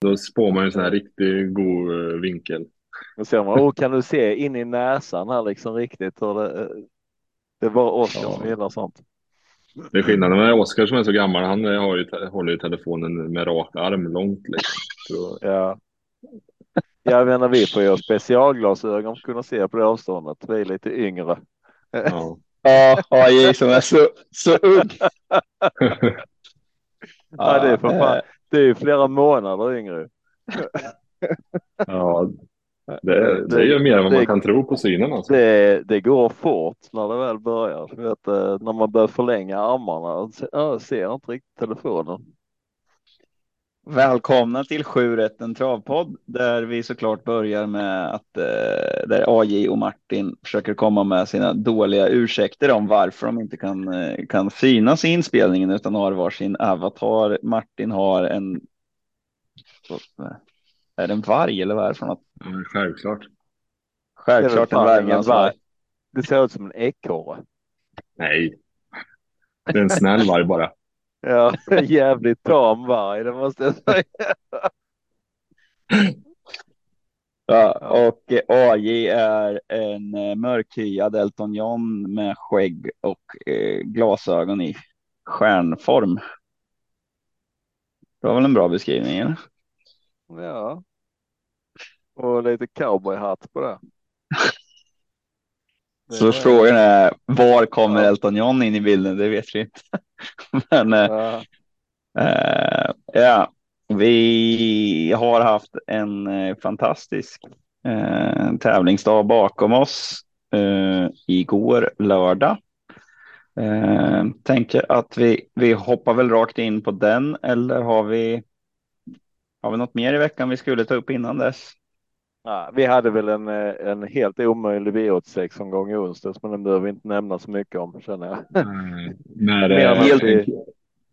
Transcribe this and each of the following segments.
Då spår man en sån här riktigt god eh, vinkel. Då ser man, oh, kan du se in i näsan här liksom riktigt? Och det, eh, det var Oskar Ja. som gillar sånt. Det är skillnaden med Oskar som är så gammal. Han eh, har ju, håller ju telefonen med rak arm långt liksom. Ja. Jag menar vi får ju specialglasögon för att kunna se på det avståndet. Vi är lite yngre. ja. Ja, AJ som är så, så ung. Ja, det är för fan. Det är ju flera månader yngre. ja. Det, det är ju mer än vad man kan tro på synen alltså. Det, det går fort när det väl börjar. Du vet, eh, när man börjar förlänga armarna. Jag ser inte riktigt telefonen. Välkomna till 7 rätten travpodd där vi såklart börjar med att eh, där AJ och Martin försöker komma med sina dåliga ursäkter om varför de inte kan, eh, kan synas i inspelningen utan har varsin avatar. Martin har en. Är det en varg eller vad är det för något? Ja, självklart. Självklart en ingen värmlandsvarg. varg. Det ser ut som en ekorre. Nej. Det är en snäll varg bara. Ja, jävligt tam varg, det måste jag säga. Ja, och eh, AJ är en eh, mörkhyad Elton John med skägg och eh, glasögon i stjärnform. Det var väl en bra beskrivning? Eller? Ja. Och lite cowboyhatt på det. Det Så är- frågan är var kommer. Elton John in i bilden? Det vet vi inte. Men eh, Ja, eh, ja, vi har haft en eh, fantastisk eh, tävlingsdag bakom oss eh, igår lördag. Tänker att vi, vi hoppar väl rakt in på den eller har vi har vi något mer i veckan vi skulle ta upp innan dess? Ja, vi hade väl en, eh, en helt omöjlig V86-omgång i onsdags, men den behöver vi inte nämna så mycket om känner jag. Mer än eh, att en, vi-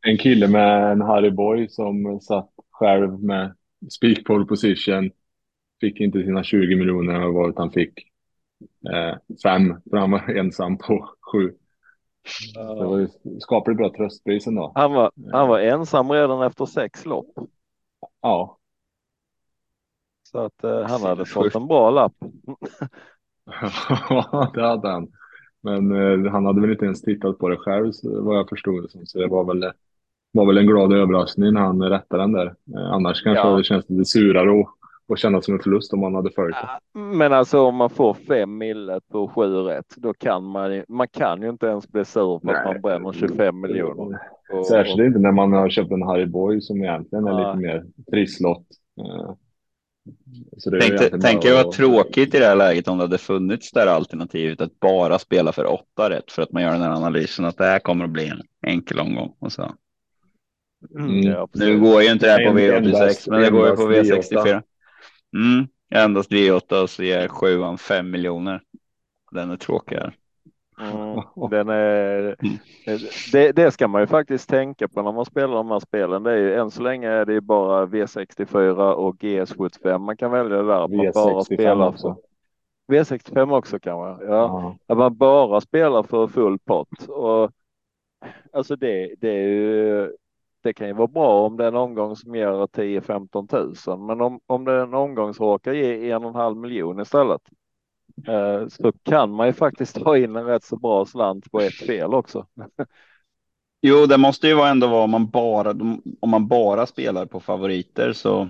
en kille med en Harry Boy som satt själv med speak pole position. Fick inte sina 20 miljoner av vad han fick eh, fem. För han var ensam på sju. Det var ju skapligt bra tröstpris ändå. Han var, han var ensam redan efter sex lopp, Ja. Så att eh, han hade fått en bra lapp. det hade han. Men eh, han hade väl inte ens tittat på det själv vad jag förstod det som. Så det var väl, var väl en glad överraskning när han rättade den där. Eh, annars kanske Ja. det känns lite surare och, och kännas som en förlust om han hade följt det. Men alltså om man får fem mille på sju rätt, då kan man man kan ju inte ens bli sur för att man bränner 25 miljoner. Och- Särskilt inte när man har köpt en Harry Boy som egentligen är Ja. lite mer trisslott. Eh, Tänkte, bara det var att- tråkigt i det här läget om det hade funnits det här alternativet att bara spela för åtta rätt för att man gör den här analysen att det här kommer att bli en enkel omgång. Och så. Mm, ja, Nu går ju inte det här på En- V86 endast- men det går ju på endast V64. Mm, endast V8 och så ger sjuan fem miljoner. Den är tråkigare. Mm, den är, det, det ska man ju faktiskt tänka på när man spelar de här spelen. Det är ju, än så länge är det ju bara V64 och GS75 man kan välja där. att Man bara V65 spelar också. För, V65 också kanske. Ja. Ja. Att man bara spelar för full pott. Och, alltså det, det ju, det kan ju vara bra om det är en omgång som ger 10-15 tusen. Men om, om det är en omgång som råkar ge en och en halv miljon istället. Eh, så kan man ju faktiskt ta in en rätt så bra slant på ett fel också. Jo, det måste ju vara ändå vara om man bara om man bara spelar på favoriter så.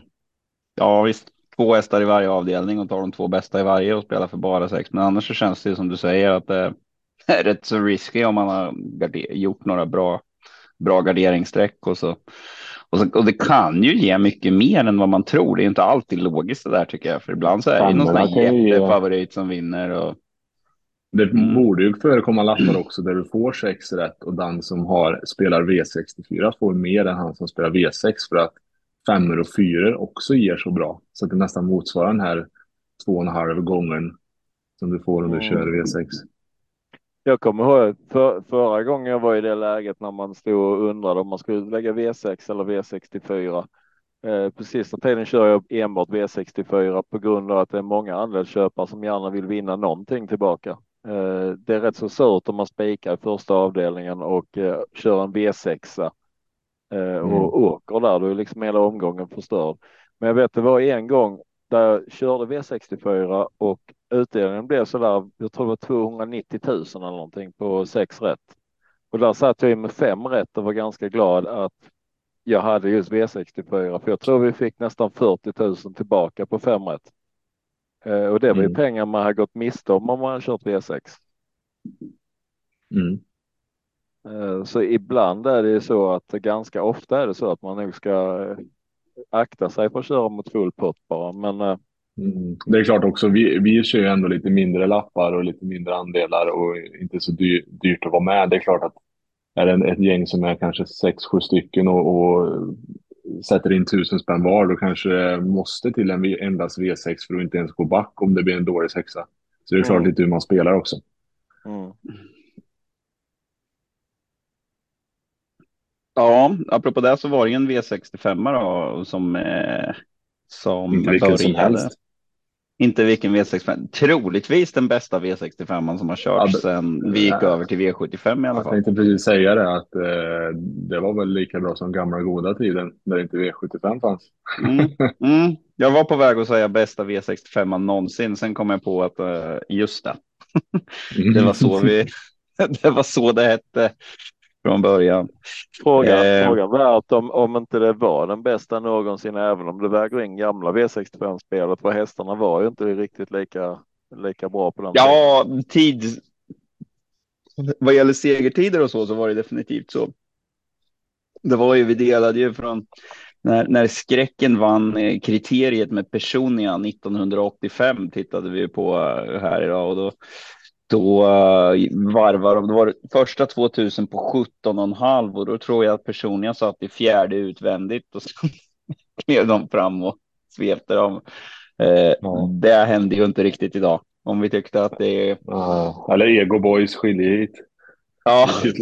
Ja, visst två hästar i varje avdelning och tar de två bästa i varje och spelar för bara sex. Men annars så känns det ju som du säger att det är rätt så risky om man har gjort några bra, bra garderingsträck och så. Och, så. och det kan ju ge mycket mer än vad man tror. Det är inte alltid logiskt det där tycker jag. För ibland så är det någon sån här ge- jättefavorit som vinner. Och, Det Mm. borde ju förekomma lappar också där du får sex rätt och den som har, spelar V64 får mer än han som spelar V6 för att femmor och fyror också ger så bra. Så att det nästan motsvarar den här två och en halv gången som du får om du Mm. kör V6. Jag kommer ihåg för, förra gången jag var i det läget när man stod och undrade om man skulle lägga V6 eller V64. Eh, på sista tiden kör jag enbart V64 på grund av att det är många andelsköpare som gärna vill vinna någonting tillbaka. Eh, det är rätt så surt om man spikar i första avdelningen och eh, kör en V6 och mm. åker där. Då är liksom hela omgången förstörd. Men jag vet det var en gång där jag körde V64 och utdelningen blev så där. Jag tror det var 290 000 eller någonting på sex rätt. Och där satt jag med fem rätt och var ganska glad att jag hade just V64 för jag tror vi fick nästan 40 000 tillbaka på fem rätt. Eh, och det var ju mm. pengar man har gått miste om om man kört V6. Mm. Eh, så ibland är det ju så att ganska ofta är det så att man nog ska eh, akta sig för att köra mot full pott bara. Men mm. Det är klart också, vi, vi kör ju ändå lite mindre lappar och lite mindre andelar och inte så dyr, dyrt att vara med. Det är klart att är det ett gäng som är kanske sex, sju stycken och, och sätter in tusen spänn var, då kanske måste till en endast V6 för att inte ens gå back om det blir en dålig sexa. Så det är klart mm. lite hur man spelar också. Mm. Ja, apropå det så var det en V65 då som, eh, som inte vilken som helst. Inte vilken V65, troligtvis den bästa V65 som har körts ja, sedan vi gick över till V75 i alla fall. Jag tänkte precis säga det att eh, det var väl lika bra som gamla goda tiden när inte V75 fanns. Mm, mm. Jag var på väg att säga bästa V65 någonsin, sen kom jag på att eh, just det. det var så vi, det var så det hette från början. Fråga, eh, fråga värt om, om inte det var den bästa någonsin, även om det väger in gamla V65-spelet, för hästarna var ju inte riktigt lika, lika bra på den. Ja, tid. Vad gäller segertider och så, så var det definitivt så. Det var ju, vi delade ju från när, när skräcken vann eh, kriteriet med Personia 1985 tittade vi på eh, här idag och då då uh, varvar de. Det var första 2000 på 17 och en halv och då tror jag att personligen satt i fjärde utvändigt och så klev de fram och svepte dem. Ja. Det hände ju inte riktigt idag. Om vi tyckte att det är. Ja. Eller Ego Boys skiljer hit. Ja.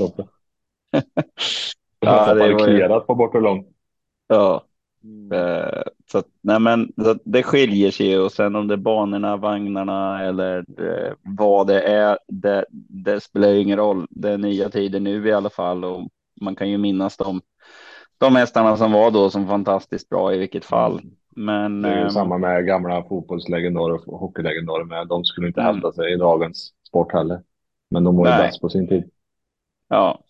ja, det var ju... på bort och långt. Ja. Mm. Eh, så att, nej men det skiljer sig och sen om det är banorna, vagnarna eller eh, vad det är, det, det spelar ingen roll. Det är nya tider nu i alla fall och man kan ju minnas de, de hästarna som var då som fantastiskt bra i vilket fall. Mm. Men, det är ju eh, samma med gamla fotbollslegendarer och hockeylegendarer med. De skulle inte mm. hävda sig i dagens sport heller. Men de var ju bäst på sin tid. Ja,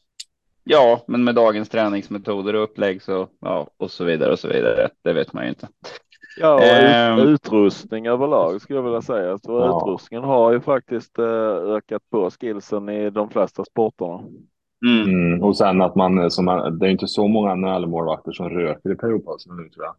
Ja, men med dagens träningsmetoder och upplägg så ja, och så vidare och så vidare. Det vet man ju inte. Ja, och um, utrustning överlag skulle jag vilja säga. Så ja. utrustningen har ju faktiskt uh, ökat på skillsen i de flesta sporterna. Mm. Mm. Och sen att man, som det är inte så många NHL-målvakter som röker i periodpausen nu tror jag.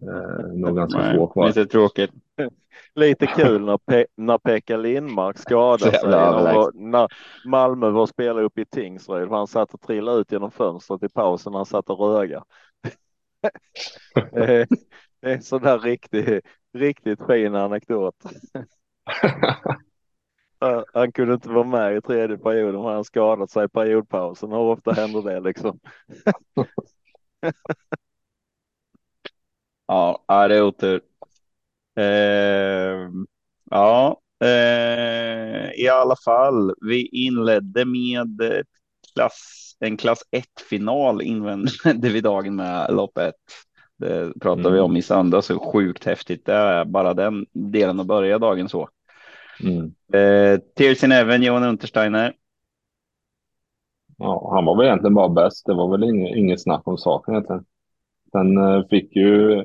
Eh, nog ganska Nej, få kvar. Lite tråkigt. Lite kul när, Pe när Pekka Lindmark skadade sig när, när Malmö var spelare uppe i Tingsryd. Han satt och trillade ut genom fönstret i pausen när han satt och röga. det är en sån där riktigt, riktigt fin anekdot. Han kunde inte vara med i tredje perioden. Han skadat sig i periodpausen. Hur ofta händer det liksom? Ja, det är otur. Eh, ja, eh, i alla fall. Vi inledde med klass, en klass 1-final invände vi dagen med lopp 1. Det pratade mm. vi om i söndags. Så sjukt häftigt det är bara den delen att börja dagen så. Mm. Eh, Tirsin Even, Johan Untersteiner. Ja, han var väl egentligen bara bäst. Det var väl inget, inget snack om saken egentligen. Sen eh, fick ju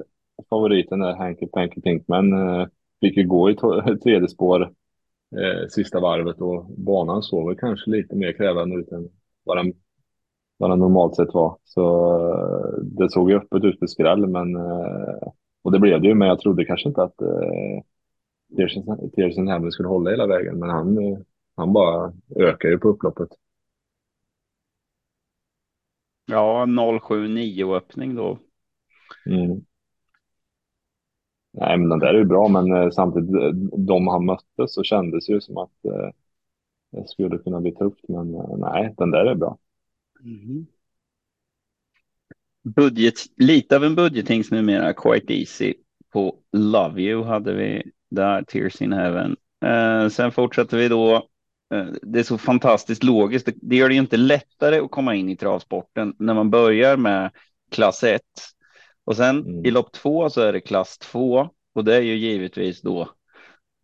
favoriten där, Hanky Panky Pinkman, eh, fick ju gå i tredje spår eh, sista varvet och banan såg väl kanske lite mer krävande ut än vad den, vad den normalt sett var. Så eh, det såg ju öppet ut för skräll, men eh, och det blev det ju, men jag trodde kanske inte att eh, Tiersen Hamlin skulle hålla hela vägen, men han, eh, han bara ökar ju på upploppet. Ja, 079 öppning då. Mm. Nej, men den där är ju bra, men eh, samtidigt, eh, de han mötte så kändes ju som att eh, det skulle kunna bli tufft, men eh, nej, den där är bra. Mm. Budget, lite av en budgetings numera, quite easy. På Love You hade vi där, Tears in Heaven. Eh, sen fortsätter vi då eh, det är så fantastiskt logiskt. Det, det gör det ju inte lättare att komma in i travsporten när man börjar med klass 1 och sen Mm. i lopp två så är det klass 2 och det är ju givetvis då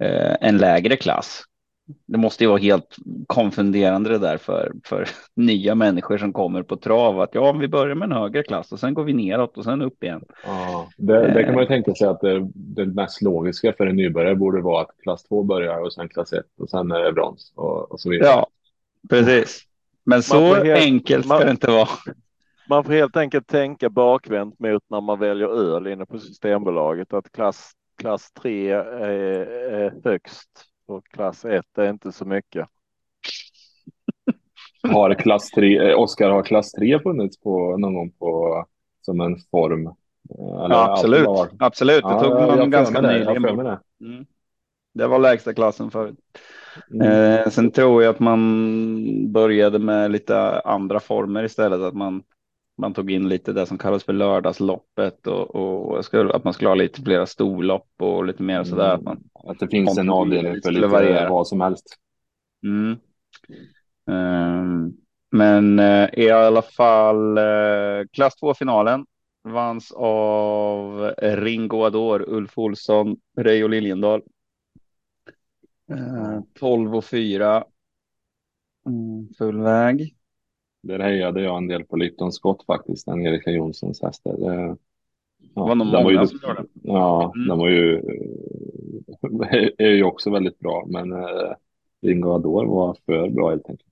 eh, en lägre klass. Det måste ju vara helt konfunderande det där för, för nya människor som kommer på trav att ja, vi börjar med en högre klass och sen går vi neråt och sen upp igen. Ja, det, det kan man ju tänka sig att det, det mest logiska för en nybörjare borde vara att klass 2 börjar och sen klass 1 och sen är det brons och, och så vidare. Ja, precis. Men så helt- enkelt ska man- det inte vara. Man får helt enkelt tänka bakvänt mot när man väljer öl inne på Systembolaget. Att klass, klass 3 är, är högst och klass 1 är inte så mycket. Har klass 3, eh, Oskar, har klass 3 funnits på någon gång på, som en form? Eller Ja, absolut. Absolut, det Ja, tog man ganska nyligen. det. Mm. Det var lägsta klassen förut. Mm. Eh, sen tror jag att man började med lite andra former istället. Att man, man tog in lite det som kallas för lördagsloppet och, och skulle, att man skulle ha lite flera storlopp och lite mer sådär. Att man, Att det finns en avdelning för lite variera. vad som helst. mm. Ehm, men eh, i alla fall eh, klass 2-finalen vanns av Ringo Ador, Ulf Olsson, Reijo Liljendahl. Eh, 12 och 4. Mm, full väg. Där hejade jag en del på Lipton Scott faktiskt, den Erika Jonssons hästar. Det, ja, var nog många ju, som gjorde. Ja, Mm. den var ju, är ju också väldigt bra, men eh, Ringo Ador var för bra helt enkelt.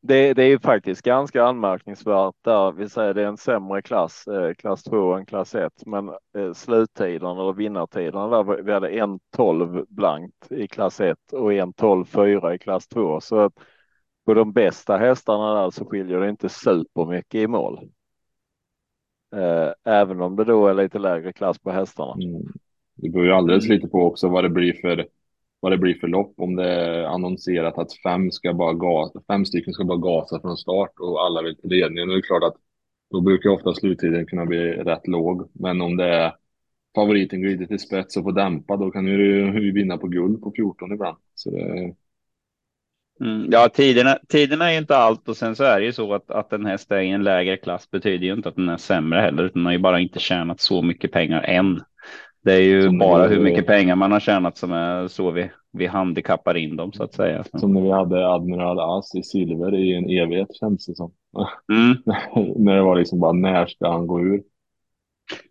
Det, det är ju faktiskt ganska anmärkningsvärt där. Vi säger det är en sämre klass, eh, klass 2 än klass 1, men eh, sluttiden eller vinnartiden där var- vi hade en 12 blankt i klass 1 och en 12 4 i klass 2. Så att på de bästa hästarna där så skiljer det inte supermycket i mål. Eh, även om det då är lite lägre klass på hästarna. Mm. Det beror ju alldeles Mm. lite på också vad det blir för vad det blir för lopp. Om det är annonserat att fem ska bara gasa, fem stycken ska bara gasa från start och alla vill till ledningen. Då är det klart att då brukar ofta sluttiden kunna bli rätt låg. Men om det är favoriten glider till spets och får dämpa, då kan ju ju vinna på guld på 14 ibland. Så det, Mm, ja, tiderna, tiderna är inte allt och sen så är det ju så att, att en häst är i en lägre klass betyder ju inte att den är sämre heller, utan den har ju bara inte tjänat så mycket pengar än. Det är ju Som bara hur mycket pengar man har tjänat som är så vi, vi handikappar in dem så att säga. som när vi hade Admiral As i silver i en evighet känns det som. Mm. när det var liksom bara när ska han gå ur?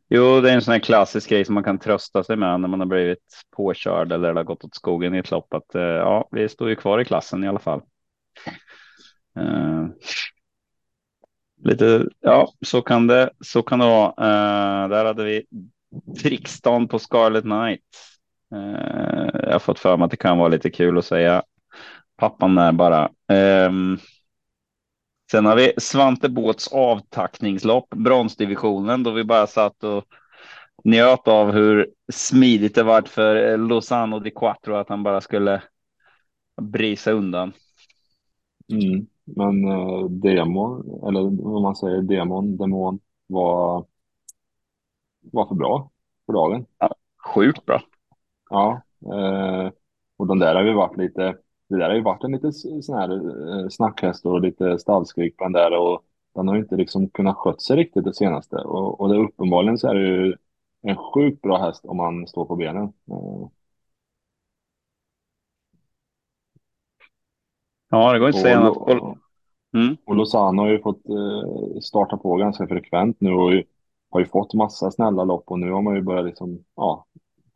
Jo, det är en sån här klassisk grej som man kan trösta sig med när man har blivit påkörd eller det har gått åt skogen i ett lopp. Att eh, ja, vi står ju kvar i klassen i alla fall. Eh, lite, ja, så kan det, så kan det vara. Eh, där hade vi trickstånd på Scarlet Knight. Eh, jag har fått för mig att det kan vara lite kul att säga pappan där bara. Ehm, Sen har vi Svante Båts avtackningslopp, bronsdivisionen, då vi bara satt och njöt av hur smidigt det varit för eh, Lozano di Quattro att han bara skulle brisa undan. Mm. Men eh, demon, eller vad man säger, demon, demon var, var för bra för dagen. Sjukt bra. Ja, eh, och den där har ju varit lite, det där har ju varit en lite sån här eh, snackhäst och lite stallskrik på den där och den har ju inte liksom kunnat skött sig riktigt det senaste och, och det uppenbarligen så är det ju en sjukt bra häst om man står på benen. Eh, Ja, det går inte att säga och, annat. och, Mm. och Lozano har ju fått eh, starta på ganska frekvent nu och har ju fått massa snälla lopp och nu har man ju börjat liksom, ja,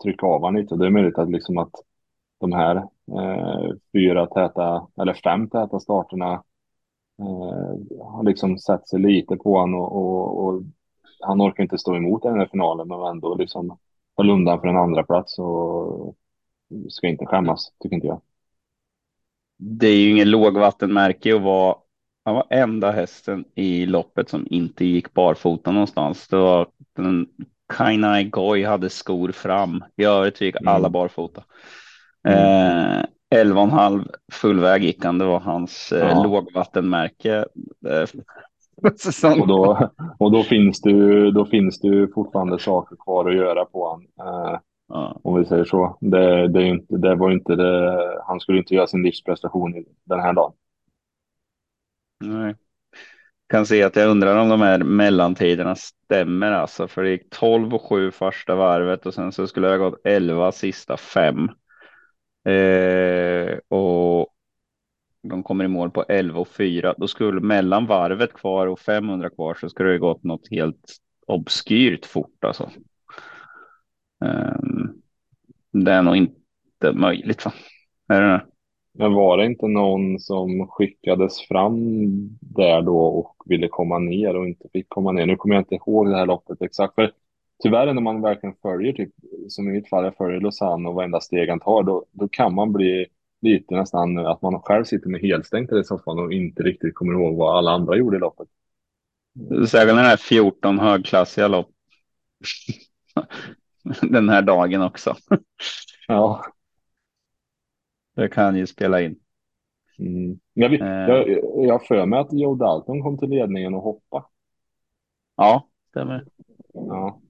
trycka av han lite det är möjligt att liksom att de här eh, fyra täta eller fem täta starterna eh, har liksom sett sig lite på honom och, och, och han orkar inte stå emot i den här finalen men ändå liksom höll undan för en andra plats och ska inte skämmas tycker inte jag. Det är ju ingen lågvattenmärke att vara han var enda hästen i loppet som inte gick barfota någonstans. Det var den Kainai Goi hade skor fram. I övrigt gick alla Mm. barfota. Mm. Eh, 11,5 fullväg gick han. Det var hans eh, Ja. lågvattenmärke. Eh. Och då, och då finns det ju, då finns det fortfarande saker kvar att göra på han. Eh, Ja. Om vi säger så. Det, det, inte, det var inte det, han skulle inte göra sin livsprestation den här dagen. Nej. Kan se att jag undrar om de här mellantiderna stämmer alltså. För det gick 12 och 7 första varvet och sen så skulle jag gått 11 sista fem. Eh, och de kommer i mål på 11 och 4. Då skulle mellan varvet kvar och 500 kvar så skulle det gått något helt obskyrt fort alltså. Eh, det är nog inte möjligt va? Är det? Men var det inte någon som skickades fram där då och ville komma ner och inte fick komma ner? Nu kommer jag inte ihåg det här loppet exakt. För tyvärr när man verkligen följer, typ, som i mitt fall, jag följer Lausanne och varenda steg han tar, då, då kan man bli lite nästan att man själv sitter med helstängt i soffan och inte riktigt kommer ihåg vad alla andra gjorde i loppet. Särskilt den här 14 högklassiga lopp. den här dagen också. Ja. Det kan ju spela in. Mm. Jag, vet, Eh. jag, jag för mig att Joe Dalton kom till ledningen och hoppa. Ja, stämmer. Ja.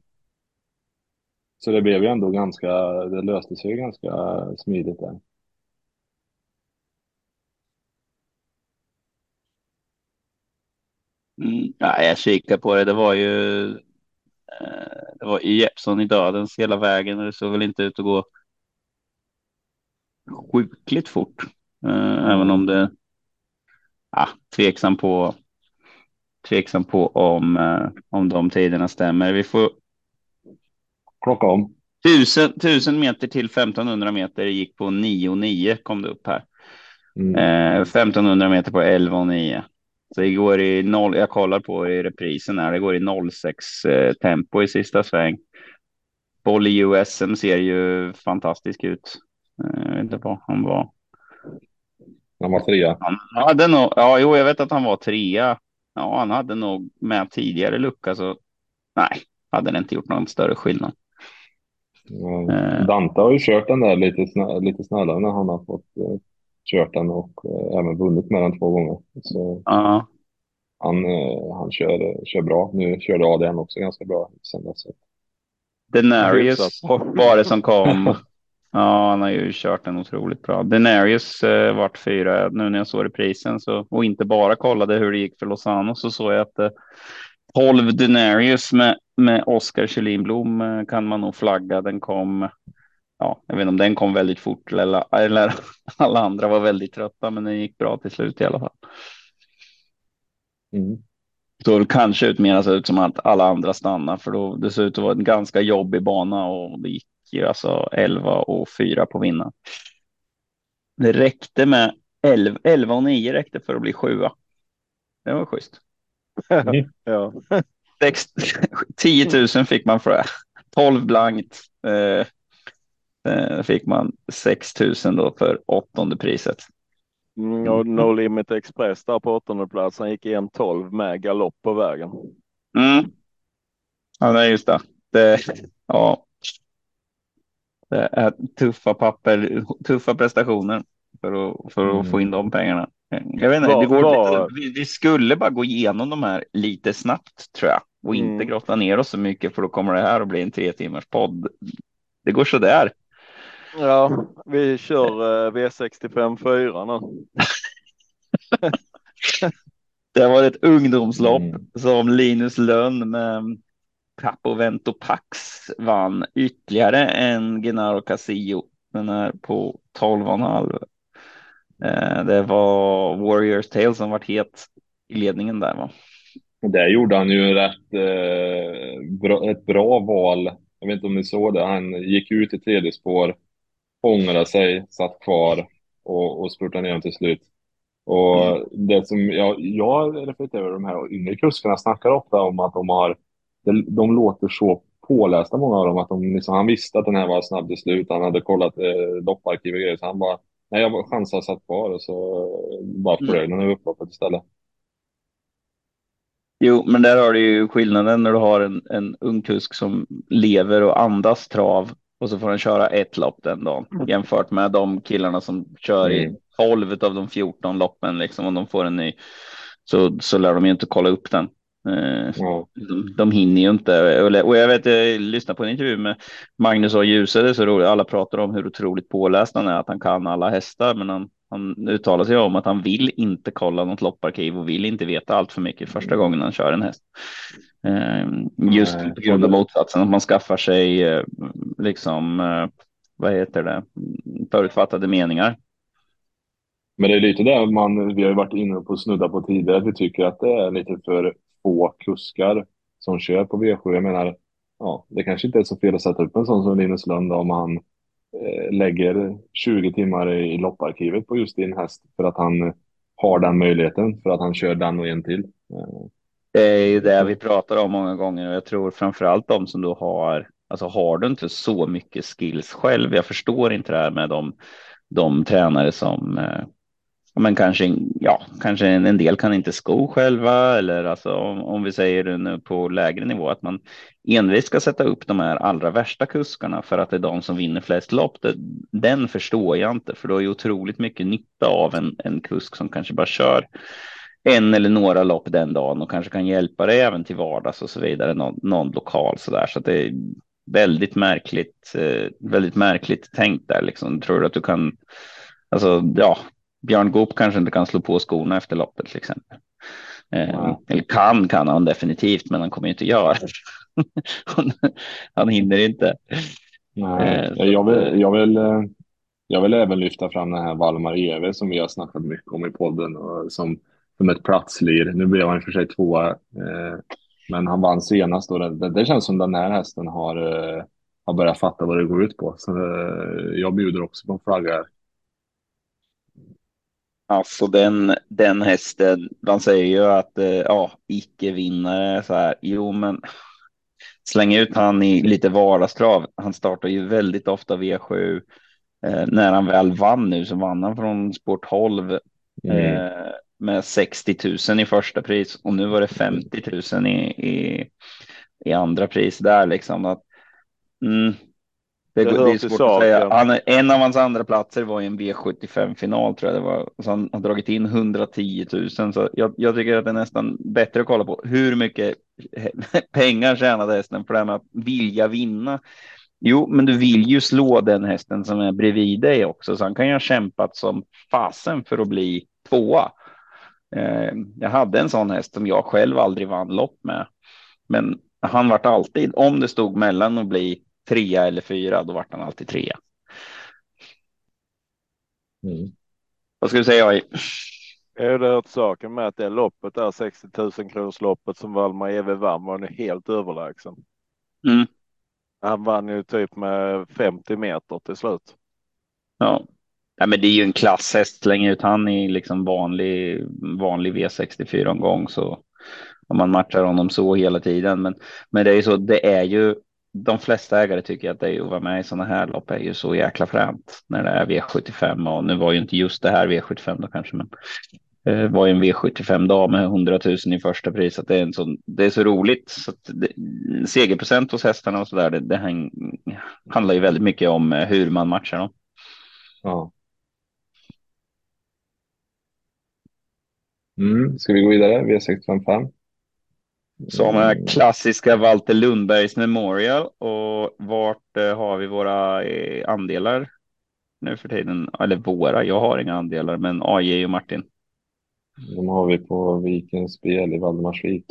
Så det blev ju ändå ganska, det löste sig ju ganska smidigt där. Mm, ja, jag kikar på det. Det var ju. Eh, det var Jeppson i dödens hela vägen och det såg väl inte ut att gå. Sjukligt fort, eh, även om det. Ja, tveksam på. Tveksam på om eh, om de tiderna stämmer. Vi får Klocka om. tusen, tusen meter till 1500 meter gick på 9,9 kom det upp här. Mm. Eh, 1500 meter på 11 och 9. Så det går i noll. Jag kollar på i reprisen här. Det går i 06 eh, tempo i sista sväng. Boll i USM ser ju fantastisk ut. Eh, Jag vet inte vad han var. Han var trea. Han hade nog. Ja, jo, jag vet att han var trea. Ja, han hade nog med tidigare lucka så. Nej, hade det inte gjort någon större skillnad. Ja. Eh. Dante har ju kört den där lite, snä, lite snällare när han har fått eh, kört den och eh, även vunnit med den två gånger. Så Ja, han, eh, han kör, kör bra. Nu körde ADN också ganska bra sen dess. Denarius var det som kom. Ja, han har ju kört den otroligt bra. Denarius eh, vart fyra nu när jag såg reprisen så och inte bara kollade hur det gick för Lozano så såg jag att eh, 12 Denarius med med Oskar Kjellinblom eh, kan man nog flagga. Den kom. Ja, jag vet inte om den kom väldigt fort eller, eller alla andra var väldigt trötta, men den gick bra till slut i alla fall. Mm. Så kanske ut mer ser ut som att alla andra stannar för då det ser ut att vara en ganska jobbig bana och det gick ju alltså 11 och 4 på vinna. Det räckte med 11, 11 och 9 räckte för att bli sjua. Det var schysst. Mm. Ja. Sex, 10 000 fick man för det. 12 blankt. Eh, eh, fick man 6 000 då för åttonde priset. Mm, och No Limit Express där på åttonde plats. Han gick i en 12 med galopp på vägen. Mm. Ja, nej, just det. det. Ja. Det är tuffa papper, tuffa prestationer för att, för att Mm. få in de pengarna. Jag vet inte, det går var- lite, vi, vi skulle bara gå igenom de här lite snabbt tror jag och inte Mm. grotta ner oss så mycket för då kommer det här att bli en tre timmars podd. Det går så där. Ja, vi kör eh, V65 4 nu. Det var ett ungdomslopp Mm. som Linus Lönn med Capovento Pax vann ytterligare en Genaro Casillo. Den är på 12,5. Eh, Det var Warriors Tale som vart het i ledningen där va? Där gjorde han ju rätt, eh, bra, ett bra val. Jag vet inte om ni såg det. Han gick ut i tredje spår, ångrade sig, satt kvar och, och spurtade ner till slut. Och Mm. det som jag, jag reflekterar över de här yngre kuskarna snackar ofta om att de har, de, låter så pålästa många av dem att de liksom, han visste att den här var snabb till slut. Han hade kollat eh, lopparkiv och grejer så han bara, nej jag chansade satt kvar och så bara Mm. flög den över upploppet istället. Jo, men där har du ju skillnaden när du har en, en ung kusk som lever och andas trav och så får han köra ett lopp den dagen jämfört med de killarna som kör i Mm. 12 av de 14 loppen liksom om de får en ny så, så lär de ju inte kolla upp den. Eh, ja. de, de hinner ju inte. Och jag vet, jag lyssnade på en intervju med Magnus och Ljuse, det är så roligt. Alla pratar om hur otroligt påläst han är, att han kan alla hästar, men han, han uttalar sig om att han vill inte kolla något lopparkiv och vill inte veta allt för mycket första gången han kör en häst. Eh, just Nej, på grund av motsatsen, att man skaffar sig eh, liksom, vad heter det, förutfattade meningar. Men det är lite det man, vi har varit inne på och snudda på tidigare, att vi tycker att det är lite för få kuskar som kör på V7. Jag menar, ja, det kanske inte är så fel att sätta upp en sån som Linus Lund om han eh, lägger 20 timmar i, i lopparkivet på just din häst för att han har den möjligheten, för att han kör den och en till. Eh. Det är ju det vi pratar om många gånger och jag tror framför allt de som då har, alltså har du inte så mycket skills själv. Jag förstår inte det här med de, de tränare som eh, men kanske, ja, kanske en, del kan inte sko själva eller alltså om, om vi säger nu på lägre nivå att man envist ska sätta upp de här allra värsta kuskarna för att det är de som vinner flest lopp. Det, den förstår jag inte, för då är ju otroligt mycket nytta av en, en kusk som kanske bara kör en eller några lopp den dagen och kanske kan hjälpa dig även till vardags och så vidare, någon, någon lokal så där. Så att det är väldigt märkligt, eh, väldigt märkligt tänkt där liksom. Tror du att du kan, alltså ja, Björn Goop kanske inte kan slå på skorna efter loppet till exempel. Eh, eller kan kan han definitivt, men han kommer inte göra han hinner inte. Nej, eh, jag, vill, jag, vill, eh, jag vill även lyfta fram den här Valmar Eve som vi har snackat mycket om i podden och som, som ett platslir. Nu blev han för sig tvåa, eh, men han vann senast och det, det, känns som den här hästen har, har börjat fatta vad det går ut på. Så eh, jag bjuder också på en flagga Alltså den, den hästen, man säger ju att eh, ja, icke-vinnare så här. Jo, men släng ut han i lite vardagstrav. Han startar ju väldigt ofta V7. Eh, när han väl vann nu så vann han från sport 12 mm. eh, med 60 000 i första pris och nu var det 50 000 i, i, i andra pris där liksom. Att, mm, det, det, det är svårt att säga. Han, en av hans andra platser var i en V75 final tror jag det var. Så han har dragit in 110 000. Så jag, jag, tycker att det är nästan bättre att kolla på hur mycket pengar tjänade hästen för det här med att vilja vinna. Jo, men du vill ju slå den hästen som är bredvid dig också, så han kan ju ha kämpat som fasen för att bli tvåa. Eh, jag hade en sån häst som jag själv aldrig vann lopp med, men han vart alltid, om det stod mellan att bli trea eller fyra, då vart han alltid trea. Mm. Vad ska du säga? I? Är det att saken med att det loppet där 60 000 kronors loppet som Valmar Eve vann var nu helt överlägsen. Mm. Han vann ju typ med 50 meter till slut. Ja. ja, men det är ju en klasshäst. Slänger ut han i liksom vanlig, vanlig V64 omgång så om man matchar honom så hela tiden. Men, men det är ju så, det är ju de flesta ägare tycker att det är att vara med i sådana här lopp är ju så jäkla fränt när det är V75 och nu var ju inte just det här V75 då kanske, men det var ju en V75 dag med 100 000 i första pris. Att det, är en sån, det är så roligt. Så det, segerprocent hos hästarna och så där, det, det häng, handlar ju väldigt mycket om eh, hur man matchar dem. Ja. Mm, ska vi gå vidare? V655. Som är klassiska Walter Lundbergs Memorial och vart eh, har vi våra eh, andelar nu för tiden? Eller våra, jag har inga andelar, men AJ och Martin. De har vi på Vikens spel i Valdemarsvik.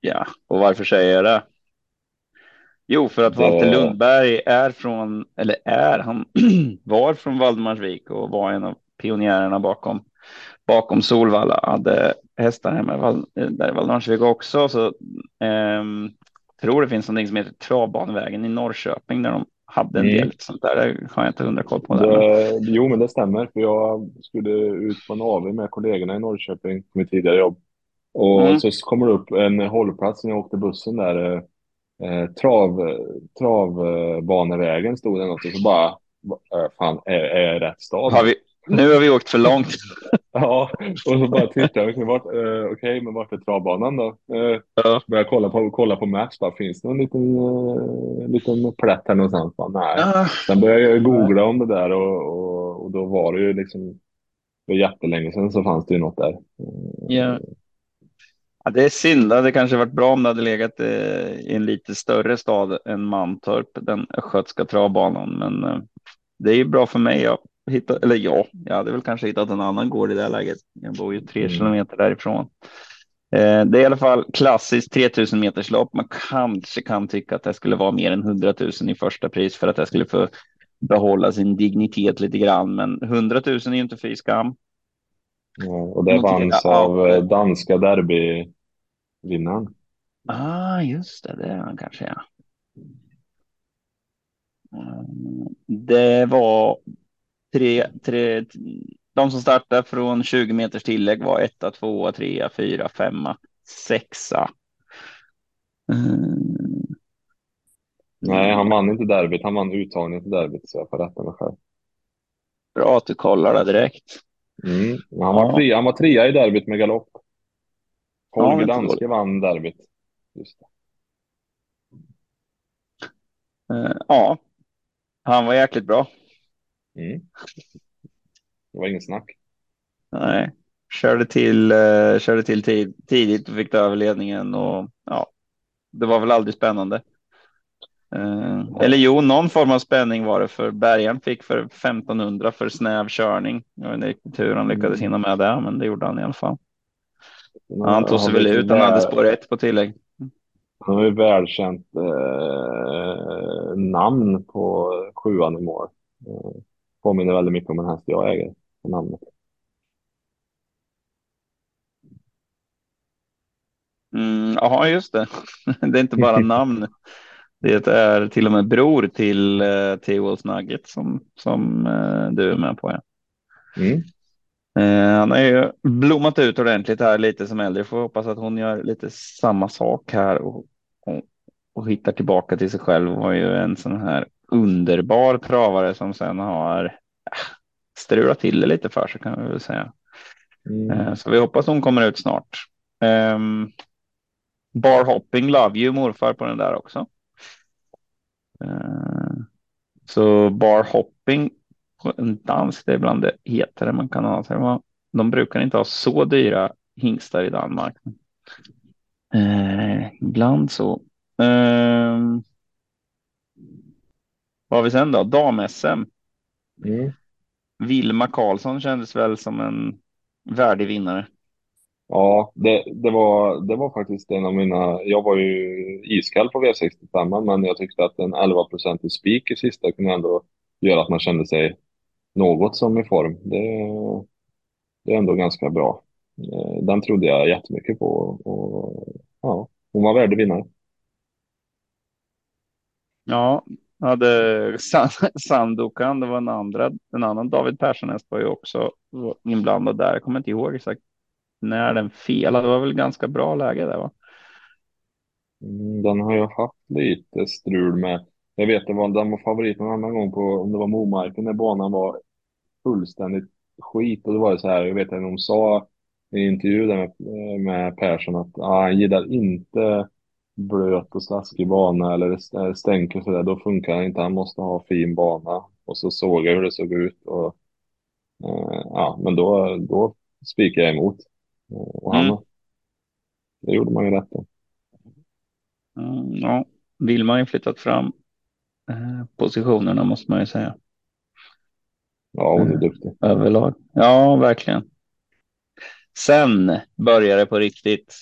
Ja, och varför säger jag det? Jo, för att det... Walter Lundberg är från, eller är, han var från Valdemarsvik och var en av pionjärerna bakom bakom Solvalla hade hästar hemma där i Valdemarsvik också. Så eh, tror det finns någonting som heter Travbanevägen i Norrköping där de hade en mm. del sånt där. Det har jag inte hundra koll på. Det, jo, men det stämmer. För jag skulle ut på en AV med kollegorna i Norrköping på mitt tidigare jobb. Och mm. så kommer det upp en hållplats när jag åkte bussen där. Eh, trav, travbanevägen stod det något och så bara, fan, är, är rätt stad? Har vi, nu har vi åkt för långt. ja, och så bara tittar jag. Vart, eh, Okej, okay, men vart är travbanan då? Eh, ja. Börjar kolla på, kolla på Maps. Bara, finns det någon liten, eh, liten plätt här någonstans? Bara, nej. Ja. Sen började jag googla om det där och, och, och då var det ju liksom för jättelänge sedan så fanns det ju något där. Ja. Ja, det är synd. Det kanske varit bra om det hade legat eh, i en lite större stad än Mantorp, den östgötska travbanan. Men eh, det är ju bra för mig. Jag hittar, eller ja, jag hade väl kanske hittat en annan gård i det här läget. Jag bor ju tre mm. kilometer därifrån. Eh, det är i alla fall klassiskt 3000 meters lopp. Man kanske kan tycka att det skulle vara mer än 100 000 i första pris för att det skulle få behålla sin dignitet lite grann. Men 100 000 är ju inte fy skam. Ja, och det vanns av eh, danska derbyvinnaren. Ah, just det, det är han kanske ja. Mm, det var tre, tre, de som startade från 20 meters tillägg var etta, tvåa, trea, fyra, femma, sexa. Mm. Nej, han vann inte derbyt. Han vann uttagningen till derbyt, så jag får rätta mig själv. Bra att du kollar det direkt. Mm. Han, var ja. trea, han var trea i derbyt med galopp. Holger ja, Danske vann derbyt. Just det. Uh, ja, han var jäkligt bra. Mm. Det var ingen snack. Nej, körde till, uh, körde till tid, tidigt och fick ta över ledningen och ja, det var väl aldrig spännande. Uh, eller jo, någon form av spänning var det för Bergen fick för 1500 för snäv körning. Jag vet inte hur han lyckades mm. hinna med det, men det gjorde han i alla fall. Han tog sig väl ut. Han hade spår ett på tillägg. Han har ju välkänt eh, namn på sjuan i mål. Eh, påminner väldigt mycket om en häst jag äger, namnet. Mm, ja, just det. Det är inte bara namn. Det är till och med bror till uh, T-Wolf Nugget som, som uh, du är med på. Ja. Mm. Uh, han har ju blommat ut ordentligt här lite som äldre. Får hoppas att hon gör lite samma sak här och, och, och hittar tillbaka till sig själv. Hon var ju en sån här underbar travare som sen har äh, strulat till det lite för sig kan vi väl säga. Mm. Så vi hoppas hon kommer ut snart. Um, bar hopping love you morfar på den där också. Eh, så bar hopping på en dansk, det är bland det hetare man kan ha. De brukar inte ha så dyra hingstar i Danmark. Eh, ibland så. Eh, vad har vi sen då? Dam-SM. Mm. Vilma Karlsson kändes väl som en värdig vinnare. Ja, det, det, var, det var faktiskt en av mina... Jag var ju iskall på V65, men jag tyckte att en 11 i spik i sista kunde ändå göra att man kände sig något som i form. Det, det är ändå ganska bra. Eh, den trodde jag jättemycket på och ja, hon var värdig vinnare. Ja, hade Sandokan, det var en andra, en annan David Persson var ju också inblandad där. Jag kommer inte ihåg exakt när den felade. Det var väl ganska bra läge där va? Mm, den har jag haft lite strul med. Jag vet det var den var favorit en annan gång på om det var Momarken när banan var fullständigt skit och det var så här. Jag vet att de sa i en intervju med, eh, med Persson att ah, han gillar inte blöt och slaskig bana eller stänk och sådär. Då funkar det inte. Han måste ha fin bana. Och så såg jag hur det såg ut och eh, ja, men då, då spikade jag emot. Och han, mm. Det gjorde man ju rätt då. Mm, ja, vill man ju flyttat fram eh, positionerna måste man ju säga. Ja, hon är eh, duktig. Överlag. Ja, verkligen. Sen börjar det på riktigt.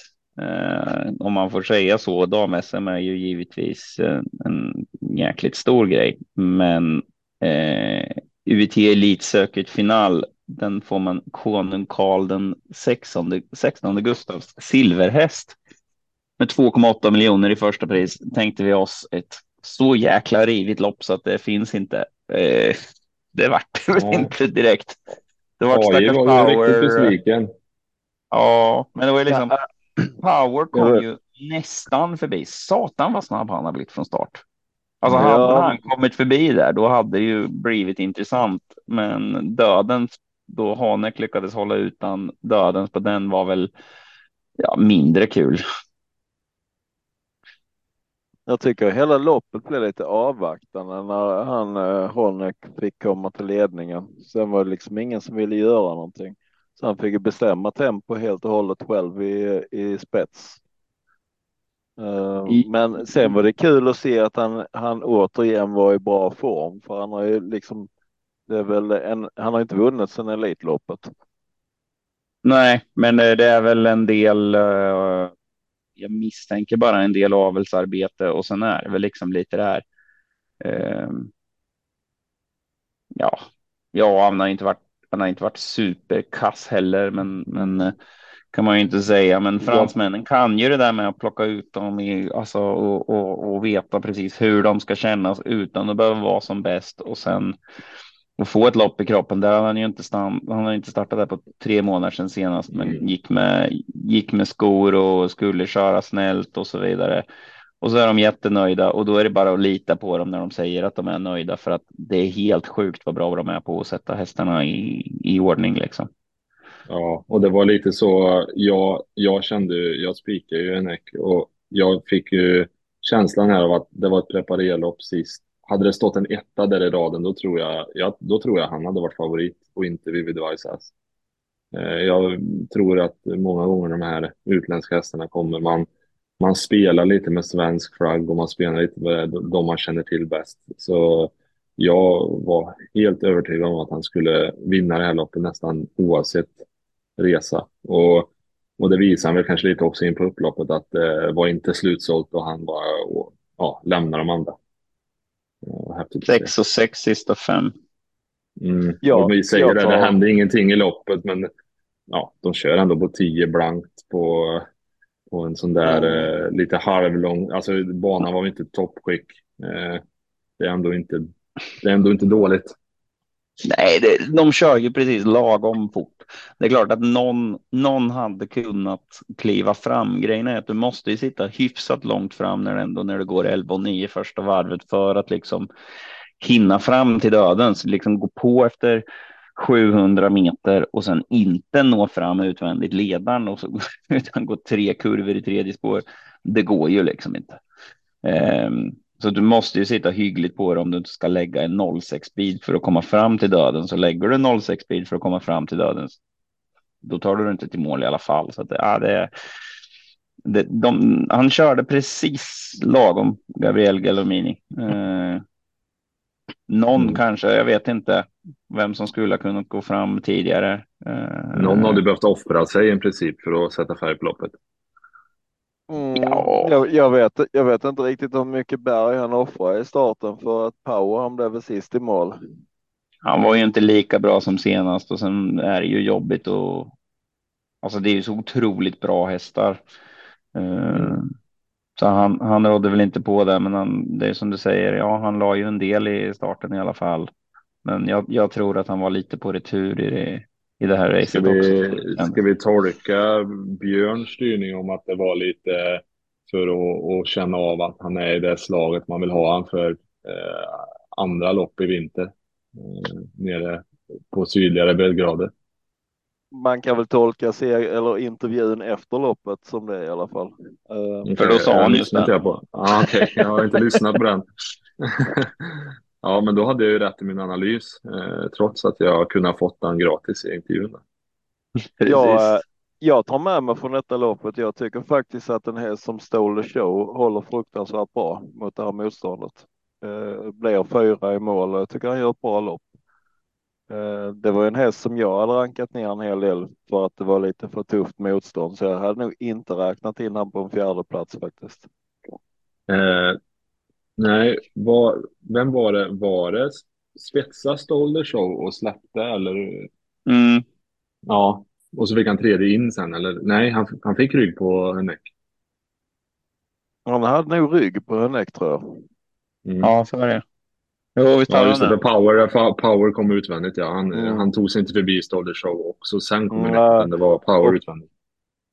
Eh, om man får säga så. Dam-SM är ju givetvis en, en jäkligt stor grej, men eh, UIT Elitcircuit final den får man konung Karl den 16, 16 Gustavs silverhäst med 2,8 miljoner i första pris. Tänkte vi oss ett så jäkla rivigt lopp så att det finns inte. Eh, det vart ja. inte direkt. Det var stackars Power. besviken. Ja, men det var ju liksom Power kom ju nästan förbi. Satan vad snabb han har blivit från start. Alltså hade ja. han kommit förbi där, då hade det ju blivit intressant. Men döden då Hanek lyckades hålla utan dödens på den var väl ja, mindre kul. Jag tycker hela loppet blev lite avvaktande när han eh, Honek fick komma till ledningen. Sen var det liksom ingen som ville göra någonting. Så han fick bestämma tempo helt och hållet själv i, i spets. Uh, men sen var det kul att se att han, han återigen var i bra form för han har ju liksom det är väl en, han har inte vunnit sedan Elitloppet. Nej, men det är väl en del. Uh, jag misstänker bara en del avelsarbete och sen är det väl liksom lite det här. Uh, ja, ja, han har inte varit. Han har inte varit superkass heller, men men uh, kan man ju inte säga. Men fransmännen kan ju det där med att plocka ut dem i alltså och, och, och veta precis hur de ska kännas utan att behöva vara som bäst och sen och få ett lopp i kroppen. Där har han ju inte, stam, han har inte startat där på tre månader sedan senast, men mm. gick med, gick med skor och skulle köra snällt och så vidare. Och så är de jättenöjda och då är det bara att lita på dem när de säger att de är nöjda för att det är helt sjukt vad bra de är på att sätta hästarna i, i ordning liksom. Ja, och det var lite så. Jag, jag kände, jag spikade ju en äck och jag fick ju känslan här av att det var ett preparerlopp sist hade det stått en etta där i raden, då tror jag, ja, då tror jag han hade varit favorit och inte Vivid Vaisas. Eh, jag tror att många gånger de här utländska hästarna kommer, man, man spelar lite med svensk flagg och man spelar lite med de man känner till bäst. Så jag var helt övertygad om att han skulle vinna det här loppet nästan oavsett resa. Och, och det visar väl kanske lite också in på upploppet att det var inte slutsålt och han bara och, ja, lämnar de andra. Sex och sex sista fem. Mm. Ja, vi säger det, tar... det hände ingenting i loppet, men ja, de kör ändå på tio blankt på, på en sån där mm. eh, lite halvlång, alltså banan var inte toppskick. Eh, det är ändå inte, det är ändå inte dåligt. Nej, det, de kör ju precis lagom fort. Det är klart att någon, någon hade kunnat kliva fram. Grejen är att du måste ju sitta hyfsat långt fram när, ändå, när det går 11 och 9 första varvet för att liksom hinna fram till dödens, liksom gå på efter 700 meter och sen inte nå fram utvändigt ledaren och så, utan gå tre kurvor i tredje spår. Det går ju liksom inte. Um, så du måste ju sitta hyggligt på det om du inte ska lägga en 06 speed för att komma fram till döden. Så lägger du en 06 speed för att komma fram till döden. Då tar du inte till mål i alla fall. Så att, ja, det, det, de, han körde precis lagom, Gabriel Gallomini. Eh, någon mm. kanske, jag vet inte vem som skulle ha kunnat gå fram tidigare. Eh, någon hade behövt offra sig i princip för att sätta färg på loppet. Mm, ja. jag, jag, vet, jag vet inte riktigt hur mycket berg han offrar i starten för att Power han blev sist i mål. Han var ju inte lika bra som senast och sen är det ju jobbigt och alltså det är ju så otroligt bra hästar. Eh, mm. Så han, han rådde väl inte på det, men han, det är som du säger, ja, han la ju en del i starten i alla fall. Men jag, jag tror att han var lite på retur i det, i det här racet ska vi, också. Ska vi tolka Björns styrning om att det var lite för att, att känna av att han är i det slaget man vill ha han för eh, andra lopp i vinter eh, nere på sydligare breddgrader? Man kan väl tolka se, eller intervjun efter loppet som det i alla fall. Uh, för då sa han just det. På. Ah, okay. Jag har inte lyssnat på den. Ja, men då hade jag ju rätt i min analys, eh, trots att jag kunde ha fått den gratis i intervjun. Jag, eh, jag tar med mig från detta loppet. Jag tycker faktiskt att den häst som Stole Show håller fruktansvärt bra mot det här motståndet. Eh, blir fyra i mål och jag tycker han gör ett bra lopp. Eh, det var en häst som jag hade rankat ner en hel del för att det var lite för tufft motstånd, så jag hade nog inte räknat in honom på en fjärde plats faktiskt. Eh, Nej, var, vem var det? Var det Svetsa Stolder Show och släppte eller? Mm. Ja, och så fick han tredje in sen eller? Nej, han, han fick rygg på Hennek. Han hade nog rygg på Hennek tror jag. Mm. Ja, så var det. Jo, visst ja, just det. Power, Power kom utvändigt, ja. Han, mm. han tog sig inte förbi Stolder Show också. Sen kom mm. men det var Power och, utvändigt.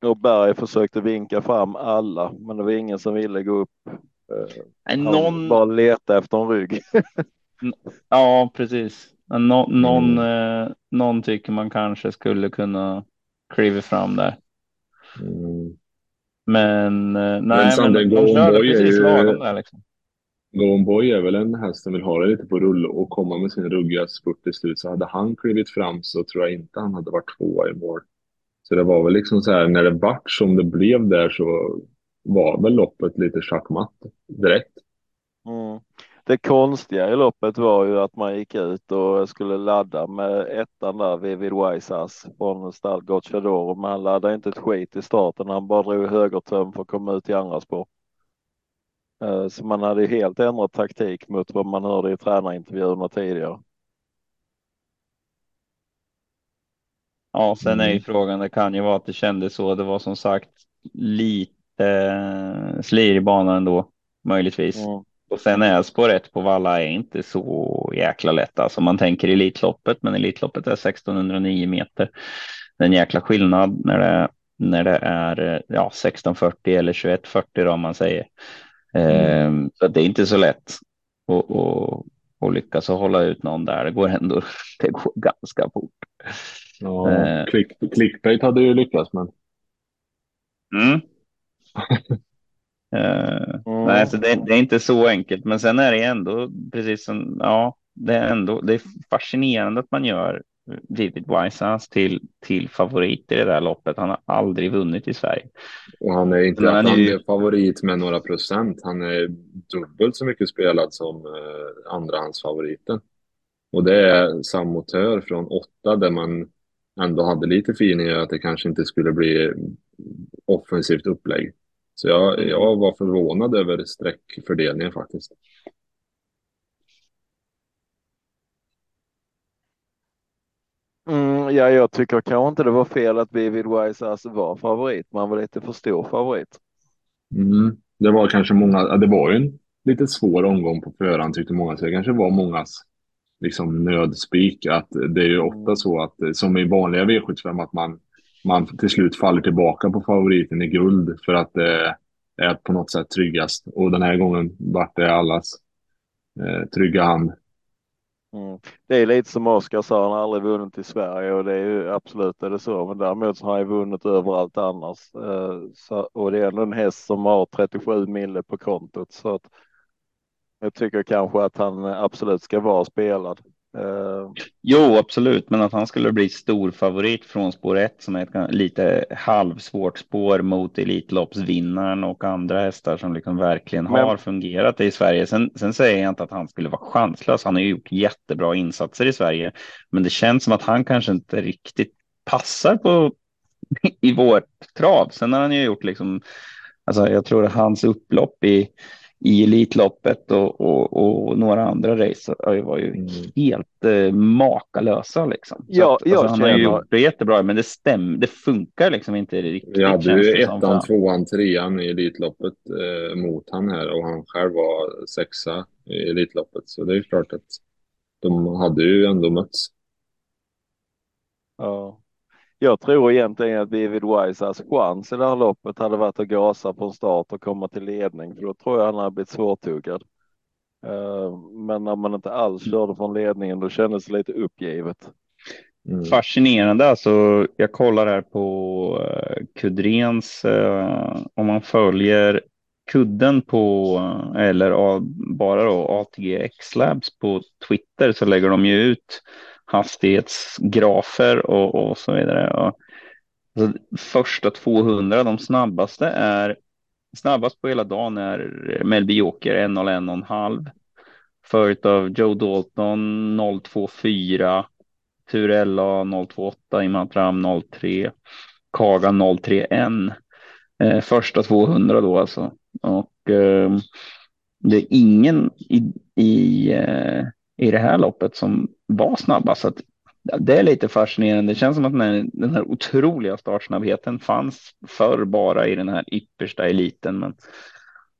Och Berg försökte vinka fram alla, men det var ingen som ville gå upp Nej, någon... Bara leta efter en rygg. ja, precis. Nå någon, mm. eh, någon tycker man kanske skulle kunna kliva fram där. Mm. Men eh, nej, men, men de körde precis ju... lagom där liksom. Boy är väl en häst som vill ha det lite på rull och komma med sin ruggiga spurt till slut. Så hade han klivit fram så tror jag inte han hade varit tvåa i mål. Så det var väl liksom så här, när det vart som det blev där så var väl loppet lite schackmatt direkt. Mm. Det konstiga i loppet var ju att man gick ut och skulle ladda med ettan där, Vivid Wiseass från stall Gocciadoro, men han laddade inte ett skit i starten. Han bara drog högertöm för att komma ut i andra spår. Eh, så man hade helt ändrat taktik mot vad man hörde i tränarintervjuerna tidigare. Ja, sen är ju mm. frågan, det kan ju vara att det kändes så. Det var som sagt lite eh, slirig bana ändå, möjligtvis. Mm. Och sen är spår ett på Valla är inte så jäkla lätt. Alltså man tänker Elitloppet, men Elitloppet är 1609 meter. Det är en jäkla skillnad när det, när det är ja, 1640 eller 2140 om man säger. Mm. Ehm, så det är inte så lätt att, att, att lyckas hålla ut någon där. Det går ändå det går ganska fort. Ja, ehm. click, clickbait hade ju lyckats, men. Mm. Uh, mm. Nej, så det, det, är inte så enkelt, men sen är det ändå precis som ja, det är ändå. Det är fascinerande att man gör David Weissans till till favorit i det där loppet. Han har aldrig vunnit i Sverige. Och han är inte han är ju... favorit med några procent. Han är dubbelt så mycket spelad som eh, andrahandsfavoriten. Och det är Samotör från åtta där man ändå hade lite feeling att det kanske inte skulle bli offensivt upplägg. Så jag, jag var förvånad över sträckfördelningen faktiskt. Mm, ja, jag tycker kanske inte det var fel att Vivid Wise alltså var favorit. Man var lite för stor favorit. Mm, det var kanske många. Det var ju en lite svår omgång på förhand tyckte många. Så det kanske var mångas liksom nödspik. Att det är ju ofta mm. så att som i vanliga V75 att man man till slut faller tillbaka på favoriten i guld för att det är på något sätt tryggast. Och den här gången vart det allas eh, trygga hand. Mm. Det är lite som Oskar sa, han har aldrig vunnit i Sverige och det är ju absolut är det så. Men däremot så har han vunnit överallt annars. Eh, så, och det är ändå en häst som har 37 mille på kontot så att jag tycker kanske att han absolut ska vara spelad. Jo, absolut, men att han skulle bli stor favorit från spår 1 som är ett lite halvsvårt spår mot Elitloppsvinnaren och andra hästar som liksom verkligen men... har fungerat i Sverige. Sen, sen säger jag inte att han skulle vara chanslös. Han har gjort jättebra insatser i Sverige, men det känns som att han kanske inte riktigt passar på i vårt trav. Sen har han ju gjort liksom, alltså jag tror att hans upplopp i i Elitloppet och, och, och, några andra race var ju mm. helt eh, makalösa. Liksom. ja, att, alltså, han har ju gjort det jättebra, men det stämmer. Det funkar liksom inte riktigt. Vi hade ju ettan, tvåan, trean i Elitloppet eh, mot han här och han själv var sexa i Elitloppet. Så det är klart att de hade ju ändå mötts. Ja. Jag tror egentligen att David Wisas chans i det här loppet hade varit att gasa från start och komma till ledning, för då tror jag han hade blivit svårtuggad. Eh, men när man inte alls körde från ledningen, då kändes det lite uppgivet. Mm. Fascinerande. Alltså, jag kollar här på uh, Kudrens, uh, om man följer kudden på, eller bara då ATG X-Labs på Twitter så lägger de ju ut hastighetsgrafer och, och så vidare. Och, alltså, första 200, de snabbaste är snabbast på hela dagen är Melby Joker 1.01,5. Följt av Joe Dalton 0.24. Turella 0.28, Imantram 0.3. Kaga 0.31. Eh, första 200 då alltså. Och eh, det är ingen i, i eh, i det här loppet som var snabbast. Så att, det är lite fascinerande. Det känns som att den här, den här otroliga startsnabbheten fanns förr bara i den här yppersta eliten. Men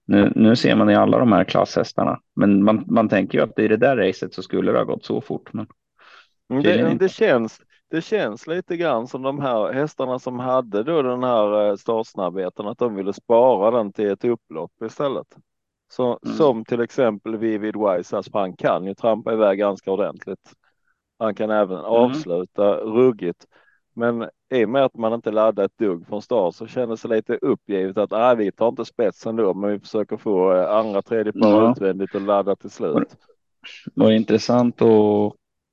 nu, nu ser man i alla de här klasshästarna. Men man, man tänker ju att i det där racet så skulle det ha gått så fort. Men mm, det, det, känns, det känns lite grann som de här hästarna som hade då den här eh, startsnabbheten, att de ville spara den till ett upplopp istället. Så, mm. Som till exempel Vivid Wise, alltså han kan ju trampa iväg ganska ordentligt. Han kan även mm. avsluta ruggigt. Men i och med att man inte laddade ett dugg från start så kändes det lite uppgivet att äh, vi tar inte spetsen då, men vi försöker få eh, andra tredje par ja. utvändigt och ladda till slut. Det var intressant att,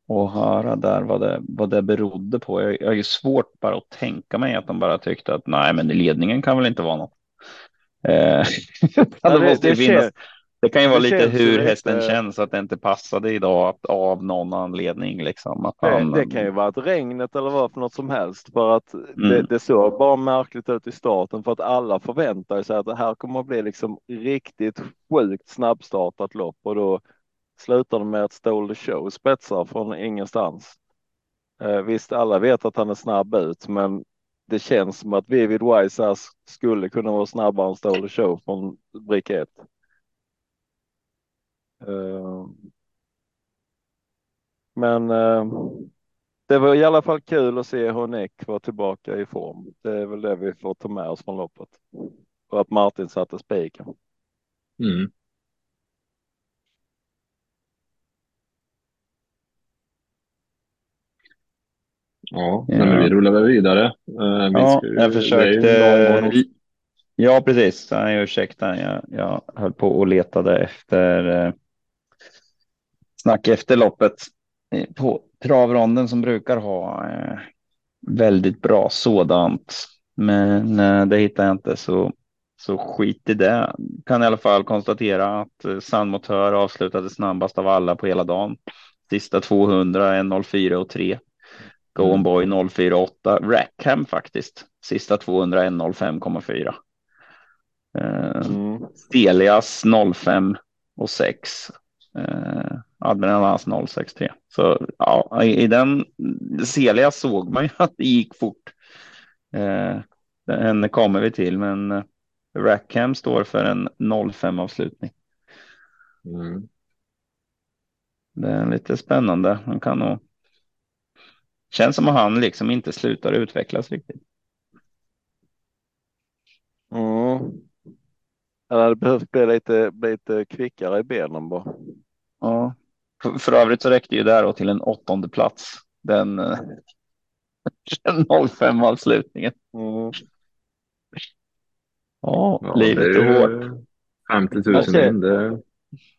att höra där vad det, vad det berodde på. Jag, jag är svårt bara att tänka mig att de bara tyckte att nej, men ledningen kan väl inte vara något. Eh, det, måste det, finnas, det kan ju vara lite hur hästen lite... känns att det inte passade idag av någon anledning. Liksom, att han... det, kan ju vara att regnet eller vad för något som helst för att mm. det, det såg bara märkligt ut i starten för att alla förväntar sig att det här kommer att bli liksom riktigt sjukt snabbstartat lopp och då slutar det med att Stole the Show spetsar från ingenstans. Eh, visst, alla vet att han är snabb ut, men det känns som att Vivid Wise skulle kunna vara snabbare än Stole Show från bricka 1. Ehm. Men ehm, det var i alla fall kul att se Honeck vara tillbaka i form. Det är väl det vi får ta med oss från loppet. Och att Martin satte spiken. Mm. Ja, men vi rullar väl vidare. Uh, ja, jag försökte. Ja, precis. ursäkta, jag, jag höll på och letade efter uh, snack efter loppet på travronden som brukar ha uh, väldigt bra sådant. Men uh, det hittar jag inte så, så skit i det. Kan i alla fall konstatera att uh, Sandmotör avslutade snabbast av alla på hela dagen. Sista 200, 1.04 och 3. Go on Boy 048. Rackham faktiskt. Sista 200 105,4. Eh, mm. Stelias 05 och 6. Eh, Admiralans 063. Så ja, i, i den Celias såg man ju att det gick fort. Eh, kommer vi till, men eh, Rackham står för en 05 avslutning. Mm. Det är lite spännande. Man kan nog Känns som att han liksom inte slutar utvecklas riktigt. Mm. Han hade behövt bli lite, lite kvickare i benen bara. Ja. För, för övrigt så räckte ju där till en åttonde plats. Den, eh, den 05 avslutningen. Mm. Ja, ja, livet är, är hårt. 50 000 alltså, in. Det...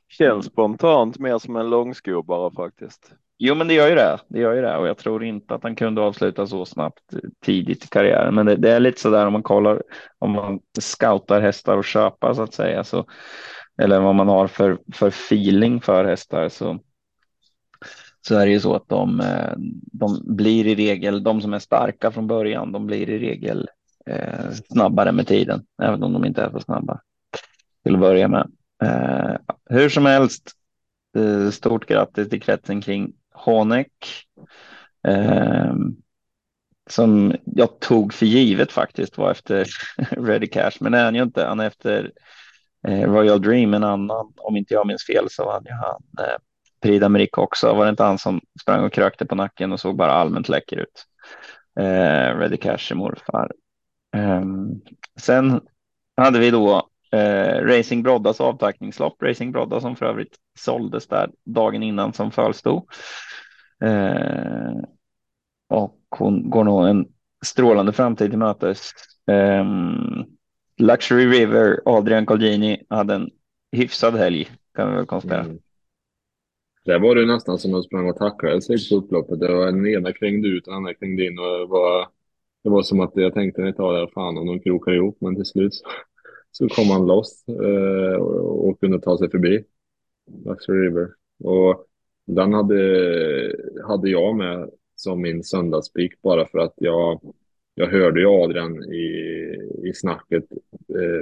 Känns spontant mer som en långsko bara faktiskt. Jo, men det gör ju det. Det gör ju det och jag tror inte att han kunde avsluta så snabbt tidigt i karriären. Men det, det är lite så där om man kollar om man scoutar hästar och köpa så att säga så eller vad man har för för feeling för hästar så. Så är det ju så att de, eh, de blir i regel de som är starka från början. De blir i regel eh, snabbare med tiden, även om de inte är så snabba till att börja med. Eh, hur som helst, eh, stort grattis till kretsen kring Honeck. Eh, som jag tog för givet faktiskt var efter Ready Cash, men det är han ju inte. Han är efter eh, Royal Dream, en annan, om inte jag minns fel så hade han eh, Prix d'Amérique också. Var det inte han som sprang och krökte på nacken och såg bara allmänt läcker ut? Eh, Ready Cash är morfar. Eh, sen hade vi då eh, Racing Broddas avtackningslopp. Racing Brodda som för övrigt såldes där dagen innan som förstod. Eh, och hon går nog en strålande framtid till mötes. Eh, Luxury River, Adrian Colgjini hade en hyfsad helg kan vi väl konstatera. Mm. Där var det nästan som att sprang och tacklade sig på upploppet. Det var den ena krängde ut, den andra krängde in och det var, det var som att jag tänkte ett tag där, fan om de krokar ihop, men till slut så, kom han loss eh, och, och kunde ta sig förbi Luxor River. Och den hade, hade jag med som min söndagspik bara för att jag, jag hörde ju Adrian i, i snacket eh,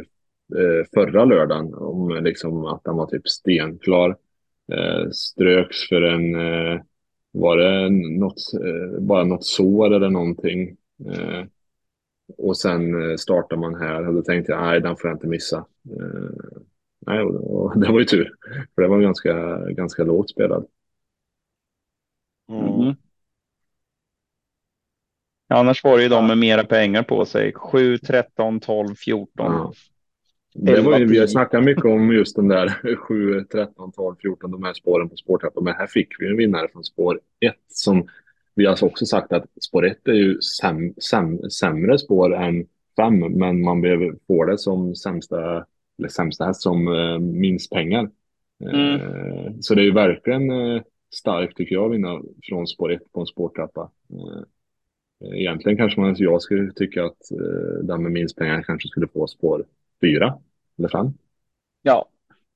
eh, förra lördagen om liksom att han var typ stenklar. Eh, ströks för en, eh, var det något, eh, bara något sår eller någonting. Eh, Eh, och sen eh, startar man här och då tänkte jag, nej den får jag inte missa. nej, och, och det var ju tur, för det var ganska, ganska lågt spelad. Mm. Ja, annars var det ju de med mera pengar på sig. 7, 13, 12, 14. Ja. Det var ju, vi har snackat mycket om just den där 7, 13, 12, 14, de här spåren på spårtappen. Men här fick vi en vinnare från spår 1 som vi har också sagt att spår 1 är ju säm, säm, sämre spår än 5, men man behöver få det som sämsta, eller sämsta häst som eh, minst pengar. Mm. Eh, så det är ju verkligen eh, starkt tycker jag att vinna från spår 1 på en spårtrappa. Eh, egentligen kanske man, jag skulle tycka att eh, den med minst pengar kanske skulle få spår 4 eller 5. Ja,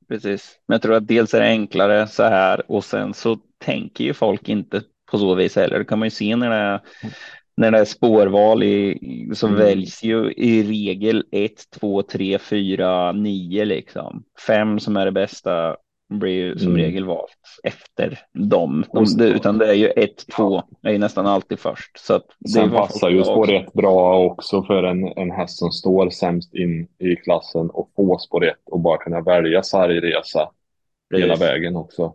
precis. Men jag tror att dels är det enklare så här och sen så tänker ju folk inte på så vis heller. Det kan man ju se när det är, när det är spårval i, så mm. väljs ju i regel 1, 2, 3, 4, 9 liksom. Fem som är det bästa blir ju som mm. regel valt efter dem. De, utan det är ju ett, två, är ju nästan alltid först. Så att Sen passar ju spår ett bra också för en, en häst som står sämst in i klassen och få spår ett och bara kunna välja sargresa hela vägen också.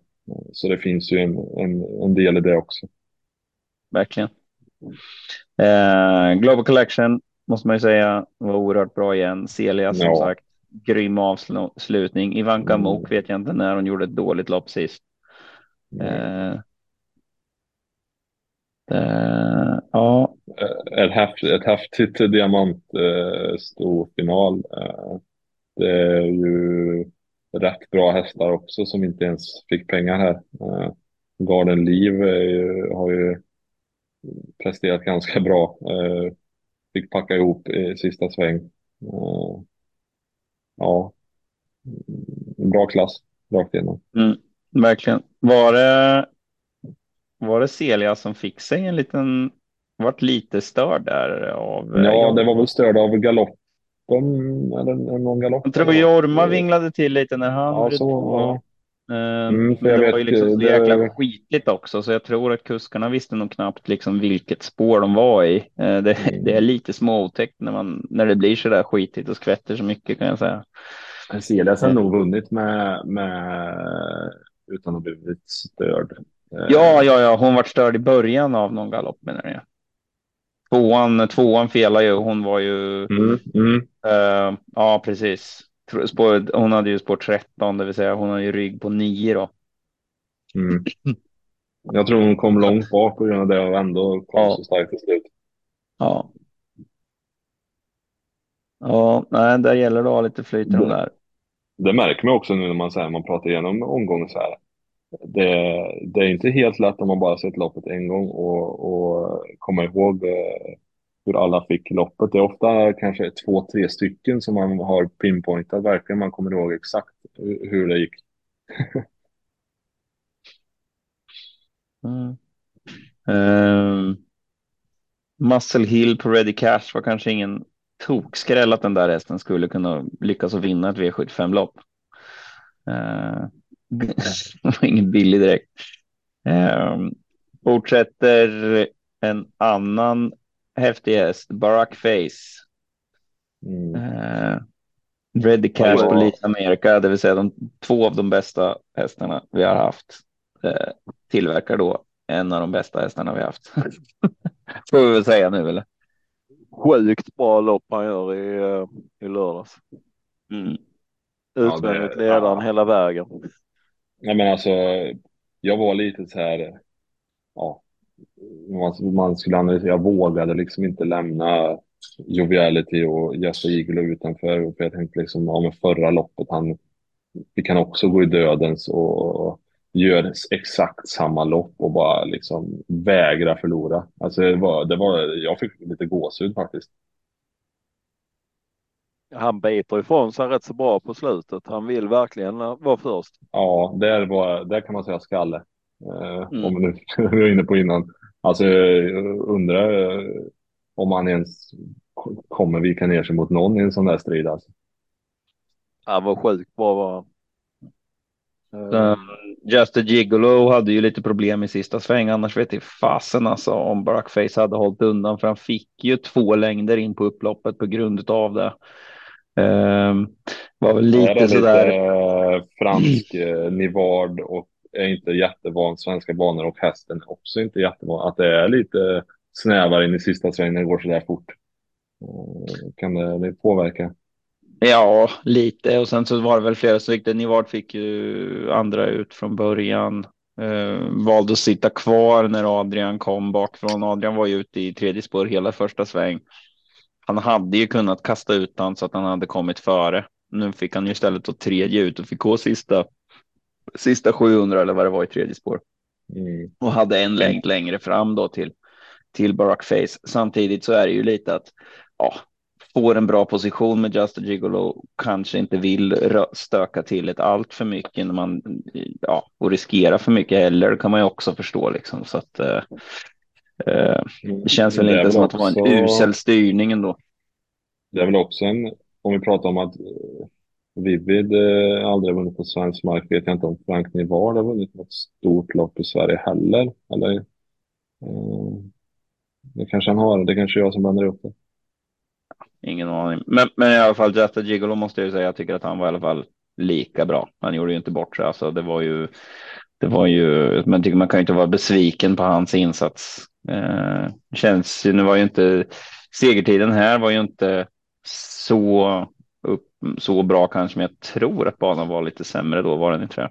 Så det finns ju en, en, en del i det också. Verkligen. Eh, Global Collection måste man ju säga var oerhört bra igen. Celia som ja. sagt grym avslutning. Ivanka mm. Mok vet jag inte när hon gjorde ett dåligt lopp sist. Mm. Eh, eh, ja. Ett, häft, ett häftigt diamant eh, final. Eh, det är ju rätt bra hästar också som inte ens fick pengar här. Eh, Garden Liv ju, har ju presterat ganska bra. Eh, fick packa ihop i sista sväng. Eh, ja, bra klass rakt igenom. Mm, verkligen. Var det, var det Celia som fick sig en liten, vart lite störd där av? Ja, det var väl störd av galoppen eller någon galopp. Jag tror Jorma vinglade till lite när han ja, så, ja. Ehm, mm, det var ju liksom så det... jäkla skitligt också, så jag tror att kuskarna visste nog knappt liksom vilket spår de var i. Ehm, det, mm. det är lite småotäckt när, man, när det blir så där skitigt och skvätter så mycket kan jag säga. Cedas har mm. nog vunnit med, med, utan att blivit störd. Ja, ja, ja, hon var störd i början av någon galopp menar jag. Tvåan, tvåan felade ju, hon var ju. Mm, mm. Uh, ja, precis. Spår, hon hade ju spår 13, det vill säga hon har ju rygg på 9 då. Mm. Jag tror hon kom långt bak på grund av det och ändå kom ja. så starkt till slut. Ja. Ja, nej, där gäller det att ha lite flyt i de där. Det märker man också nu när man, så här, man pratar igenom omgången så här. Det, det, är inte helt lätt om man bara sett loppet en gång och, och komma ihåg eh, hur alla fick loppet. Det är ofta kanske två, tre stycken som man har pinpointat verkligen. Man kommer ihåg exakt hur det gick. mm. uh, Muscle Hill på Ready Cash var kanske ingen tokskräll att den där hästen skulle kunna lyckas och vinna ett V75-lopp. Uh, ehm, ingen billig direkt. Uh, fortsätter en annan häftig häst, Barack Face. Mm. Uh, Ready Cash oh, på Lite America, det vill säga de två av de bästa hästarna vi har haft. Uh, tillverkar då en av de bästa hästarna vi haft. Får vi väl säga nu eller? Sjukt bra lopp han gör i, uh, i lördags. Mm. Utvändigt ja, ledaren ja. hela vägen. Nej men alltså, jag var lite så här, ja, man, man skulle analysera, jag vågade liksom inte lämna Joviality och Jesper Iglo utanför. För jag tänkte liksom, ja men förra loppet, han, vi kan också gå i dödens och gör exakt samma lopp och bara liksom vägra förlora. Alltså det var, det var, jag fick lite gåshud faktiskt. Han biter ifrån sig rätt så bra på slutet. Han vill verkligen vara först. Ja, där, var, där kan man säga skalle. Eh, mm. Om vi nu var inne på innan. Alltså undrar eh, om han ens kommer vika ner sig mot någon i en sån där strid. Alltså. Han var sjukt bra var Just a Gigolo hade ju lite problem i sista sväng. Annars vet jag fasen alltså om Barackface hade hållit undan. För han fick ju två längder in på upploppet på grund av det. Um, var väl lite, lite sådär. Eh, fransk eh, Nivard och är inte jättevan svenska banor och hästen är också inte jättevan. Att det är lite snävare in i sista svängen när det går så där fort. Kan det, det påverka? Ja, lite och sen så var det väl flera stycken. Nivard fick ju andra ut från början. Eh, valde att sitta kvar när Adrian kom bakifrån. Adrian var ju ute i tredje spår hela första sväng. Han hade ju kunnat kasta ut han så att han hade kommit före. Nu fick han ju istället då tredje ut och fick gå sista, sista 700 eller vad det var i tredje spår. Mm. Och hade en längd längre fram då till, till Barack Face. Samtidigt så är det ju lite att ja, får en bra position med Just a Gigolo kanske inte vill stöka till ett allt för mycket när man ja, och riskera för mycket heller kan man ju också förstå liksom så att eh det känns väl Det inte väl som att det var en usel styrning ändå. Det är väl också en, om vi pratar om att eh, Vivid eh, aldrig vunnit på svensk mark, vet jag inte om Frank Nivard har vunnit något stort lopp i Sverige heller. Eller, eh, det kanske han har, det kanske är jag som blandar upp det. Ingen aning. Men, men i alla fall Just a Gigolo måste jag ju säga. Jag tycker att han var i alla fall lika bra. Han gjorde ju inte bort sig. Alltså, det var ju. Det var ju. Men tycker man kan ju inte vara besviken på hans insats. Eh, känns ju. Nu var ju inte segertiden här var ju inte så upp, så bra kanske. Men jag tror att banan var lite sämre då var den inte det?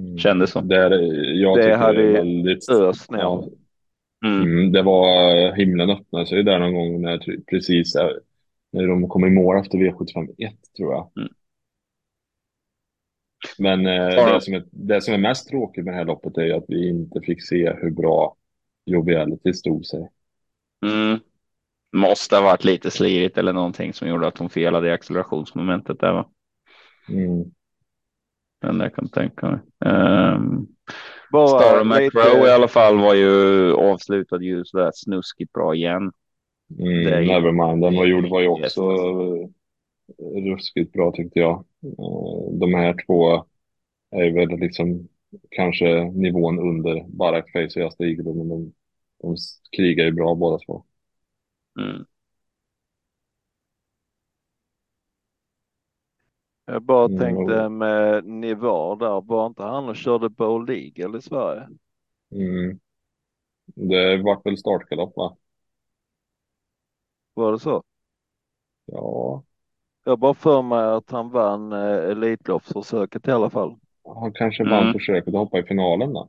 Mm. Kändes så. Det är, jag Det hade det väldigt... Ös ner. Ja, Mm. mm, det var himlen öppnade sig där någon gång när precis eh, när de kom i mål efter V75 1 tror jag. Mm. Men eh, det, som är, det som är mest tråkigt med det här loppet är ju att vi inte fick se hur bra Joviality stod sig. Mm. Måste ha varit lite slirigt eller någonting som gjorde att hon felade i accelerationsmomentet där va? Mm. Men jag kan tänka mig. Um, Star lite- McCrow i alla fall var ju avslutad ju sådär snuskigt bra igen. Mm, Det är ju- Nevermind, den var, gjord var ju också eh, ruskigt bra tyckte jag. Eh, De här två är väl liksom kanske nivån under Barak Face och Just Eagle, men de, de krigar ju bra båda två. Mm. Jag bara Mm, tänkte och- med Nivar där, var inte han och körde Bold Eagle i Sverige? Mm. Det vart väl startgalopp va? Var det så? Ja, Jag bara för mig att han vann eh, Elitloppsförsöket i alla fall. han kanske Mm. vann försöket att hoppa i finalen då.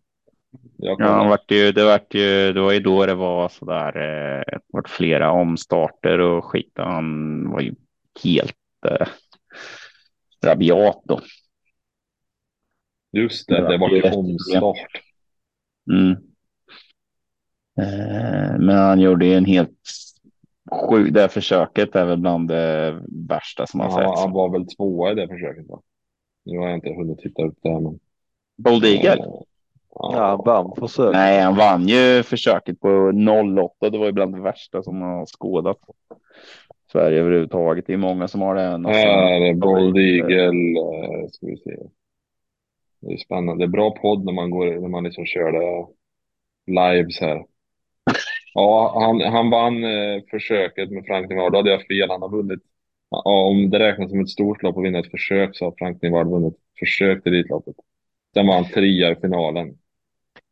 Jag Ja, han vart ju, det, vart ju, det var ju då det var sådär, eh, vart flera omstarter och skit. Han var ju helt eh, rabiat då. Just det, det var det ju omstart. Mm. Eh, men han gjorde ju en helt sjuk, det här försöket är väl bland det värsta som man Ja, sett. han var väl tvåa i det försöket va? Nu har jag inte hunnit titta upp det här men. Bold Eagle? Ja, han vann försöket. Nej, han vann ju försöket på 08. Det var ju bland det värsta som man har skådat. Sverige överhuvudtaget. Det är många som har det. Här är Bold Eagle. eh, Ska vi se. Det är spännande. Det är bra podd när man går, när man liksom kör det lives här. Ja, han, han vann eh, försöket med Frank Nivard. Då hade jag fel. Han har vunnit. Ja, om det räknas som ett stort lopp att vinna ett försök så har Frank Nivard vunnit försök till Elitloppet. Sen var han trea i finalen.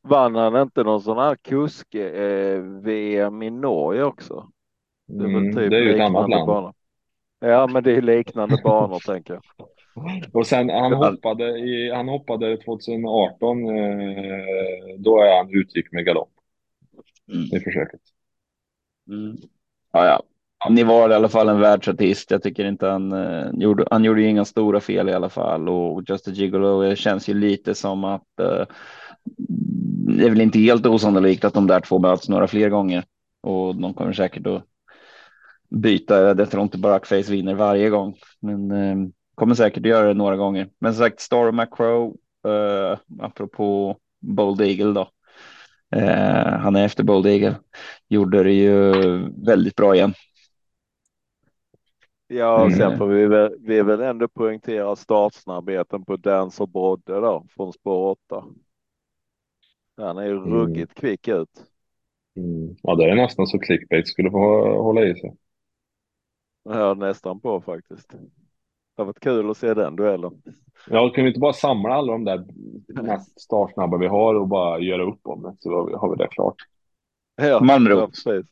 Vann han inte någon sån här kusk eh, VM i Norge också? Det är väl Mm, typ det är ju ett annat land. banor. Ja, men det är liknande banor tänker jag. Och sen han hoppade, i, han hoppade 2018. Eh, då är han utgick med galopp Mm. i försöket. Mm. Ja, ja. Ni var i alla fall en världsartist. Jag tycker inte han eh, gjorde. Han gjorde ju inga stora fel i alla fall och Just a Gigolo det känns ju lite som att eh, det är väl inte helt osannolikt att de där två möts några fler gånger och de kommer säkert att byta. Jag tror inte Barackface vinner varje gång, men eh, kommer säkert att göra det några gånger. Men som sagt, Star McCrow, eh, apropå Bold Eagle då. Eh, han är efter Bold Eagle. Gjorde det ju väldigt bra igen. Ja, och sen Mm. får vi väl, vi väl ändå poängtera startsnabbheten på Dance och Brodde då från spår 8. Han är ju Mm. ruggigt kvick ut. Mm. Ja, det är nästan så clickbait skulle få hålla i sig. Jag nästan på faktiskt. Det har varit kul att se den duellen. Ja, kan vi inte bara samla alla de där mest startsnabba vi har och bara göra upp om det så har vi, det klart. Ja, Malmrot. ja, precis.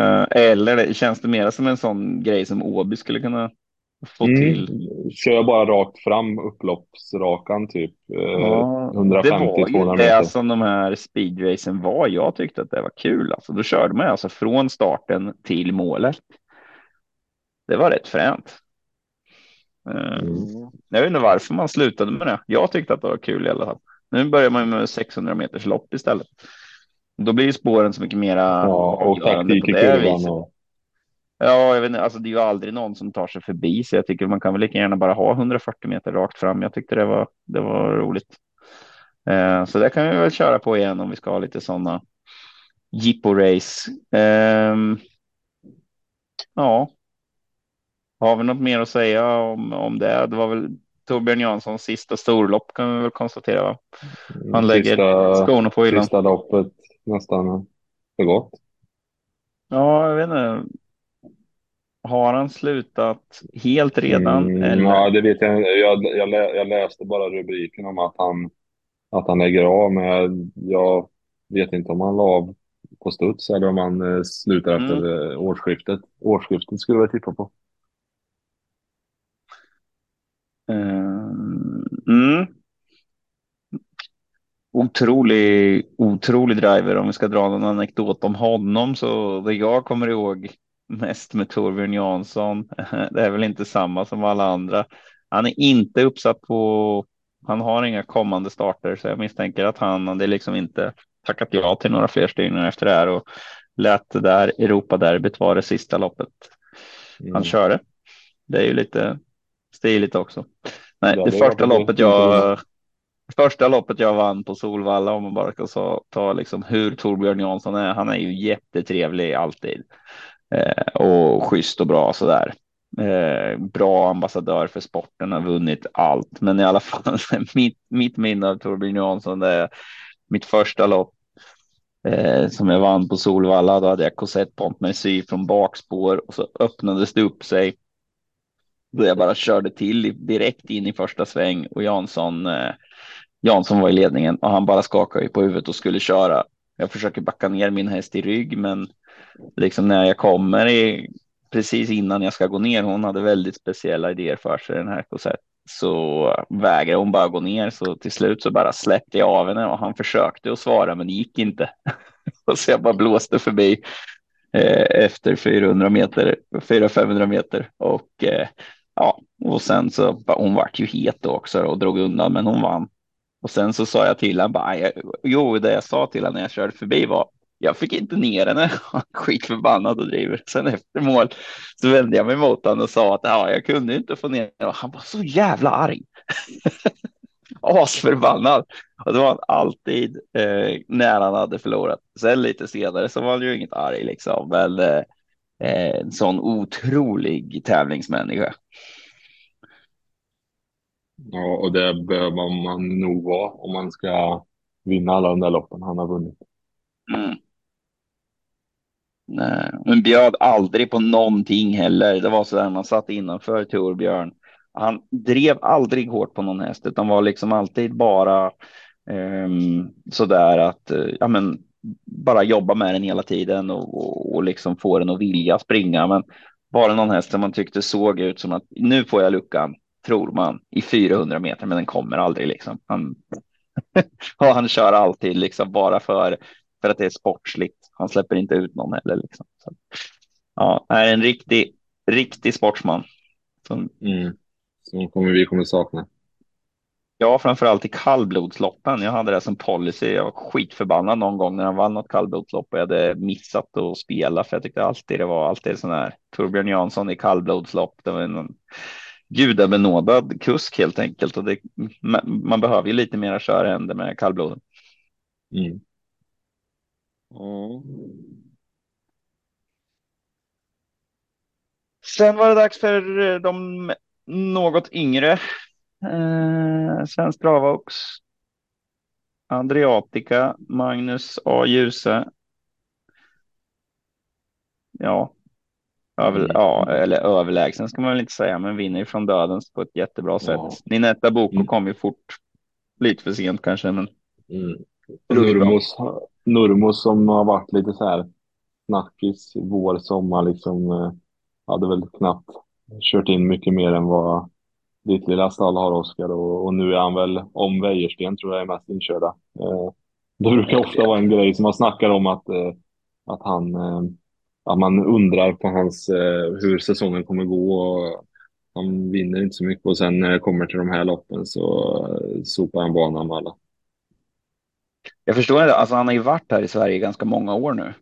Eh, eller känns det mer som en sån grej som Åby skulle kunna få till. Mm. Kör bara rakt fram, upploppsrakan typ. Eh, Ja, 150-200 det var ju meter. det som de här speedracen var. Jag tyckte att det var kul. Alltså, då körde man alltså från starten till målet. Det var rätt fränt. Eh, Mm. Jag vet inte varför man slutade med det. Jag tyckte att det var kul i alla fall. Nu börjar man med 600 meters lopp istället. Då blir ju spåren så mycket mera Ja, och taktik i kurvan. Och, Ja, jag vet inte, alltså det är ju aldrig någon som tar sig förbi, så jag tycker man kan väl lika gärna bara ha 140 meter rakt fram. Jag tyckte det var, det var roligt. Eh, så det kan vi väl köra på igen om vi ska ha lite sådana jippo-race. Ehm, ja. Har vi något mer att säga om, om det? Det var väl Torbjörn Janssons sista storlopp kan vi väl konstatera. Va? Han lägger sista, skorna på hyllan. sista loppet nästan för gott. Ja, jag vet inte. Har han slutat helt redan? Mm, eller? ja, det vet jag jag, jag, jag läste bara rubriken om att han, att han lägger av, men jag, jag vet inte om han la av på studs eller om han eh, slutar Mm. efter eh, årsskiftet. Årsskiftet skulle jag tippa på. Ehm, Mm. Otrolig, otrolig driver. Om vi ska dra någon anekdot om honom så det jag kommer ihåg mest med Torbjörn Jansson. Det är väl inte samma som alla andra. Han är inte uppsatt på. Han har inga kommande starter så jag misstänker att han hade liksom inte tackat ja till några fler styrningar efter det här och lät det där Europaderbyt vara det sista loppet Mm. han körde. Det är ju lite stiligt också. Nej, det, det första loppet jag första loppet jag vann på Solvalla om man bara ska ta liksom hur Torbjörn Jansson är. Han är ju jättetrevlig alltid eh, och schysst och bra så där. Eh, bra ambassadör för sporten, har vunnit allt, men i alla fall mitt, mitt minne av Torbjörn Jansson, det är mitt första lopp eh, som jag vann på Solvalla. Då hade jag Cosette Pontmercy från bakspår och så öppnades det upp sig. Då jag bara körde till direkt in i första sväng och Jansson, eh, Jansson var i ledningen och han bara skakade på huvudet och skulle köra. Jag försöker backa ner min häst i rygg, men liksom när jag kommer i, precis innan jag ska gå ner, hon hade väldigt speciella idéer för sig den här Cosette. Så vägrade hon bara gå ner så till slut så bara släppte jag av henne och han försökte att svara men det gick inte. och så jag bara blåste förbi eh, efter 400 meter, 400-500 meter och eh, ja, och sen så hon vart ju het också och drog undan men hon vann. Och sen så sa jag till henne bara, jo, det jag sa till henne när jag körde förbi var jag fick inte ner henne. Skitförbannad och driver. Sen efter mål så vände jag mig mot honom och sa att ja, jag kunde inte få ner henne. Han var så jävla arg. Asförbannad. Och det var han alltid eh, när han hade förlorat. Sen lite senare så var han ju inget arg liksom. Men eh, eh, en sån otrolig tävlingsmänniska. Ja, och det behöver man nog vara om man ska vinna alla de där loppen han har vunnit. Mm. Nej, men bjöd aldrig på någonting heller. Det var så där man satt innanför Torbjörn. Han drev aldrig hårt på någon häst utan var liksom alltid bara ehm, um, så där att eh, ja, men bara jobba med den hela tiden och, och, och liksom få den att vilja springa. Men var det någon häst som man tyckte såg ut som att nu får jag luckan, tror man, i 400 meter, men den kommer aldrig liksom. Han, han kör alltid liksom bara för, för att det är sportsligt. Han släpper inte ut någon heller liksom. Så, ja, är en riktig, riktig sportsman. Som, Mm. Som kommer vi kommer sakna. ja, framförallt i kallblodsloppen. Jag hade det som policy. Jag var skitförbannad någon gång när han vann något kallblodslopp och jag hade missat att spela för jag tyckte alltid det var alltid sån här Torbjörn Jansson i kallblodslopp. Det var en gudabenådad kusk helt enkelt och det, man, man behöver ju lite mera körhänder med kallbloden. Mm. Sen var det dags för eh, de något yngre. Eh, Svensk Dravox. Adriatica, Magnus A. Djuse. Ja. Över, Mm. ja, eller överlägsen ska man väl inte säga, men vinner ju från dödens på ett jättebra sätt. Ja. Ninetta Boko Mm. kom ju fort. Lite för sent kanske, men Mm. Nurmos, Nurmos som har varit lite så här snackis vår, sommar liksom. eh, Hade väl knappt kört in mycket mer än vad ditt lilla stall har Oskar och, och, nu är han väl om Wäjersten tror jag är mest inkörda. Eh, det brukar ofta vara en grej som man snackar om att, eh, att han eh, att man undrar på hans eh, hur säsongen kommer gå och han vinner inte så mycket och sen när det kommer till de här loppen så eh, sopar han banan med alla. Jag förstår inte, alltså han har ju varit här i Sverige ganska många år nu.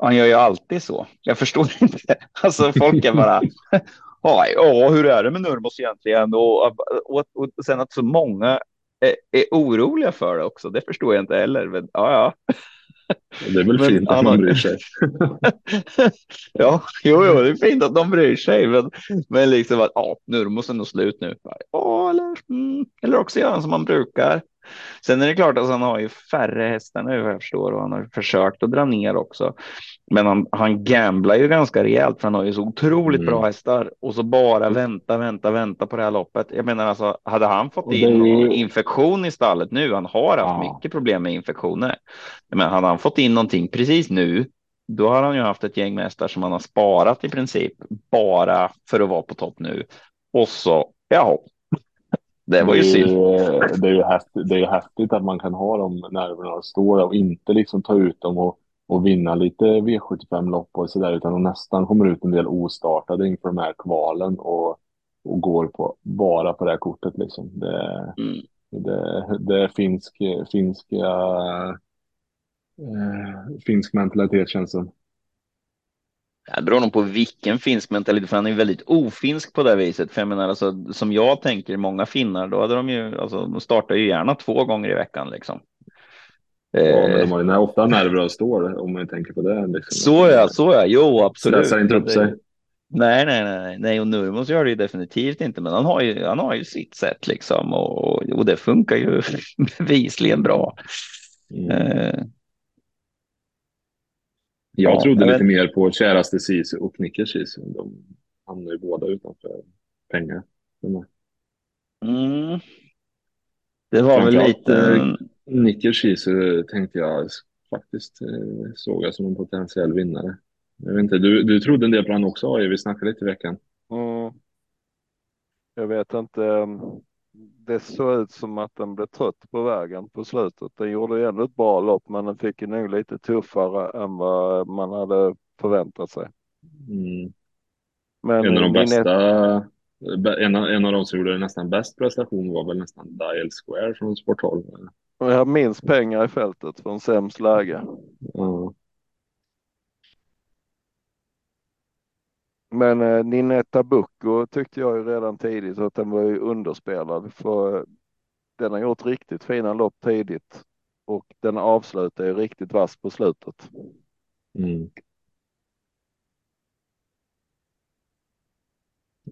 Han gör ju alltid så. Jag förstår inte. Alltså folk är bara, ja, hur är det med Nurmos egentligen? Och, och, och sen att så många är, är, oroliga för det också, det förstår jag inte heller. Men, ja, ja. Det är väl men, fint att man bryr sig. ja, jo, jo, det är fint att de bryr sig, men, men liksom att ja, Nurmos är nog slut nu. Ja, eller, mm, eller också gör han som man brukar. Sen är det klart att han har ju färre hästar nu vad jag förstår och han har försökt att dra ner också. Men han, han gamblar ju ganska rejält för han har ju så otroligt mm. bra hästar och så bara vänta, vänta, vänta på det här loppet. Jag menar alltså, hade han fått in någon infektion i stallet nu, han har haft ja. mycket problem med infektioner. Men hade han fått in någonting precis nu, då har han ju haft ett gäng med hästar som han har sparat i princip bara för att vara på topp nu. Och så, ja, det var ju synd. Det är ju, häftigt, det är ju häftigt att man kan ha de nerverna och stå och inte liksom ta ut dem och, och vinna lite V75-lopp och sådär utan de nästan kommer ut en del ostartade inför de här kvalen och, och går på, bara på det här kortet liksom. Det, mm. det, det är finsk, finska, äh, finsk mentalitet känns som. Det beror nog på vilken finsk mentalitet, för han är väldigt ofinsk på det viset. För jag menar, alltså, som jag tänker, många finnar, då hade de ju, alltså, de startar ju gärna två gånger i veckan liksom. Ja, men de har ju ofta nerver och står om man tänker på det. Liksom. Så ja, så ja, jo absolut. Stressar inte upp sig. Nej, nej, nej, nej, och Nurmos gör det ju definitivt inte, men han har ju, han har ju sitt sätt liksom och, och det funkar ju bevisligen bra. Mm. Eh, jag ja, trodde jag lite vet. mer på käraste Sisu och Nickers Sisu. De hamnar ju båda utanför pengar. Mm. Det var väl lite... Nickers Sisu tänkte jag faktiskt eh, såg jag som en potentiell vinnare. Jag vet inte, du, du trodde en del på han också, Vi snackade lite i veckan. Mm. Jag vet inte. Det såg ut som att den blev trött på vägen på slutet. Den gjorde ju ändå ett bra lopp, men den fick ju nog lite tuffare än vad man hade förväntat sig. Mm. Men en av de bästa, en av, en av de som gjorde nästan bäst prestation var väl nästan Dial Square från Sport 12. Och jag har minst pengar i fältet från sämst läge. Mm. Men eh, Ninetta eh, Bucco tyckte jag ju redan tidigt att den var ju underspelad för eh, den har gjort riktigt fina lopp tidigt och den avslutar ju riktigt vass på slutet. Mm.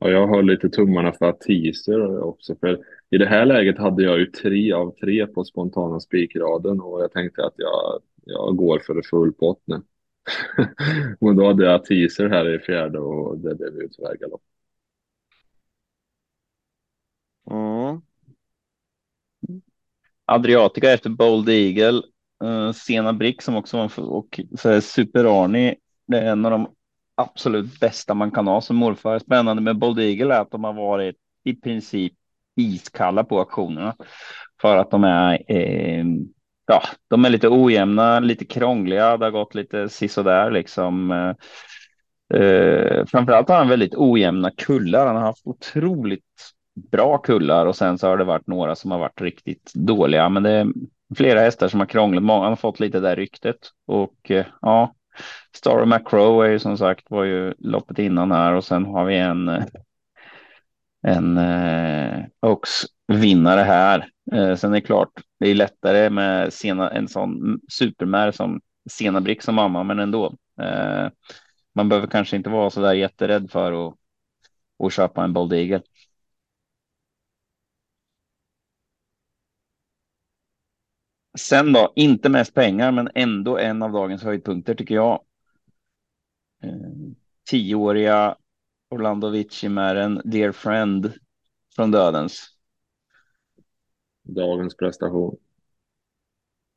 Ja, jag har lite tummarna för att teaser också, för i det här läget hade jag ju tre av tre på spontana spikraden och jag tänkte att jag, jag går för full pott nu. Men då hade jag teaser här i fjärde och det blev ju tyvärr galopp. Mm. Adriatica efter Bold Eagle. Uh, Sena Brick som också var och så Super Arni. Det är en av de absolut bästa man kan ha som morfar. Spännande med Bold Eagle är att de har varit i princip iskalla på auktionerna för att de är eh, ja, de är lite ojämna, lite krångliga. Det har gått lite sisådär liksom. Eh, eh, framförallt har han väldigt ojämna kullar. Han har haft otroligt bra kullar och sen så har det varit några som har varit riktigt dåliga. Men det är flera hästar som har krånglat. Många har fått lite där ryktet och eh, ja, Star of McCrow är ju som sagt var ju loppet innan här och sen har vi en eh, en eh, Oaks vinnare här. Eh, sen är det klart, det är lättare med sena, en sån supermär som Sena Brick som mamma, men ändå. Eh, man behöver kanske inte vara så där jätterädd för att, att köpa en Bold Eagle. Sen då, inte mest pengar, men ändå en av dagens höjdpunkter tycker jag. Eh, tioåriga Orlando Vici med en Dear Friend från Dödens. Dagens prestation.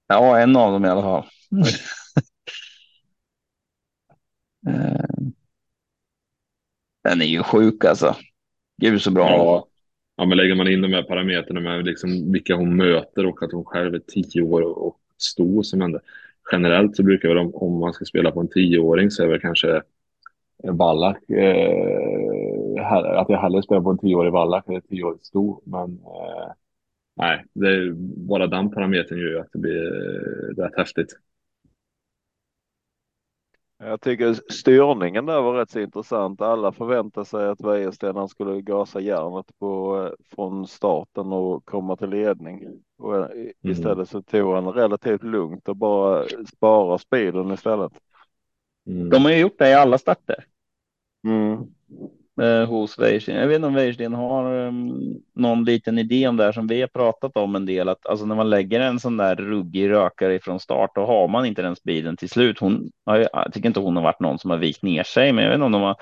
Ja, en av dem i alla fall. Eh, Den är ju sjuk alltså. Gud så bra. Ja. ja, men lägger man in de här parametrarna med liksom vilka hon möter och att hon själv är tio år och stor som ändå. Generellt så brukar väl om, om man ska spela på en tioåring så är det kanske Wallach. Eh, att jag hellre spelar på en tioårig Wallach eller tioårig stor. Men eh, nej, det är, bara den parametern gör ju att det blir eh, rätt häftigt. Jag tycker styrningen där var rätt så intressant. Alla förväntade sig att Wäjersten skulle gasa järnet på, eh, från starten och komma till ledning. Och eh, mm. istället så tog han relativt lugnt och bara spara speeden istället. Mm. De har ju gjort det i alla starter. Mm. Eh, hos Weirsten. Jag vet inte om Weirsten har um, någon liten idé om det här som vi har pratat om en del. Att alltså när man lägger en sån där ruggig rökare från start, då har man inte den speeden till slut. Hon, jag tycker inte hon har varit någon som har vikt ner sig, men jag vet inte om de har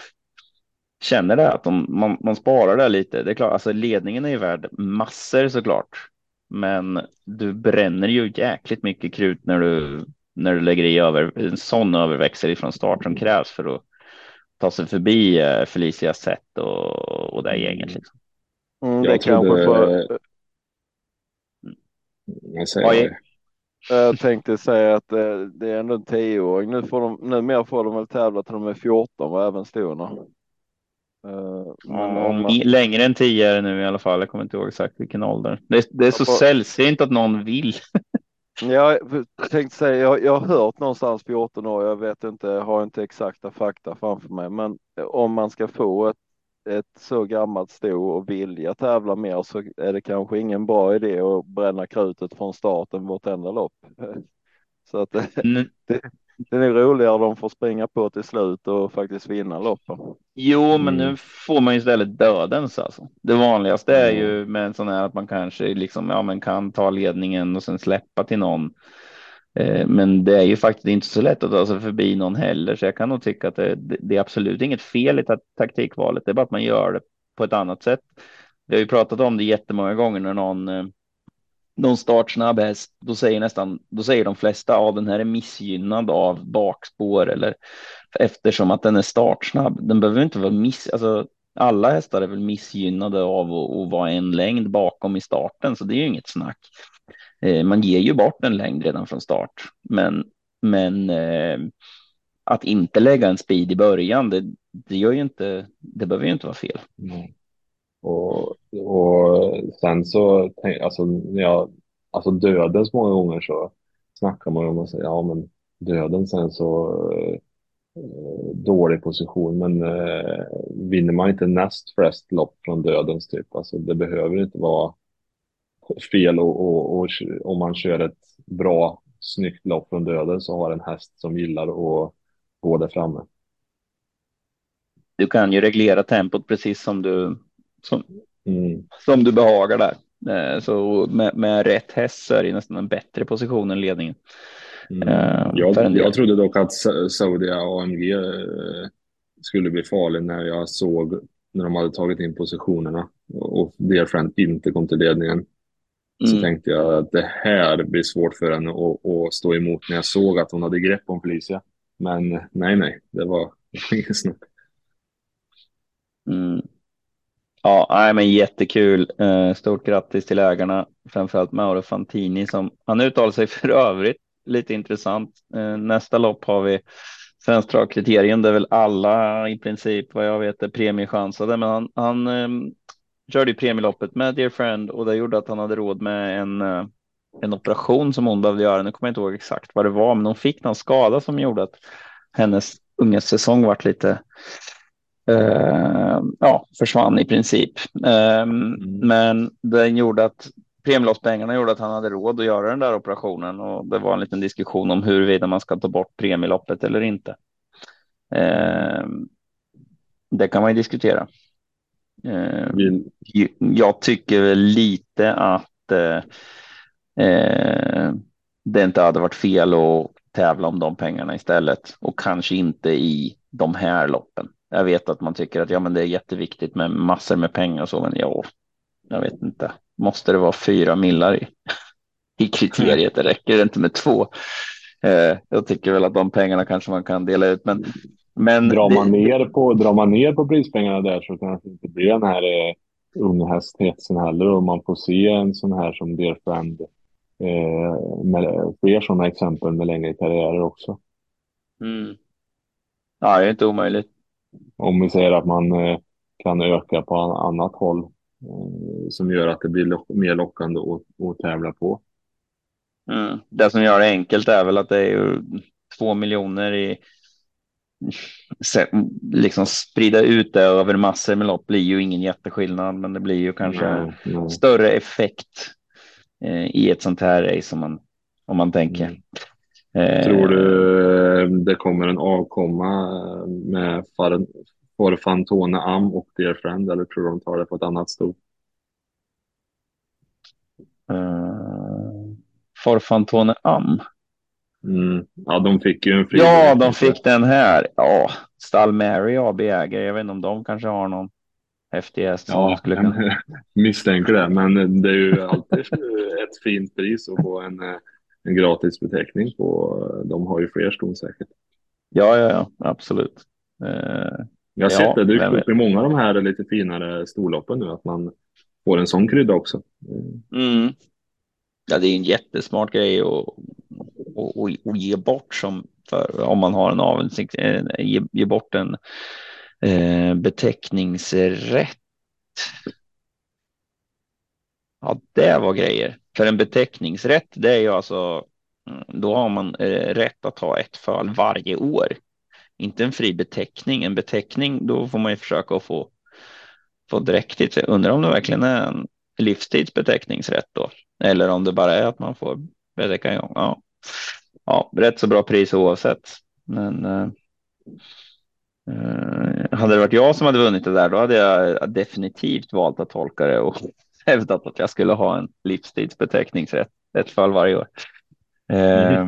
känner det att de, man, man sparar det lite. Det är klart, alltså ledningen är ju värd massor såklart, men du bränner ju jäkligt mycket krut när du när du lägger i över en sån överväxel ifrån start som krävs för att ta sig förbi eh, Felicia Sett och, och det gänget. Liksom. Mm, det kanske för... Jag, säger jag tänkte säga att eh, det är ändå en tioåring. Nu får de, numera får de väl tävla till de är 14 och även storna. Uh, men om man... Längre än 10 är det nu i alla fall. Jag kommer inte ihåg exakt vilken ålder. Det, det är så får... sällsynt att någon vill. Jag tänkte säga, jag, jag har hört någonstans 14 år, jag vet inte, har inte exakta fakta framför mig, men om man ska få ett, ett så gammalt sto och vilja tävla mer så är det kanske ingen bra idé att bränna krutet från starten vartenda lopp. Så att mm. det, det är roligare de får springa på till slut och faktiskt vinna loppen. Jo, men mm. nu får man ju istället dödens alltså. Det vanligaste är ju med en sån här att man kanske liksom, ja, men kan ta ledningen och sen släppa till någon. Eh, men det är ju faktiskt inte så lätt att ta sig förbi någon heller, så jag kan nog tycka att det, det är absolut inget fel i taktikvalet. Det är bara att man gör det på ett annat sätt. Vi har ju pratat om det jättemånga gånger när någon eh, någon startsnabb häst, då säger nästan, då säger de flesta, ja den här är missgynnad av bakspår eller eftersom att den är startsnabb. Den behöver inte vara miss, alltså alla hästar är väl missgynnade av att, vara en längd bakom i starten, så det är ju inget snack. Eh, man ger ju bort en längd redan från start, men, men eh, att inte lägga en speed i början, det, det gör ju inte, det behöver ju inte vara fel. Nej. Och, och sen så, alltså, när jag, alltså dödens många gånger så snackar man om att säga, ja men döden sen så eh, dålig position, men eh, vinner man inte näst flest lopp från dödens typ, alltså det behöver inte vara fel och, och, och om man kör ett bra, snyggt lopp från döden så har en häst som gillar att gå där framme. Du kan ju reglera tempot precis som du som, mm. som du behagar där. Eh, så med, med rätt häst så är det nästan en bättre position än ledningen. Mm. Uh, jag, jag trodde dock att Saudia AMG eh, skulle bli farlig när jag såg när de hade tagit in positionerna och Dear Friend inte kom till ledningen. Så mm. tänkte jag att det här blir svårt för henne att, att, stå emot när jag såg att hon hade grepp om Felicia. Men nej, nej, det var, det var ingen snack. Mm. Ja, nej, men jättekul. Eh, stort grattis till ägarna, framförallt Mauro Fantini som han uttalar sig för övrigt lite intressant. Eh, nästa lopp har vi Svenskt dragkriterium där väl alla i princip vad jag vet är premiechansade, men han, han um, körde ju premieloppet med Dear Friend och det gjorde att han hade råd med en, uh, en operation som hon behövde göra. Nu kommer jag inte ihåg exakt vad det var, men hon fick någon skada som gjorde att hennes unga säsong vart lite uh, ja, försvann i princip. Um, mm. Men den gjorde att premieloppspengarna gjorde att han hade råd att göra den där operationen och det var en liten diskussion om huruvida man ska ta bort premieloppet eller inte. Um, det kan man ju diskutera. Mm. Jag tycker lite att eh, eh, det inte hade varit fel att tävla om de pengarna istället och kanske inte i de här loppen. Jag vet att man tycker att ja, men det är jätteviktigt med massor med pengar och så, men ja, jag vet inte. Måste det vara fyra millar i, i kriteriet? Det räcker inte med två. Eh, jag tycker väl att de pengarna kanske man kan dela ut, men Men Drar man, det, ner på, drar man ner på prispengarna där så kanske det inte blir den här eh, unghästhetsen heller och man får se en sån här som Dear Friend eh, med fler sådana exempel med längre karriärer också. mm. Ja, det är inte omöjligt. Om vi säger att man eh, kan öka på an- annat håll eh, som gör att det blir lock mer lockande att, att tävla på. Mm. Det som gör det enkelt är väl att det är två miljoner i liksom sprida ut det över massor med lopp blir ju ingen jätteskillnad, men det blir ju kanske Nej, nej. större effekt eh, i ett sånt här race om man, om man tänker. Eh, Tror du eh, det kommer en avkomma eh, med Forfantone Am och Dear Friend eller tror du de tar det på ett annat sto? Eh, Forfantone Am. Mm. Ja, de fick ju en fri Ja, de fick den här. Ja, Stall Mary AB äger. Jag vet inte om de kanske har någon som Ja, skulle kunna. misstänker det, men det är ju alltid ett fint pris att få en, en gratis beteckning på. De har ju fler ston säkert. Ja, ja, ja, absolut. Eh, Jag har Ja, sett det dykt upp i många av de här lite finare storloppen nu, att man får en sån krydda också. mm. Ja, det är en jättesmart grej att, att, att ge bort som för om man har en avundsjuk, eh, ge, ge bort en eh, beteckningsrätt. Ja, det var grejer. För en beteckningsrätt, det är ju alltså, mm, då har man eh, rätt att ha ett föl varje år. Inte en fri beteckning. En beteckning, då får man ju försöka att få, få dräktigt. Jag undrar om det verkligen är en livstidsbeteckningsrätt då. Eller om det bara är att man får betäcka en gång. Ja, ja rätt så bra pris oavsett. Men eh, eh, hade det varit jag som hade vunnit det där, då hade jag definitivt valt att tolka det och hävdat att jag skulle ha en livstidsbeteckningsrätt ett fall varje år. Eh,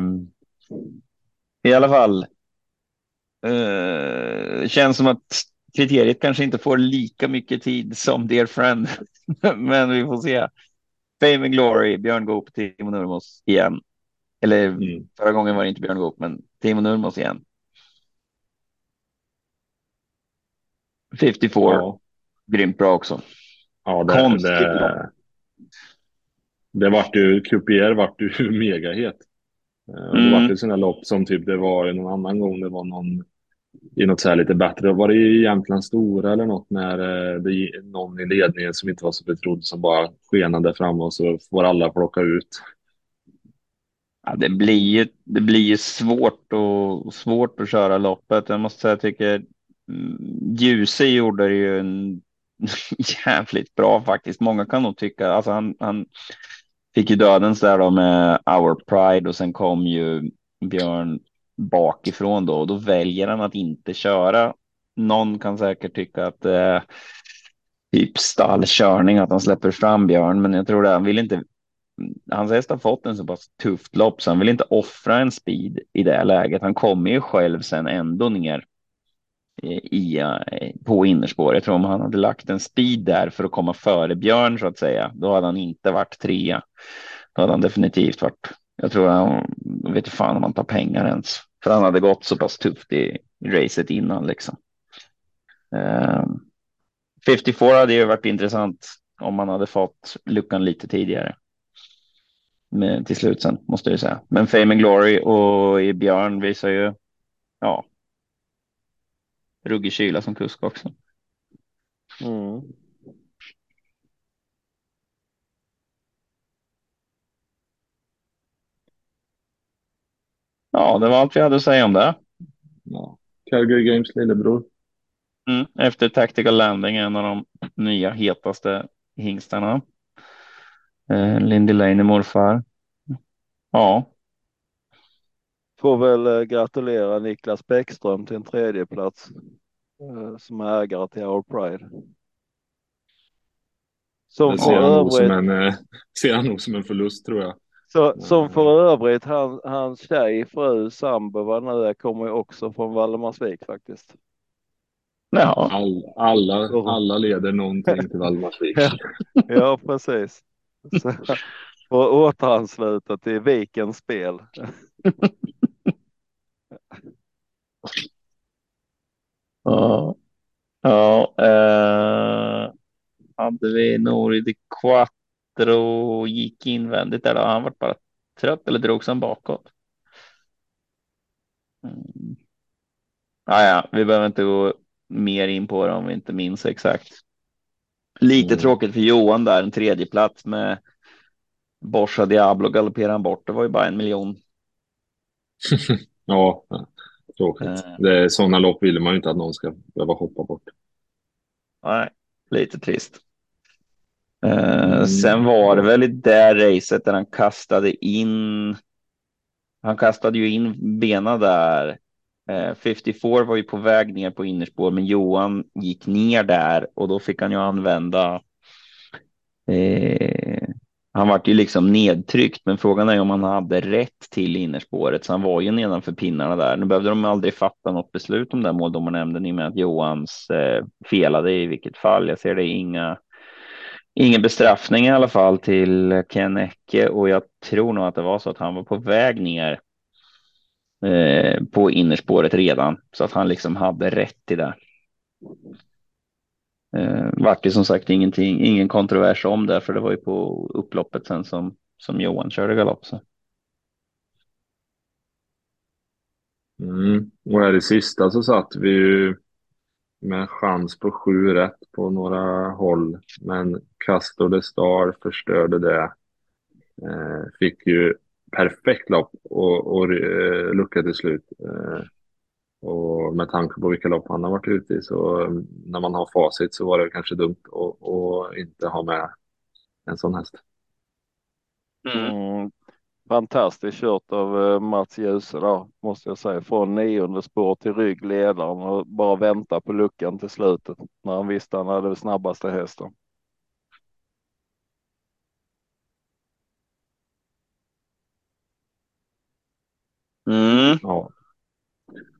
I alla fall. Eh, känns som att kriteriet kanske inte får lika mycket tid som Dear Friend, men vi får se. Fame and Glory, Björn Goop, Timo Nurmos igen. Eller Mm. förra gången var det inte Björn Goop, men Timo Nurmos igen. 54, Ja, grymt bra också. Ja det, Konstigt det, det vart ju, Cupier vart ju megahet. Eh, och Det Mm. vart ju sådana lopp som typ det var någon annan gång, det var någon i något så här lite bättre. Var det i Jämtland Stora eller något när eh, det någon i ledningen som inte var så betrodd som bara skenade fram och så får alla plocka ut. Ja, det blir ju, det blir ju svårt och svårt att köra loppet. Jag måste säga, jag tycker mm, Djuse gjorde det ju en jävligt bra faktiskt. Många kan nog tycka, alltså han, han fick ju dödens där då med Our Pride och sen kom ju Björn bakifrån då och då väljer han att inte köra. Någon kan säkert tycka att det är typ stallkörning att han släpper fram Björn, men jag tror det han vill inte hans häst har fått en så pass tufft lopp så han vill inte offra en speed i det läget. Han kommer ju själv sen ändå ner i, eh, på innerspår. Jag tror om han hade lagt en speed där för att komma före Björn så att säga, då hade han inte varit trea. Då hade han definitivt varit. Jag tror han jag vet inte fan om han tar pengar ens, för han hade gått så pass tufft i, i racet innan liksom. Eh, 54 hade ju varit intressant om man hade fått luckan lite tidigare Men till slut sen måste jag säga. Men Fame and Glory och i Björn visar ju ja. Ruggig kyla som kusk också. Mm. Ja, det var allt vi hade att säga om det. Ja. Calgary Games lillebror. Mm. Efter Tactical Landing, en av de nya hetaste hingstarna. Eh, Lindy Lane morfar. Ja, Får väl eh, gratulera Niklas Bäckström till en tredje plats eh, som ägare till Our Pride. Som Det för ser han, nog som övrigt, en, eh, ser han nog som en förlust tror jag. så, som för övrigt han, hans tjej, fru, sambo, vad nu är, kommer ju också från Valdemarsvik faktiskt. ja. All, alla, alla leder någonting till Valdemarsvik. Ja. Ja, precis. Så, och återansluta till Vikens spel. Ja. Ja. Eh, hade vi Nori di Quattro gick invändigt där då? Han var bara trött eller drogs han bakåt? Mm. Ah, ja, vi behöver inte gå mer in på det om vi inte minns exakt. Lite mm. tråkigt för Johan där, en tredje plats med Borsa Diablo galopperar han bort. Det var ju bara en miljon. ja, tråkigt. Är sådana lopp vill man ju inte att någon ska behöva hoppa bort. Nej, lite trist. Uh, mm. Sen var det väl i det racet där han kastade in. Han kastade ju in benen där. Uh, 54 var ju på väg ner på innerspår, men Johan gick ner där och då fick han ju använda eh, han vart ju liksom nedtryckt, men frågan är om han hade rätt till innerspåret, så han var ju nedanför pinnarna där. Nu behövde de aldrig fatta något beslut om det måldomarnämnden i och med att Johans eh, felade i vilket fall. Jag ser det inga, ingen bestraffning i alla fall till Ken Ecke och jag tror nog att det var så att han var på väg ner eh, på innerspåret redan så att han liksom hade rätt till det. Eh, vart det som sagt ingenting, ingen kontrovers om det, för det var ju på upploppet sen som, som Johan körde galopp. Så. Mm. Och här i sista så satt vi ju med chans på sju rätt på några håll, men Castor de Star förstörde det. Eh, fick ju perfekt lopp och, och eh, lucka till slut. Eh, och med tanke på vilka lopp han har varit ute i så mm, när man har facit så var det kanske dumt att, att inte ha med en sån häst. Mm. Fantastiskt kört av eh, Mats Djuse då, måste jag säga. Från nionde spår till ryggledaren och bara vänta på luckan till slutet när han visste han hade snabbaste hästen. Mm. Ja.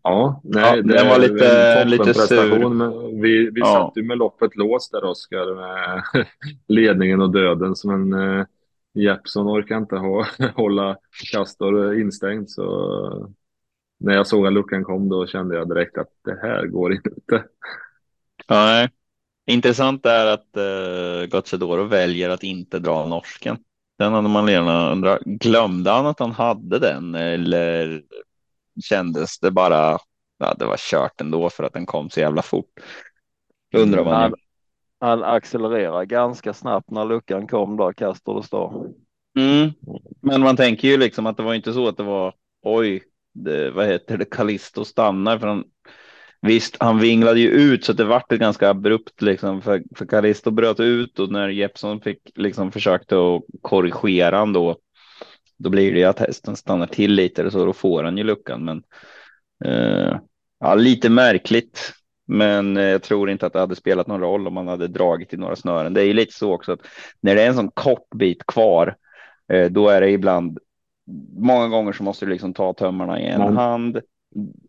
Ja, nej, ja, det var lite, lite sur. Men vi vi ja. satt ju med loppet låst där, Oskar, med ledningen och döden. Så men eh, Jeppson orkar inte ha, hålla Castor instängd. Så när jag såg att luckan kom, då kände jag direkt att det här går inte. Nej. Intressant är att uh, Gocciadoro väljer att inte dra norsken. Den hade man gärna undrat, glömde han att han hade den eller kändes det bara, ja, det var kört ändå för att den kom så jävla fort. Undrar man han, han accelererar ganska snabbt när luckan kom då, Kastor och stå. Mm. Men man tänker ju liksom att det var inte så att det var oj, det, vad heter det, Kalisto stannar för han Visst, han vinglade ju ut så det vart ett ganska abrupt liksom för, för Kalisto bröt ut och när Jeppson fick liksom försökte att korrigera han då då blir det ju att hästen stannar till lite och så då får han ju luckan. Men eh, ja, lite märkligt. Men eh, jag tror inte att det hade spelat någon roll om man hade dragit i några snören. Det är ju lite så också att när det är en sån kort bit kvar, eh, då är det ibland många gånger så måste du liksom ta tömmarna i en mm. hand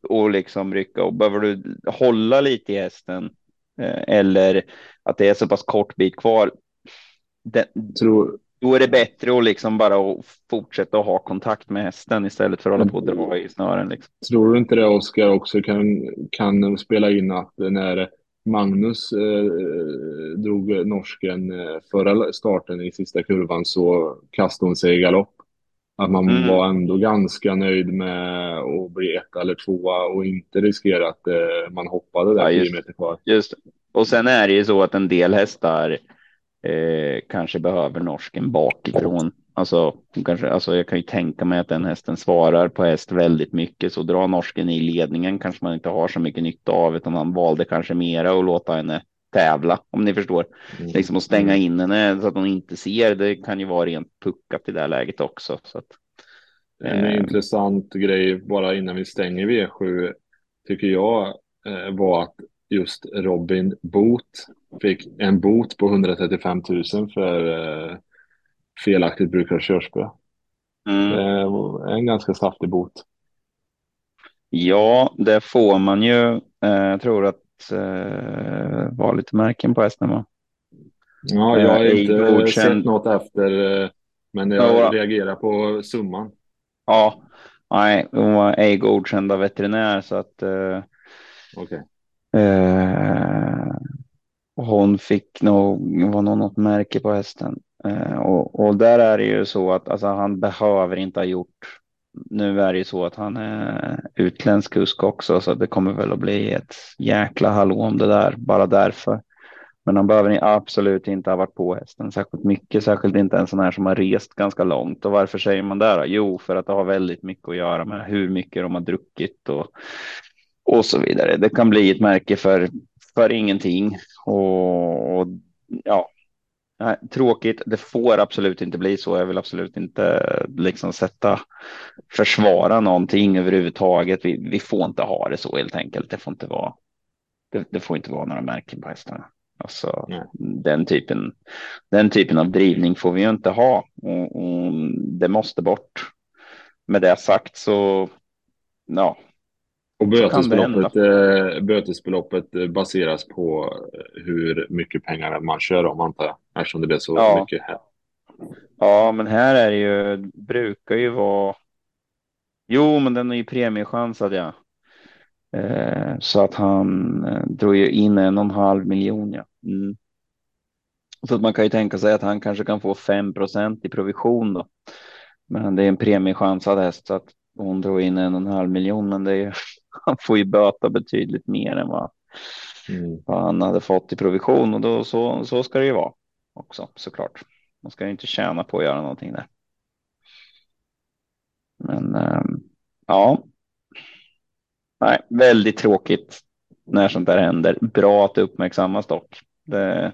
och liksom rycka och behöver du hålla lite i hästen eh, eller att det är så pass kort bit kvar. Den, tror, då är det bättre att liksom bara fortsätta att ha kontakt med hästen istället för att hålla på och dra i snören. Liksom. Tror du inte det Oskar också kan, kan spela in att när Magnus eh, drog norsken eh, förra starten i sista kurvan så kastade hon sig i galopp. Att man mm. var ändå ganska nöjd med att bli ett eller tvåa och inte riskera att eh, man hoppade där ja, 10 meter kvar. Just Och sen är det ju så att en del hästar eh, kanske behöver norsken bakifrån. Alltså, kanske, alltså jag kan ju tänka mig att den hästen svarar på häst väldigt mycket, så dra norsken i ledningen kanske man inte har så mycket nytta av, utan han valde kanske mera att låta henne tävla, om ni förstår. Mm. Liksom att stänga in henne så att hon inte ser, det kan ju vara rent puckat i det här läget också. Så att, en eh. intressant grej bara innan vi stänger V7 tycker jag eh, var att just Robin Bot fick en bot på 135 000 för eh, felaktigt bruk av körspö. Mm. en ganska saftig bot. Ja, det får man ju. Eh, jag tror att eh, var lite märken på hästen va? Ja, jag har eh, inte godkänd... sett något efter, eh, men jag ja, reagerar på summan. Ja, nej, hon var ej godkänd av veterinär så att. Eh, okay. Hon fick nog, var nog något märke på hästen. Eh, och, och där är det ju så att alltså, han behöver inte ha gjort. Nu är det ju så att han är utländsk kusk också, så det kommer väl att bli ett jäkla hallå om det där bara därför. Men han behöver absolut inte ha varit på hästen särskilt mycket, särskilt inte en sån här som har rest ganska långt. Och varför säger man det? Då? Jo, för att det har väldigt mycket att göra med hur mycket de har druckit och, och så vidare. Det kan bli ett märke för, för ingenting. Och, och ja, tråkigt. Det får absolut inte bli så. Jag vill absolut inte liksom sätta försvara någonting överhuvudtaget. Vi, vi får inte ha det så helt enkelt. Det får inte vara. Det, det får inte vara några märken på hästarna. Alltså den typen. Den typen av drivning får vi ju inte ha och, och det måste bort. Med det sagt så. Ja. Och bötesbeloppet, eh, bötesbeloppet eh, baseras på hur mycket pengar man kör om antar jag. Eftersom det blir så ja. mycket här. Ja, men här är det ju brukar ju vara. Jo, men den är ju premiechansad ja. Eh, så att han eh, drog ju in en och en halv miljon. Ja. Mm. Så att man kan ju tänka sig att han kanske kan få 5% i provision då. Men det är en premiechansad häst så att hon drog in en och en halv miljon. Men det är, han får ju böta betydligt mer än vad, mm. vad han hade fått i provision och då så, så ska det ju vara också såklart. Man ska ju inte tjäna på att göra någonting där. Men ähm, ja, nej, väldigt tråkigt när sånt där händer. Bra att det uppmärksammas dock. Det,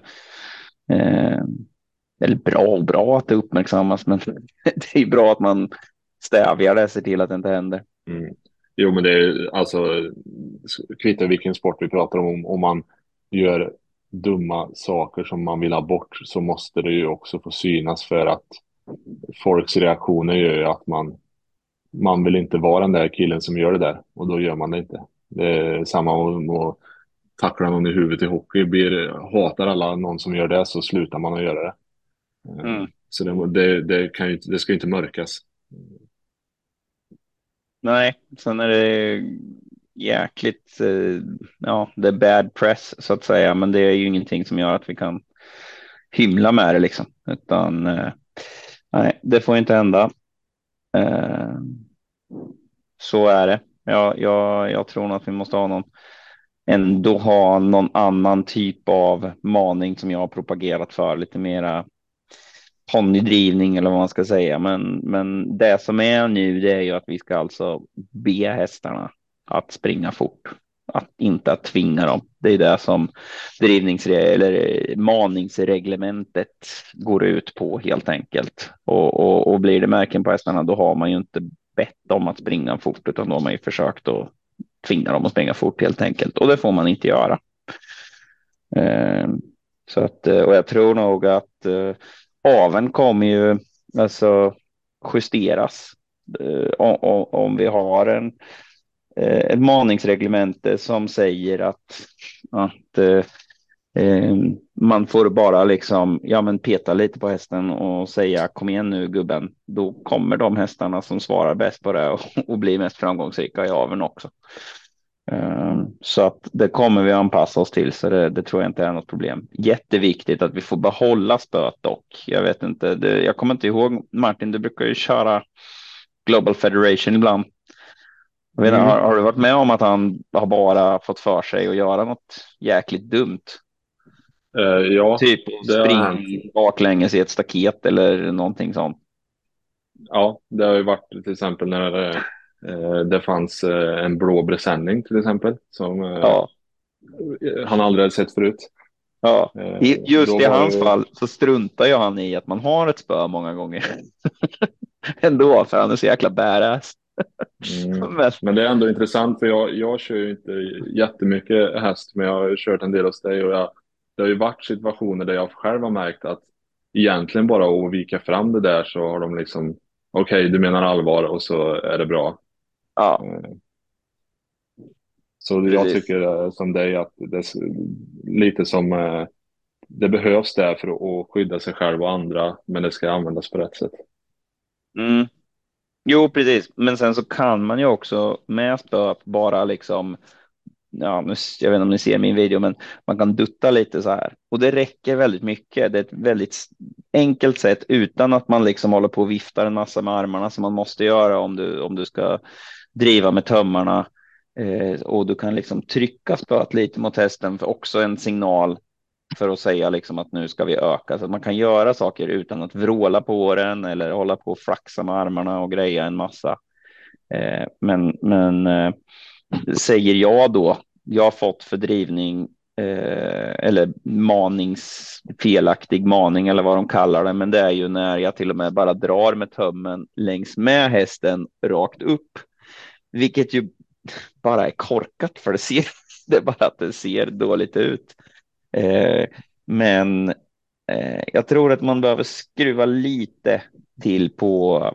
eh, eller bra och bra att det uppmärksammas, men det är bra att man stävjar det, ser till att det inte händer. Mm. Jo, men det är alltså kvittar vilken sport vi pratar om. Om man gör dumma saker som man vill ha bort så måste det ju också få synas för att folks reaktioner gör ju att man man vill inte vara den där killen som gör det där och då gör man det inte. Det är samma om att tackla någon i huvudet i hockey. Blir, hatar alla någon som gör det så slutar man att göra det. Mm. Så det, det, det, kan ju, det ska inte mörkas. Nej, sen är det jäkligt, eh, ja, det är bad press så att säga, men det är ju ingenting som gör att vi kan hymla med det liksom, utan eh, nej, det får inte hända. Eh, så är det. Jag, jag, jag tror nog att vi måste ha någon ändå ha någon annan typ av maning som jag har propagerat för lite mera ponnydrivning eller vad man ska säga. Men, men det som är nu, det är ju att vi ska alltså be hästarna att springa fort, att inte att tvinga dem. Det är det som eller eh, maningsreglementet går ut på helt enkelt. Och, och, och blir det märken på hästarna, då har man ju inte bett dem att springa fort, utan då har man ju försökt att tvinga dem att springa fort helt enkelt. Och det får man inte göra. Eh, så att, eh, och jag tror nog att eh, aven kommer ju alltså justeras. Eh, om, om vi har en Eh, ett maningsreglemente som säger att, att eh, eh, man får bara liksom, ja men peta lite på hästen och säga kom igen nu gubben. Då kommer de hästarna som svarar bäst på det och, och blir mest framgångsrika i aveln också. Så att det kommer vi anpassa oss till, så det, det, tror jag inte är något problem. Jätteviktigt att vi får behålla spöet dock. Jag vet inte, det, jag kommer inte ihåg Martin, du brukar ju köra Global Federation ibland. Mm. har, har, du varit med om att han har bara fått för sig att göra något jäkligt dumt? Uh, ja, typ springa baklänges i ett staket eller någonting sånt. Ja, det har ju varit till exempel när det, uh, det fanns uh, en blå presenning till exempel som ja. han aldrig hade sett förut. Ja, just i hans fall så struntar ju han i att man har ett spö många gånger. Ändå, för han är så jäkla badass. Mm. Men det är ändå intressant för jag, jag kör ju inte jättemycket häst men jag har kört en del hos dig och jag, det har ju varit situationer där jag själv har märkt att egentligen bara att vika fram det där så har de liksom okej okay, du menar allvar och så är det bra. Ja. Eh, så Precis. jag tycker som dig att det är lite som eh, det behövs där för att skydda sig själv och andra men det ska användas på rätt sätt. Mm. Jo, precis. Men sen så kan man ju också med spöet bara liksom ja, nu, jag vet inte om ni ser min video, men man kan dutta lite så här och det räcker väldigt mycket. Det är ett väldigt enkelt sätt utan att man liksom håller på och viftar en massa med armarna som man måste göra om du, om du ska driva med tömmarna. Eh, och du kan liksom trycka spöet lite mot hästen för också en signal för att säga liksom att nu ska vi öka så att man kan göra saker utan att vråla på den eller hålla på och flaxa med armarna och greja en massa. Eh, men men eh, säger jag då, jag har fått fördrivning eh, eller manings felaktig maning eller vad de kallar det, men det är ju när jag till och med bara drar med tömmen längs med hästen rakt upp, vilket ju bara är korkat för det ser det är bara att det ser dåligt ut. Eh, men eh, jag tror att man behöver skruva lite till på,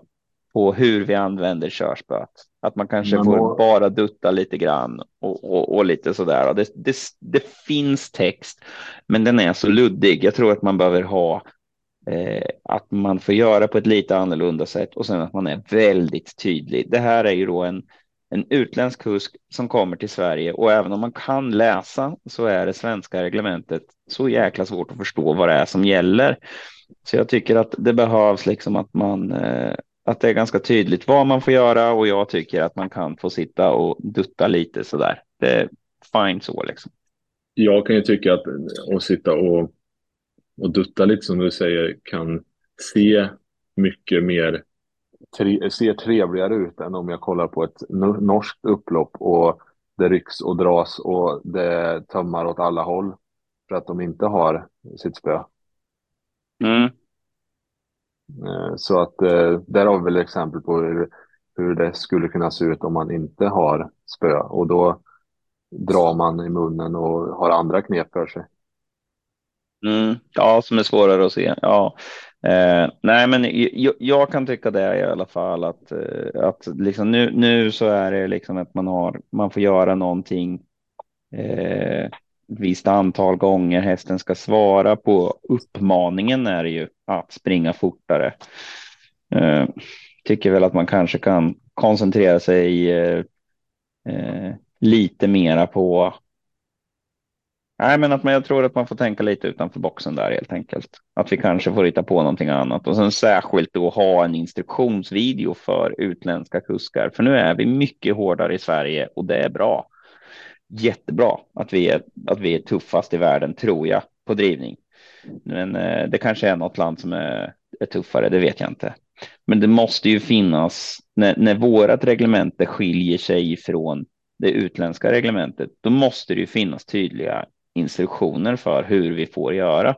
på hur vi använder körspöet. Att man kanske man får må... bara dutta lite grann och, och, och lite sådär. Det, det, det, finns text, men den är så luddig. Jag tror att man behöver ha eh, att man får göra på ett lite annorlunda sätt och sen att man är väldigt tydlig. Det här är ju då en en utländsk kusk som kommer till Sverige och även om man kan läsa så är det svenska reglementet så jäkla svårt att förstå vad det är som gäller. Så jag tycker att det behövs liksom att man eh, att det är ganska tydligt vad man får göra och jag tycker att man kan få sitta och dutta lite så där. Det är fine så liksom. Jag kan ju tycka att eh, att sitta och, och dutta lite som du säger kan se mycket mer tre, ser trevligare ut än om jag kollar på ett norskt upplopp och det rycks och dras och det tömmar åt alla håll för att de inte har sitt spö. Mm. Eh, så att eh, där har vi väl exempel på hur, hur det skulle kunna se ut om man inte har spö och då drar man i munnen och har andra knep för sig. Mm. Ja, som är svårare att se. Ja, Eh, nej, men jag, jag, kan tycka det i alla fall att, eh, att liksom nu, nu så är det liksom att man har, man får göra någonting eh, visst antal gånger hästen ska svara på uppmaningen är det ju att springa fortare. Eh, tycker väl att man kanske kan koncentrera sig eh, eh lite mera på Nej, men att man, jag tror att man får tänka lite utanför boxen där helt enkelt. Att vi kanske får hitta på någonting annat och sen särskilt då ha en instruktionsvideo för utländska kuskar. För nu är vi mycket hårdare i Sverige och det är bra. Jättebra att vi är, att vi är tuffast i världen tror jag på drivning. Men eh, det kanske är något land som är, är tuffare, det vet jag inte. Men det måste ju finnas när, när vårat reglemente skiljer sig ifrån det utländska reglementet, då måste det ju finnas tydliga instruktioner för hur vi får göra.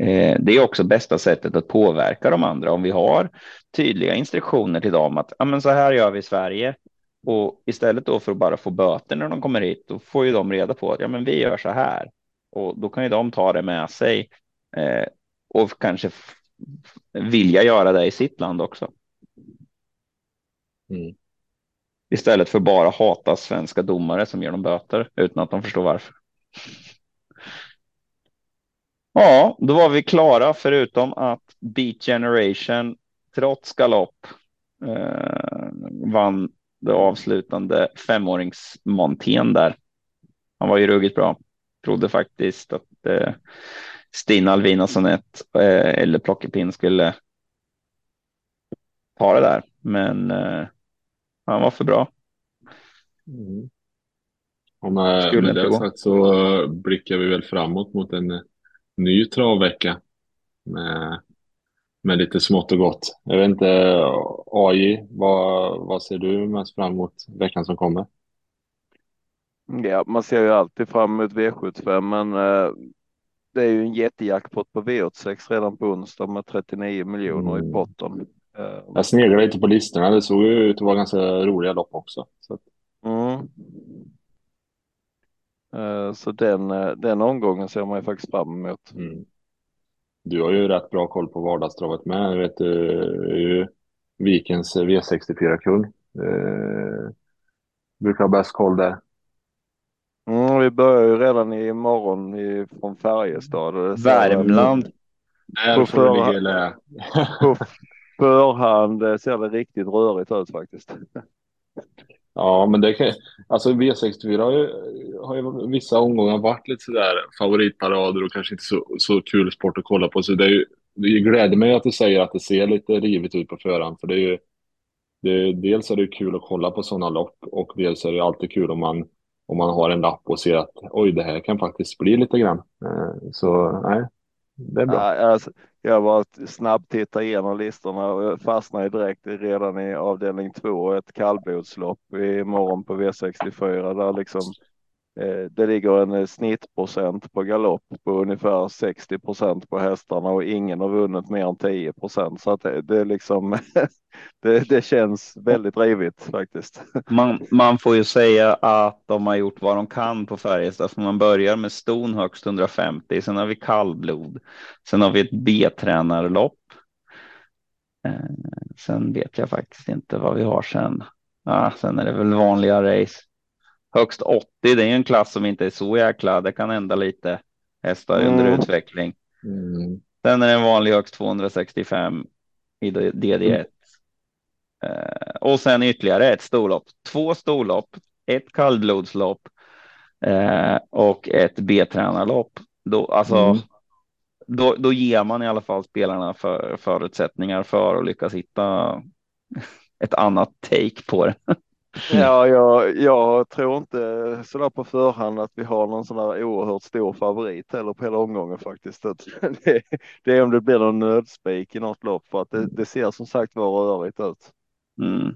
Eh, det är också bästa sättet att påverka de andra om vi har tydliga instruktioner till dem att ja, men så här gör vi i Sverige och istället då för att bara få böter när de kommer hit, då får ju de reda på att ja, men vi gör så här och då kan ju de ta det med sig eh, och kanske vilja göra det i sitt land också. Mm. Istället för bara hata svenska domare som ger dem böter utan att de förstår varför. Ja, då var vi klara förutom att Beat Generation trots galopp eh, vann det avslutande femåringsmontén där. Han var ju ruggigt bra. Trodde faktiskt att eh, Stina Alvina Sonett eh, eller Plockepinn skulle ta det där, men eh, han var för bra. Mm. Och med, med det sagt så blickar vi väl framåt mot en ny travvecka med, med lite smått och gott. Jag vet inte, AJ, vad, vad ser du mest fram emot veckan som kommer? Ja, man ser ju alltid fram emot V75, men eh, det är ju en jättejackpot på V86 redan på onsdag med 39 miljoner mm. i potten. Eh, jag sneglade lite på listorna. Det såg ju ut att vara ganska roliga lopp också. Så. Mm. Eh, så den, eh, den omgången ser man ju faktiskt fram emot. Mm. Du har ju rätt bra koll på vardagstravet med. Jag vet ju Vikens V64-kung. Eh, brukar ha bäst koll där. Mm, vi börjar ju redan i morgon i, från Färjestad. Värmland. Där får det på förhand ser det riktigt rörigt ut faktiskt. Ja, men det kan alltså V64 har ju, har ju vissa omgångar varit lite sådär favoritparader och kanske inte så, så kul sport att kolla på. Så det är ju, det gläder mig att du säger att det ser lite rivigt ut på förhand, för det är ju det, dels är det kul att kolla på sådana lopp och dels är det alltid kul om man, om man har en lapp och ser att oj, det här kan faktiskt bli lite grann. Eh, så nej, det är bra. Ja, alltså, jag var snabbt titta igenom listorna och fastnade direkt redan i avdelning två, ett kallblodslopp imorgon på V64 där liksom Eh, det ligger en eh, snittprocent på galopp på ungefär 60 procent på hästarna och ingen har vunnit mer än 10 procent. Så att eh, det, det, liksom, det, det känns väldigt rivigt faktiskt. Man, man får ju säga att de har gjort vad de kan på Färjestad. För man börjar med ston högst 150, sen har vi kallblod, sen har vi ett B-tränarlopp. Sen vet jag faktiskt inte vad vi har sen. Ah, sen är det väl vanliga race högst 80. Det är en klass som inte är så jäkla. Det kan hända lite hästar mm. under utveckling. Mm. Sen är det en vanlig högst 265 i DD1. Mm. Uh, och sen ytterligare ett storlopp, två storlopp, ett kallblodslopp uh, och ett B-tränarlopp. Då, alltså, mm. då, då ger man i alla fall spelarna för, förutsättningar för att lyckas hitta ett annat take på det. Ja, jag, jag tror inte sådär på förhand att vi har någon sån där oerhört stor favorit heller på hela omgången faktiskt. Det, det är om det blir någon nödspik i något lopp för att det, det ser som sagt var rörigt ut. Mm.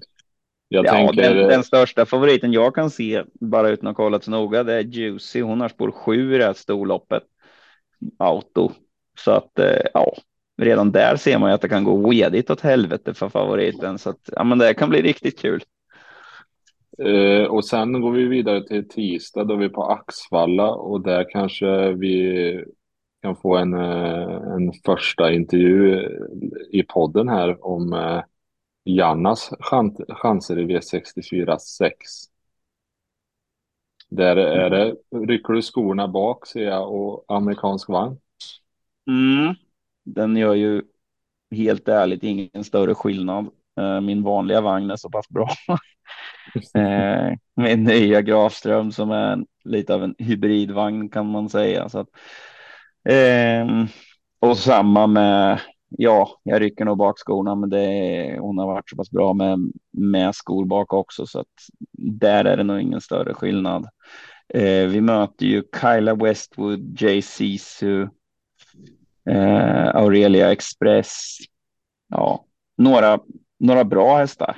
Jag ja, tänker... den, den, största favoriten jag kan se, bara utan att ha kollat så noga, det är Juicy. Hon har spår sju i det här storloppet. Auto. Så att, eh, ja, redan där ser man ju att det kan gå wedigt åt helvete för favoriten. Så att, ja, men det kan bli riktigt kul. Eh, och sen går vi vidare till tisdag då vi är på Axvalla och där kanske vi kan få en, eh, en första intervju eh, i podden här om eh, Jannas chans, chanser i V64 6. Där är det, rycker du skorna bak ser jag och amerikansk vagn. Mm. Den gör ju helt ärligt ingen större skillnad. Eh, min vanliga vagn är så pass bra eh, med nya Grafström som är lite av en hybridvagn kan man säga. Så att, eh, och samma med, ja, jag rycker nog bak skorna, men det hon har varit så pass bra med, med skor bak också, så att där är det nog ingen större skillnad. Eh, vi möter ju Kyla Westwood, Jay Sisu, eh, Aurelia Express. Ja, några, några bra hästar.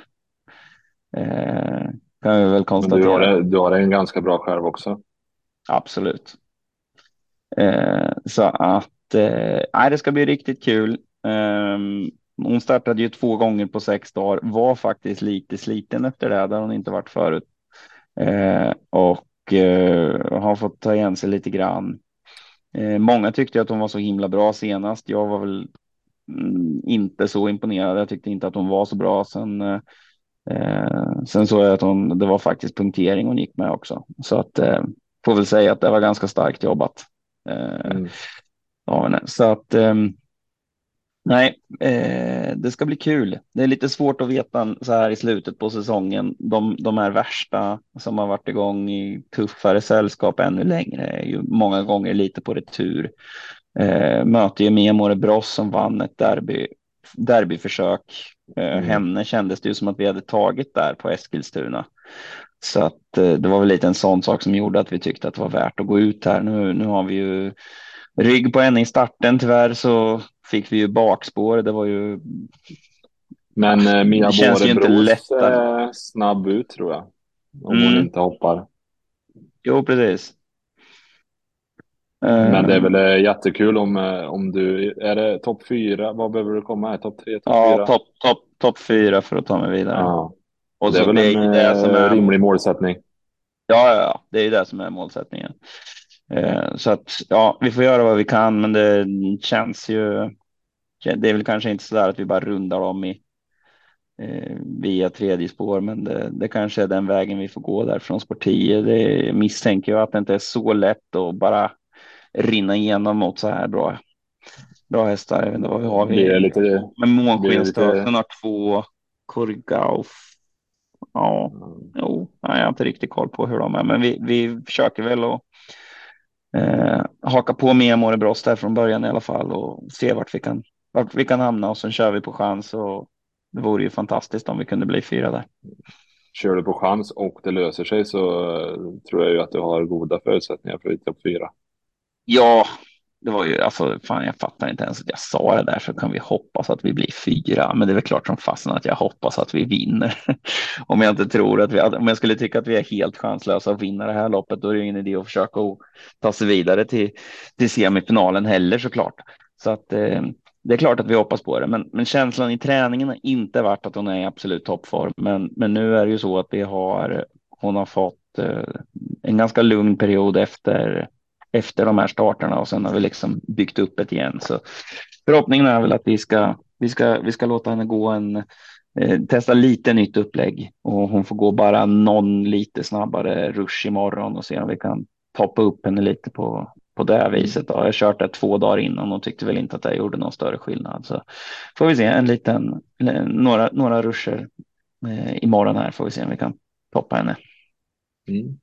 Eh, kan vi väl konstatera. Du har, du har en ganska bra själv också. Absolut. Eh, så att eh, det ska bli riktigt kul. Eh, hon startade ju två gånger på sex dagar, var faktiskt lite sliten efter det, där hon inte varit förut. Eh, och eh, har fått ta igen sig lite grann. Eh, många tyckte att hon var så himla bra senast. Jag var väl mm, inte så imponerad. Jag tyckte inte att hon var så bra. Sen eh, sen såg jag att hon, det var faktiskt punktering hon gick med också. Så att eh, får väl säga att det var ganska starkt jobbat. Eh, mm. ja, så att eh, nej, eh, det ska bli kul. Det är lite svårt att veta så här i slutet på säsongen. De, de här värsta som har varit igång i tuffare sällskap ännu längre är ju många gånger lite på retur. Eh, möter ju Memore Bross som vann ett derby derbyförsök. Eh, mm. Henne kändes det ju som att vi hade tagit där på Eskilstuna. Så att eh, det var väl lite en sån sak som gjorde att vi tyckte att det var värt att gå ut här. Nu, nu har vi ju rygg på henne i starten. Tyvärr så fick vi ju bakspår. Det var ju. Men eh, Mia Bårebros är snabb ut tror jag. Om mm. hon inte hoppar. Jo, precis. Men det är väl eh, jättekul om, eh, om du, är det topp fyra? Vad behöver du komma? Topp tre, topp ja, fyra? topp top, top fyra för att ta mig vidare. Ja. Och det är väl en det som är, rimlig målsättning? Ja, ja, ja, det är det som är målsättningen. Så att ja, vi får göra vad vi kan, men det känns ju. Det är väl kanske inte så där att vi bara rundar om i via tredje spår, men det, det kanske är den vägen vi får gå där från spår 10. Det misstänker jag att det inte är så lätt att bara rinna igenom mot så här bra, bra hästar. Jag vet inte vad vi har. Vi, lite, med månskenstöten har två Korgauf. ja, jo, nej, jag har inte riktigt koll på hur de är, men vi, vi försöker väl att eh, haka på med Morebrost där från början i alla fall och se vart vi kan, vart vi kan hamna och sen kör vi på chans och det vore ju fantastiskt om vi kunde bli fyra där. Kör du på chans och det löser sig så eh, tror jag ju att du har goda förutsättningar för att topp fyra. Ja, det var ju alltså, fan, jag fattar inte ens att jag sa det där så kan vi hoppas att vi blir fyra. Men det är väl klart som fasen att jag hoppas att vi vinner. om jag inte tror att vi, om jag skulle tycka att vi är helt chanslösa att vinna det här loppet, då är det ingen idé att försöka ta sig vidare till, till semifinalen heller såklart. Så att eh, det är klart att vi hoppas på det, men, men känslan i träningen har inte varit att hon är i absolut toppform. Men, men nu är det ju så att vi har, hon har fått eh, en ganska lugn period efter efter de här starterna och sen har vi liksom byggt upp det igen. Så förhoppningen är väl att vi ska, vi ska, vi ska låta henne gå en, eh, testa lite nytt upplägg och hon får gå bara någon lite snabbare rush imorgon och se om vi kan toppa upp henne lite på, på det viset. Då. Jag har kört det två dagar innan och tyckte väl inte att det gjorde någon större skillnad. Så får vi se en liten, några, några ruscher eh, imorgon här får vi se om vi kan toppa henne. Mm.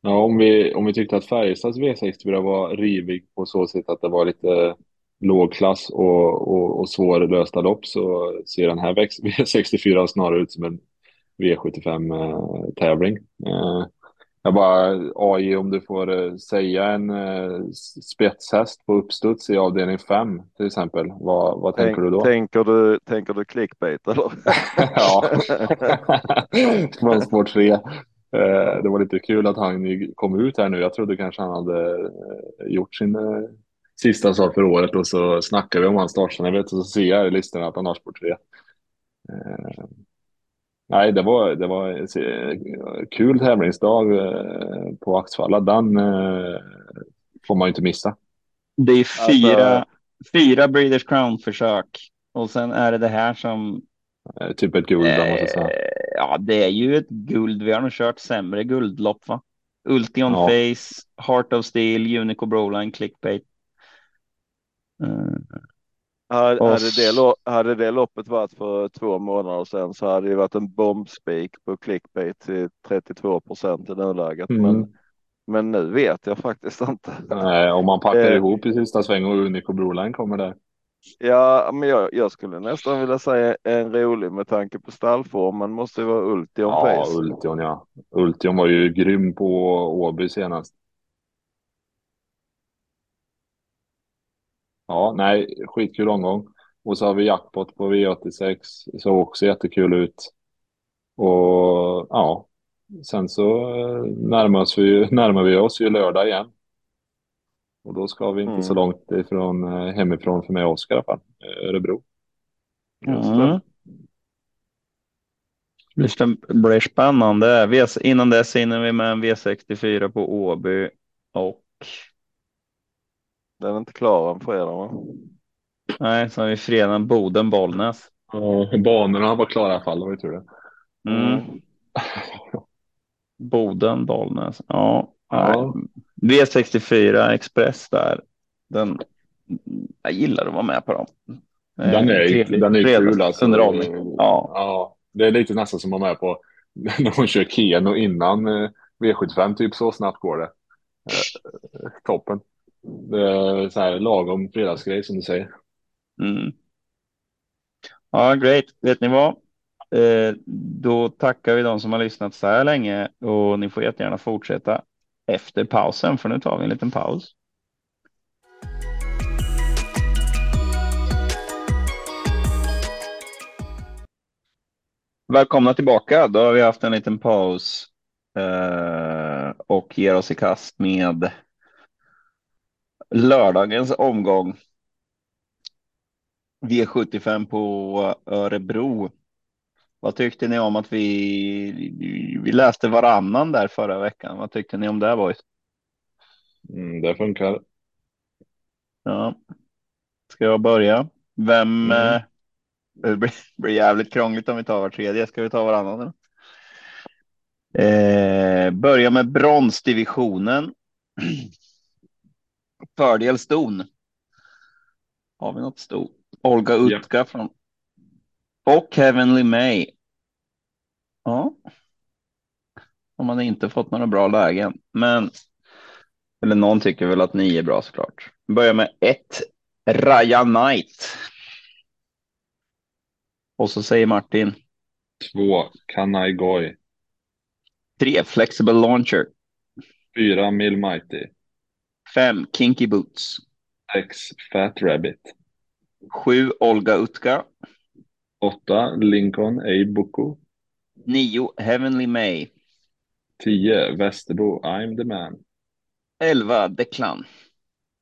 Ja, om vi, om vi tyckte att Färjestads V64 var rivig på så sätt att det var lite lågklass och, och, och svårlösta lopp så ser den här V64 snarare ut som en V75-tävling. Eh, jag bara, AI, om du får eh, säga en eh, spetshäst på uppstuds i avdelning 5 till exempel, vad, vad tänker du då? Tänker du, tänker du clickbait eller? ja, från spår 3. Eh, det var lite kul att han kom ut här nu. Jag trodde kanske han hade eh, gjort sin eh, sista sak för året och så snackade vi om hans vet och så ser jag i listan att han har sport tre. Nej, det var, det var kul tävlingsdag på Axfalla. Den får man ju inte missa. Det är fyra, alltså... fyra Breeders Crown-försök och sen är det det här som Typ ett guld, eh, måste säga. Ja, det är ju ett guld. Vi har nog kört sämre guldlopp, va? Ultion ja. Face, Heart of Steel, Unico Broline, Clickbait. Mm. Hade, hade, det, hade det loppet varit för två månader sedan så hade det varit en bombspik på clickbait till 32 procent i nuläget. Mm. Men, men nu vet jag faktiskt inte. Nej, om man packar eh, ihop i sista sväng och Unico Broline kommer där. Ja, men jag, jag, skulle nästan vilja säga en rolig med tanke på stallformen måste ju vara Ultion ja, Face. Ja, Ultion ja. Ultion var ju grym på Åby senast. Ja, nej, skitkul omgång. Och så har vi jackpot på V86, såg också jättekul ut. Och ja, sen så eh, närmar, vi, närmar vi oss ju lördag igen. Och då ska vi inte mm. så långt ifrån eh, hemifrån för mig och Oskar i alla fall. Eh, Örebro. Mm. Det blir spännande. Innan dess hinner vi med en V64 på Åby och. Den är inte klar än fredag va? Nej, så har vi fredagen Boden Bollnäs. Ja, banorna var klara i alla fall, det var ju tur det. Mm. Boden Bollnäs. Ja, ja. V64 Express där. Den, jag gillar att vara med på dem. Den är, Trevlig, den är kul alltså. Underhållning. Ja. ja. Det är lite nästan som att vara med på när hon kör Keno innan eh, V75, typ så snabbt går det. Eh, toppen. Det är så här lagom fredagsgrej som du säger. Mm. Ja, great. Vet ni vad? Eh, då tackar vi de som har lyssnat så här länge och ni får jättegärna fortsätta efter pausen, för nu tar vi en liten paus. Välkomna tillbaka. Då har vi haft en liten paus eh, och ger oss i kast med lördagens omgång. V75 på Örebro. Vad tyckte ni om att vi, vi läste varannan där förra veckan? Vad tyckte ni om det boys? Mm, det funkar. Ja. Ska jag börja? Vem? Mm. Eh, det blir, blir jävligt krångligt om vi tar var tredje. Ska vi ta varannan? Eh, börja med bronsdivisionen. Fördel ston. Har vi något ston? Olga Utka ja. från och Heavenly May Ja. Om man inte fått några bra lägen. Men eller någon tycker väl att nio är bra såklart. Börjar med ett. Raja Knight. Och så säger Martin. Två, Kanai Goy. Tre. Flexible Launcher. Fyra, Mill Mighty. Fem. Kinky Boots. Sex, Fat Rabbit. Sju. Olga Utka. Åtta, Lincoln A. Buku. Nio. Heavenly May. Tio, Västerbo I'm the man. 11. Declan.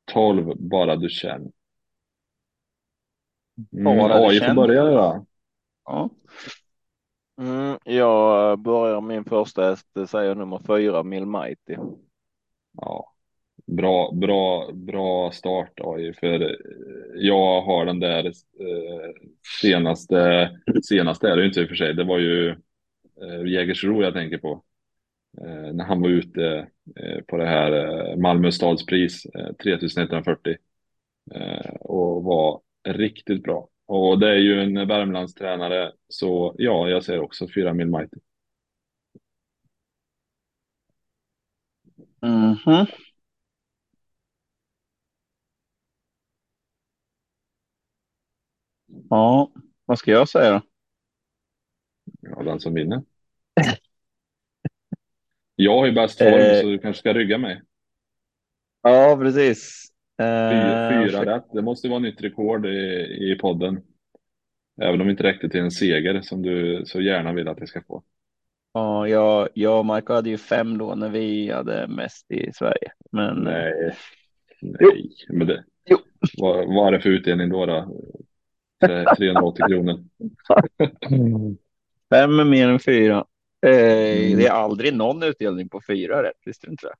12, Bara du känner. Mm, Bara du AI får känner. börja då. Ja. Mm, jag börjar min första häst, det säger nummer fyra, Mill Mighty. Ja. Bra, bra, bra start AI, för eh, jag har den där eh, senaste, senaste är det ju inte i och för sig, det var ju eh, Jägersro jag tänker på. Eh, när han var ute eh, på det här eh, Malmö stadspris, eh, 3140. Eh, och var riktigt bra. Och det är ju en Värmlandstränare, så ja, jag säger också 4 mil mighty. Mhm. Ja, vad ska jag säga då? Ja, den som vinner. Jag har ju bäst form, Eh. så du kanske ska rygga mig. Ja, precis. Eh, fyra rätt. Det måste vara nytt rekord i, i podden. Även om det inte räckte till en seger som du så gärna vill att det ska få. Ja, jag, jag och Marco hade ju fem då när vi hade mest i Sverige. Men Nej, Jo. nej. Men det, Jo. Vad, vad är det för utdelning då? då? Tre- 380 kronor. fem är mer än fyra. Eh, Mm. Det är aldrig någon utdelning på fyra rätt, visste du inte det?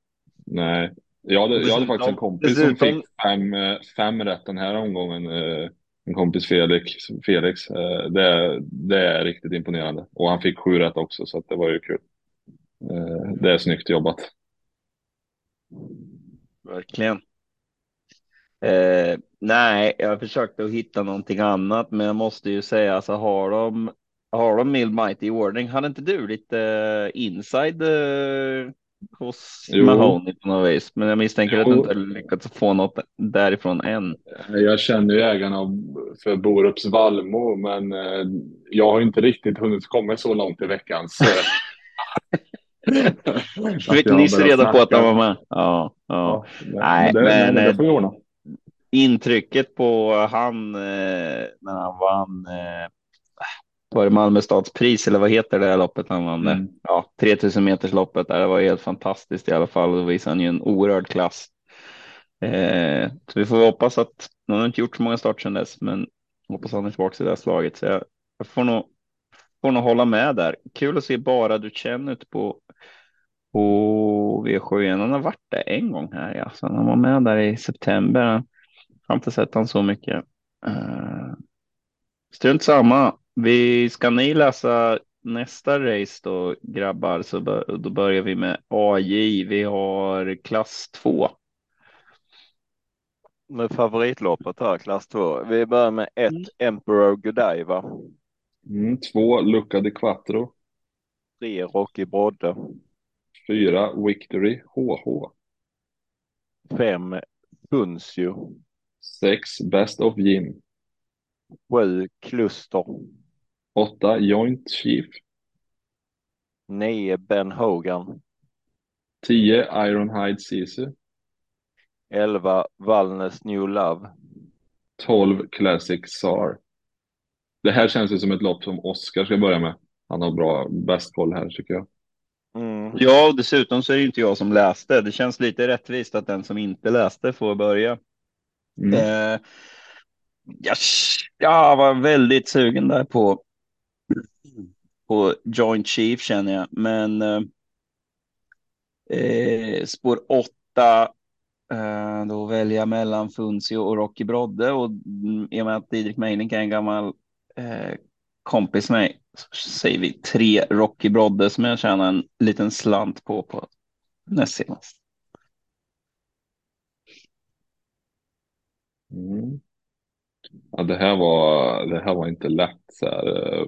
Nej, jag hade, jag hade faktiskt en kompis som fick fem, eh, fem rätt den här omgången. eh, En kompis Felix. Felix. eh, Det, är- det är riktigt imponerande. Och han fick sju rätt också, så det var ju kul. Det är snyggt jobbat. Verkligen. Eh, nej, jag försökte att hitta någonting annat, men jag måste ju säga, alltså har de, har de Mild Mighty i ordning? Hade inte du lite eh, inside eh, hos Jo. Mahoney på något vis? Men jag misstänker att du Jo. inte lyckats få något därifrån än. Jag känner ju ägarna för Borups Vallmo, men eh, jag har inte riktigt hunnit komma så långt i veckans. fick nyss reda på att han var med. Ja, ja. Ja, Nej, det, men, det får vi ordna. Intrycket på han eh, när han vann eh, var det Malmö stadspris eller vad heter det här loppet han vann? Mm. Ja, 3000 meters loppet där. Det var helt fantastiskt i alla fall. Då visade han ju en oerhörd klass. Eh, så vi får hoppas att, han har inte gjort så många starter sedan dess, men hoppas han är tillbaka i det här slaget. Så jag, jag får nog, får nog hålla med där. Kul att se bara du känner ut på, på V7. Han har varit där en gång här. Ja. Så han var med där i september. Jag har inte sett han så mycket. Uh, strunt samma. Vi, ska ni läsa nästa race då grabbar så bör, då börjar vi med AJ. Vi har klass 2. Med favoritloppet här, klass 2. Vi börjar med ett Mm. Emperor Godiva. Mm, två Lucca di Quattro. Tre Rocky Brodde. Fyra Victory HH. Fem Funzio. Sex Best of Jim. Sju Kluster. Åtta Joint Chief. Nio Ben Hogan. Tio Ironhide Sisu. Elva Wallnäs New Love. 12 Classic SAR. Det här känns ju som ett lopp som Oskar ska börja med. Han har bra, bäst koll här tycker jag. Mm. Ja, och dessutom så är det inte jag som läste. Det känns lite rättvist att den som inte läste får börja. Mm. Eh, jag, jag var väldigt sugen där på, på Joint Chief känner jag, men eh, eh spår 8, eh, då väljer jag mellan Funzio och Rocky Brodde och i och med att Didrik Meiling är en gammal eh, kompis med mig så säger vi tre Rocky Brodde som jag tjänar en liten slant på på näst senast. Mm. Ja, det här var, det här var inte lätt så här. eh,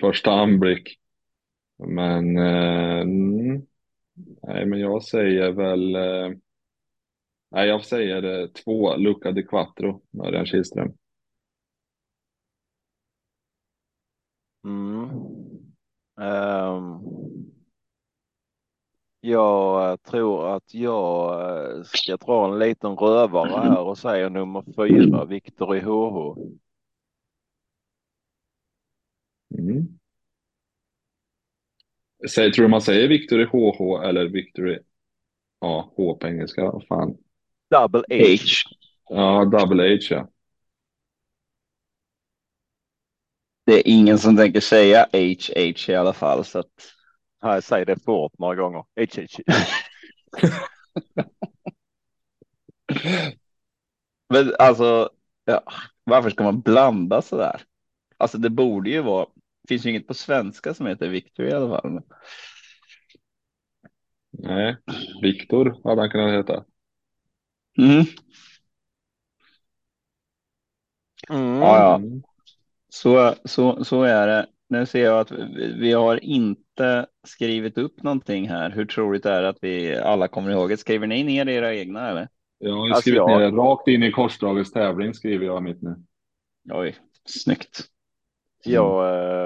Första anblick Men, eh, mm, nej, men jag säger väl, eh, nej, jag säger eh, två, Luca di Quattro, Örjan Kihlström. Mm. Um jag tror att jag eh, ska dra en liten rövare här och säga nummer fyra, Viktor i HH. Mm. Säger, tror du man säger Victory HH eller Victory, ja, H på engelska, fan. Double H. H. Ja, double H ja. Det är ingen som tänker säga HH i alla fall. Så att... Nej, säg det fort några gånger. H, H. Men alltså, ja, varför ska man blanda så där? Alltså det borde ju vara, det finns ju inget på svenska som heter Victor i alla fall. Nej, Viktor hade han kunnat heta. Mm. Mm. Ja, ja. Så, så, så är det. Nu ser jag att vi, har inte skrivit upp någonting här. Hur troligt är det att vi alla kommer ihåg det? Skriver ni ner era egna eller? Jag har Alltså, skrivit jag- ner det rakt in i korsdragets tävling skriver jag mitt nu. Oj, snyggt. Jag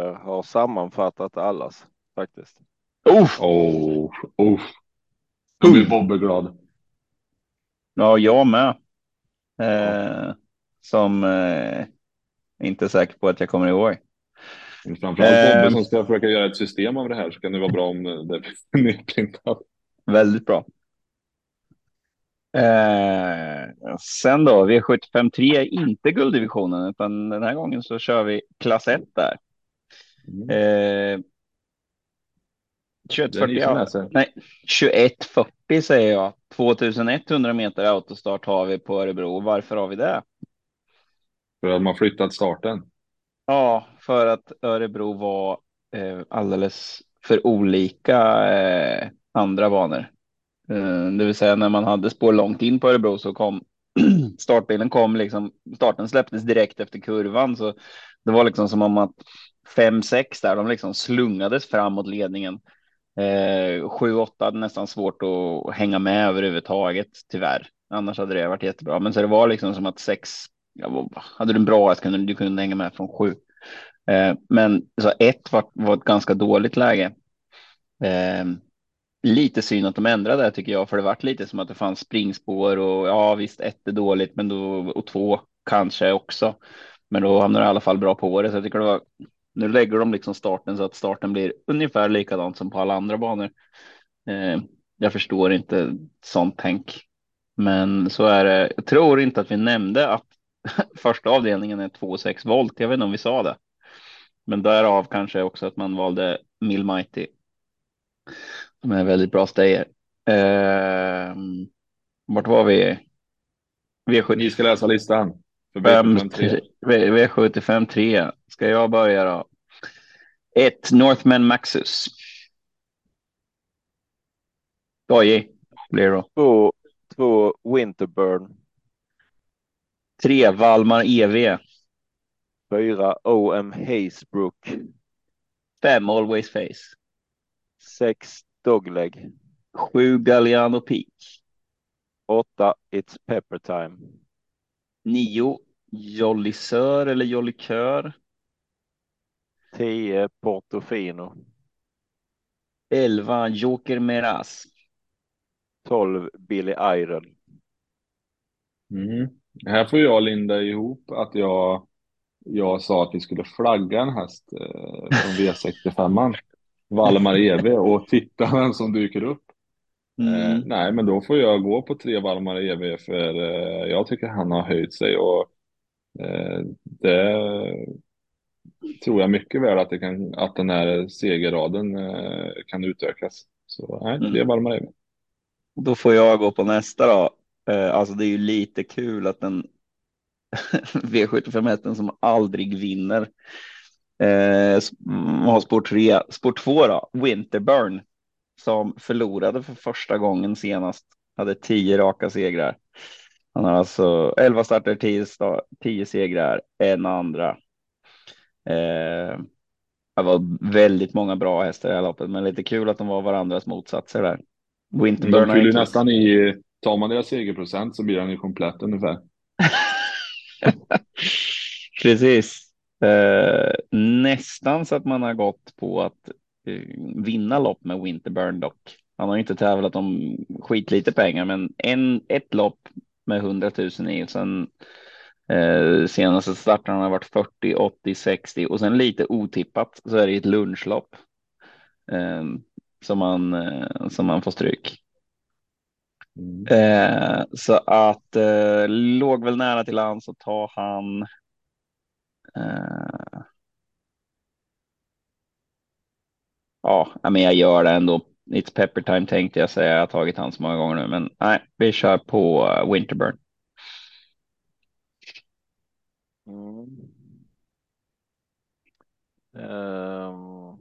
eh, har sammanfattat allas faktiskt. Oh, Oh, oh. Då blir Bobbe glad. ja, jag med. Eh, som eh, inte är säker på att jag kommer ihåg. Men Framförallt. Bobbe som ska försöka göra ett system av det här så kan det vara bra om det finns nedprintat. Väldigt bra. Eh, sen då, V75 3 är inte gulddivisionen utan den här gången så kör vi klass 1 där. Mm. Eh, Det är ni som 2140, läser. nej, 2140 säger jag. 2100 meter autostart har vi på Örebro. Varför har vi det? För att man flyttat starten. Ja, för att Örebro var eh, alldeles för olika eh, andra banor. Eh, det vill säga när man hade spår långt in på Örebro så kom startbilen kom liksom, starten släpptes direkt efter kurvan så det var liksom som om att 5-6 där, de liksom slungades fram mot ledningen. Eh, 7-8 hade nästan svårt att hänga med överhuvudtaget, tyvärr. Annars hade det varit jättebra. Men så det var liksom som att 6, jag hade du en bra häst kunde du kunde hänga med från sju, Eh, men så ett var, var ett ganska dåligt läge. Eh, lite synd att de ändrade det tycker jag, för det vart lite som att det fanns springspår och ja visst ett är dåligt, men då och två kanske också. Men då hamnar det i alla fall bra på det, så jag tycker det var. Nu lägger de liksom starten så att starten blir ungefär likadant som på alla andra banor. Eh, jag förstår inte sånt tänk, men så är det. Jag tror inte att vi nämnde att första avdelningen är 2,6 volt. Jag vet inte om vi sa det, men därav kanske också att man valde Mill Mighty. Som är väldigt bra stayer. Eh, vart var vi? V75 Ni ska läsa listan. För Fem, V75 tre- V- V75 3. Ska jag börja då? 1. Northman Maxus. Skojig blir det då. Två, två Winterburn. 3. Valmar EV. Fyra OM Hazebrook. 5. Always Face. Sex Dogleg. 7. Galliano Peak. Åtta It's Pepper Time. 9. Jollysör eller Jollikör. Tio Portofino. 11. Joker Meras. Tolv Billy Idol. Mm. Här får jag linda ihop att jag, jag sa att vi skulle flagga en häst eh, från V65. Valmar EV och titta vem som dyker upp. Eh, Mm. nej, men då får jag gå på tre Valmar EV för eh, jag tycker han har höjt sig och eh, det tror jag mycket väl att, det kan, att den här segerraden eh, kan utökas. Så nej, är Mm. Valmar EV. Då får jag gå på nästa då. Eh, alltså det är ju lite kul att den V75 hästen som aldrig vinner. Eh, mm, har spår 3, spår 2 då, Winterburn. Som förlorade för första gången senast. Hade 10 raka segrar. Han har alltså 11 starter, 10, sta- 10 segrar, en andra. Eh, Det var väldigt många bra hästar i det här loppet, men lite kul att de var varandras motsatser där. Winterburn de fyller nästan i, tar man deras segerprocent så blir den ju komplett ungefär. Precis. Eh, nästan så att man har gått på att eh, vinna lopp med Winterburn dock. Han har inte tävlat om skitlite pengar, men en, ett lopp med 100 000 i. Sen eh, senaste starten har varit 40, 80, 60 och sen lite otippat så är det ett lunchlopp eh, som man eh, som man får stryk. Mm. Eh, så att eh, låg väl nära till han så tar han. Eh, ja, men jag gör det ändå. It's pepper time tänkte jag säga. Jag har tagit han så många gånger nu, men nej, vi kör på uh, Winterburn. Mm. Um,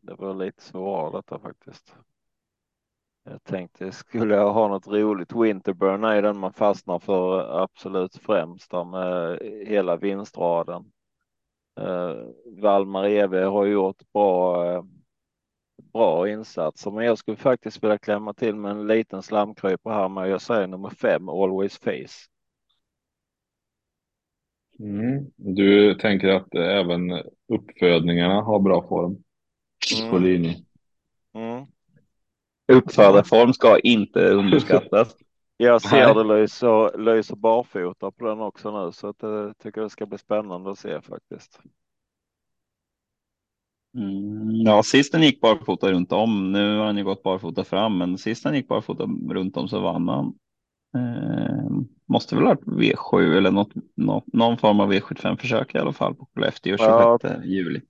det var lite svårare detta faktiskt. Jag tänkte, skulle jag ha något roligt, Winterburn är den man fastnar för absolut främst med hela vinstraden. Uh, Valmar Eve har gjort bra, uh, bra insatser, men jag skulle faktiskt vilja klämma till med en liten slamkrypare här med jag säger nummer fem, Always Face. Mm. Du tänker att även uppfödningarna har bra form mm. på linje? Mm. Uppfödarform ska inte underskattas. Jag ser det lyser, lyser barfota på den också nu så att jag tycker det ska bli spännande att se faktiskt. Mm, ja, sist den gick barfota runt om. Nu har han ju gått barfota fram, men sist han gick barfota runt om så vann han. Eh, måste väl ha varit V7 eller något, något, någon form av V75 försök i alla fall på Skellefteå 26 ja, juli.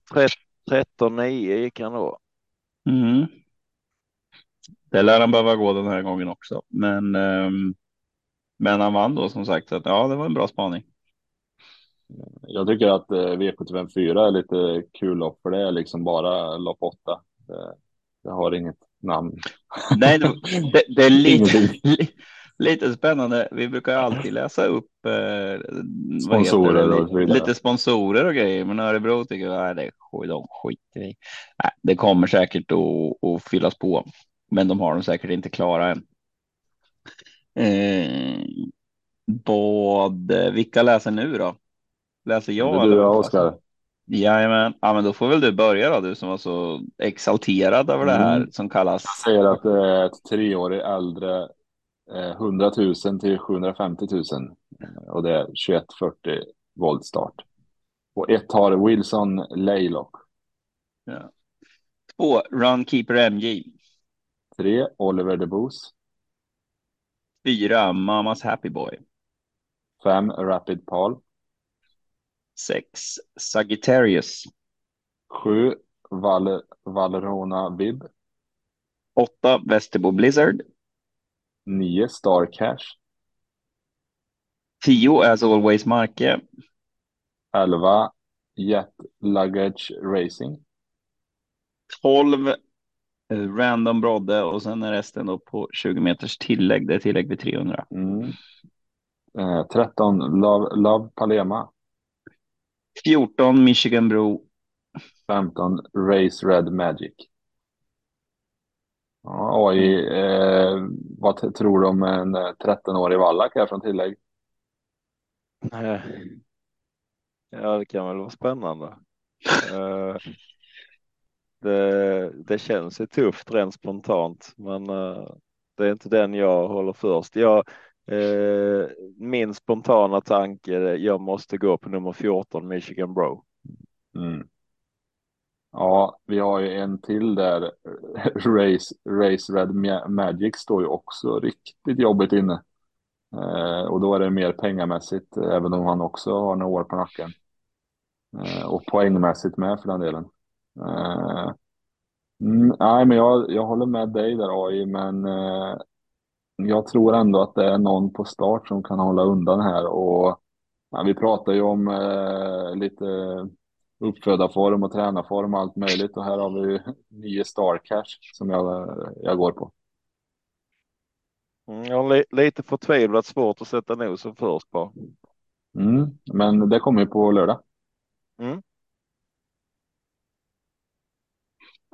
13-9 gick han då. Mm. Det lär han behöva gå den här gången också, men. Eh, men han vann då som sagt så att ja, det var en bra spaning. Jag tycker att eh, V75 4 är lite kul lopp för det är liksom bara lopp 8. Det, det har inget namn. Nej, det, det är lite, lite spännande. Vi brukar alltid läsa upp eh, sponsorer och. Lite sponsorer och grejer, men Örebro tycker att det är skit, de skiter i. Nej, det kommer säkert att, att fyllas på, men de har de säkert inte klara än. Eh, vad, vilka läser nu då? Läser jag? Det är du, Oskar. Jajamän, ja, men då får väl du börja då, du som var så exalterad över det här mm. som kallas. Jag säger att det är ett treårig äldre 100 eh, 000 till 750 000 och det är 2140 volt start. Och ett har Wilson Laylock. Ja. Två Runkeeper MJ. Tre Oliver DeBoos. Fyra Mamas Happy Boy. Fem Rapid Paul. Sex Sagittarius. Sju Val Valerona Vib. Åtta Västerbo Blizzard. 9 Star Cash. 10 As Always Marke. 11 Jet Luggage Racing. 12 eh, Random Brodde och sen är resten då på 20 meters tillägg. Det är tillägg vid 300. Mm. Eh, 13 Love, Love Palema. 14 Michigan Bro. 15 Race Red Magic. Ja, AI, eh, vad tror du om en 13-årig eh, vallack här från tillägg? Ja, det kan väl vara spännande. Det, det känns ju tufft rent spontant, men eh, det är inte den jag håller först. Jag, eh, min spontana tanke, är jag måste gå på nummer 14, Michigan Bro. Mm. Ja, vi har ju en till där. Race, Race Red Magic står ju också riktigt jobbigt inne. Eh, och då är det mer pengamässigt, även om han också har några år på nacken. Eh, och poängmässigt med för den delen. Mm, nej, men jag, jag håller med dig där AI, men eh, jag tror ändå att det är någon på start som kan hålla undan här. Och ja, vi pratar ju om eh, lite uppfödarform och tränarform och allt möjligt. Och här har vi nio Star Cash som jag, jag går på. Mm, jag har lite förtvivlat svårt att sätta nosen först på. Mm, men det kommer ju på lördag. Mm.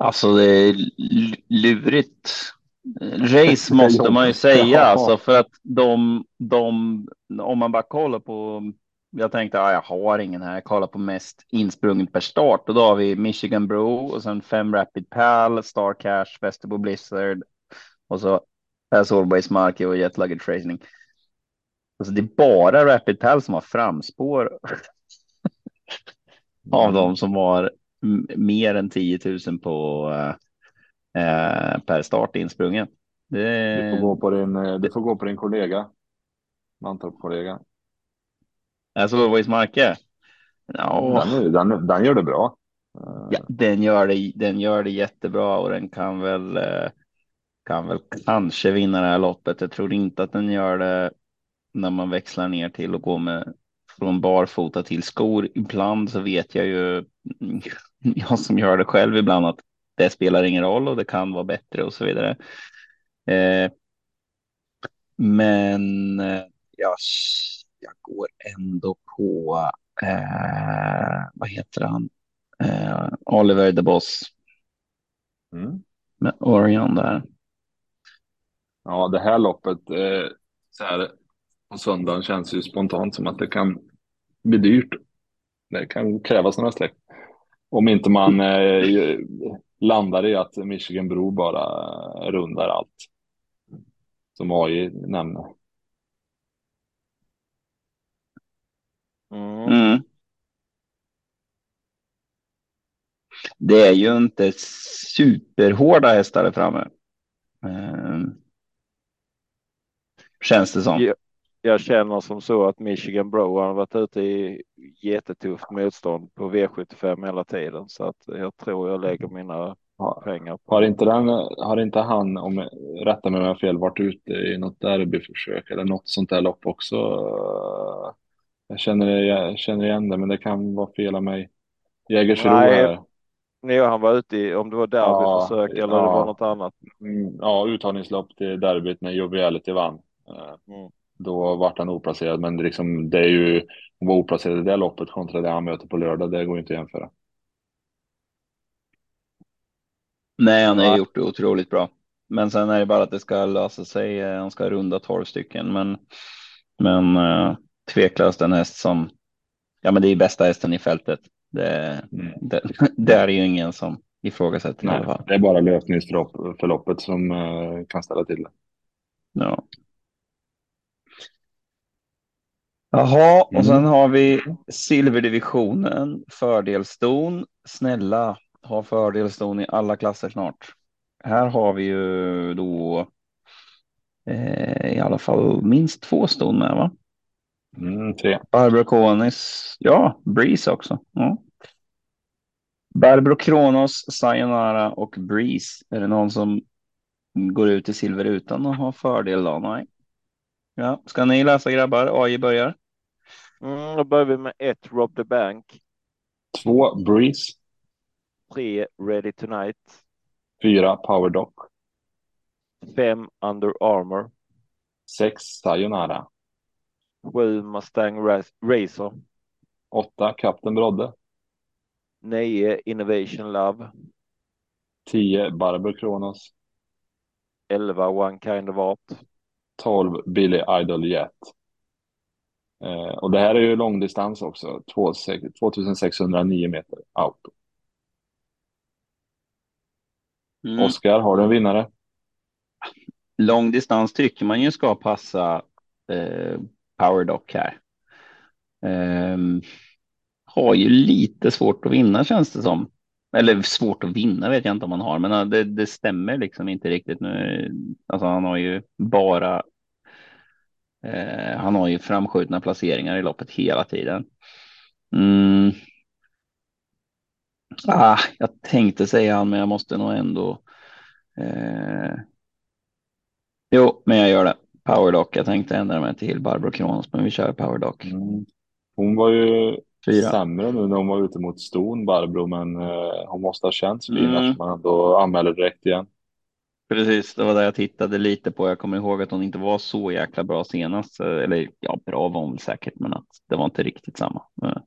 Alltså det är lurigt. Race måste man ju säga, alltså för att de, de, om man bara kollar på, jag tänkte, ah, jag har ingen här, kolla på mest insprungen per start och då har vi Michigan Bro och sen fem Rapid Pal, Star Cash, Vesterbo Blizzard och så As Always Marky och Jet Luggage Racing. Alltså det är bara Rapid Pal som har framspår av dem som har mer än 10 000 på eh, per start insprungen. Det... Du, får gå på din, eh, du får gå på din kollega. Mantorp-kollega. Alltså Always Marke? Ja. Den, den, den gör det bra. Ja, den gör det, den gör det jättebra och den kan väl eh, kan väl kanske vinna det här loppet. Jag tror inte att den gör det när man växlar ner till och går med från barfota till skor. Ibland så vet jag ju, jag som gör det själv ibland, att det spelar ingen roll och det kan vara bättre och så vidare. Eh, men eh, jag, jag går ändå på, eh, vad heter han, eh, Oliver the Boss. Mm. Med Orion där. Ja, det här loppet så här, på söndagen känns ju spontant som att det kan bli dyrt. Det kan krävas några streck. Om inte man eh, landar i att Michigan Bro bara rundar allt. Som AI nämner. Mm. Mm. Det är ju inte superhårda hästar där framme. Mm. Känns det som. Jag, jag, känner som så att Michigan Bro har varit ute i jättetufft motstånd på V75 hela tiden så att jag tror jag lägger mina har, pengar på. Har inte, den, har inte han, om rätta mig om jag fel, varit ute i något derbyförsök eller något sånt där lopp också? Jag känner, jag känner igen det, men det kan vara fel av mig. Jägersro Nej, Nej, han var ute i, om det var derbyförsök ja, eller ja, det var något annat. Mm, ja, uttagningslopp till derbyt när Joviality vann. Eh, mm. Då vart han oplacerad, men det, liksom, det är ju att vara oplacerad i det loppet kontra det han möter på lördag. Det går inte att jämföra. Nej, han har ja. gjort det otroligt bra. Men sen är det bara att det ska lösa sig. Eh, han ska runda tolv stycken, men, men uh, tveklöst en häst som, ja men det är bästa hästen i fältet. Det, mm. det, det är ju ingen som ifrågasätter Nej, i alla fall. Det är bara löpningsförloppet som uh, kan ställa till det. Ja. Jaha, och sen mm. har vi silverdivisionen, fördelston. Snälla, ha fördelston i alla klasser snart. Här har vi ju då eh, i alla fall minst två ston med va? Mm, tre. Barbro Konis, ja, Breeze också. Ja. Barbro Kronos, Sayonara och Breeze. Är det någon som går ut i silver utan att ha fördel då? Nej. Ja, ska ni läsa grabbar? AI börjar. Mm, då börjar vi med ett Rob the Bank. Två Breeze. Tre Ready Tonight. Fyra Power Dock. Fem Under Armor. Sex Sayonara. Sju Mustang Racer. Åtta Kapten Brodde. Nio Innovation Love. Tio Barbro Kronos. Elva One Kind of Art. Tolv Billy Idol Jet. Eh, och det här är ju långdistans också, 2609 meter auto. Mm. Oskar, har du en vinnare? Långdistans tycker man ju ska passa eh, Powerdock här. Eh, har ju lite svårt att vinna känns det som. Eller svårt att vinna vet jag inte om man har, men det, det stämmer liksom inte riktigt nu. Alltså han har ju bara Eh, han har ju framskjutna placeringar i loppet hela tiden. Mm. Ah, jag tänkte säga han, men jag måste nog ändå. Eh... Jo, men jag gör det. Powerdock. Jag tänkte ändra mig till Barbro Kronos, men vi kör Powerdock. Mm. Hon var ju Fyra. sämre nu när hon var ute mot ston, Barbro, men eh, hon måste ha känts fin mm. eftersom man ändå anmäler direkt igen. Precis, det var det jag tittade lite på. Jag kommer ihåg att hon inte var så jäkla bra senast. Eh, eller ja, bra var hon säkert, men att det var inte riktigt samma. Eh.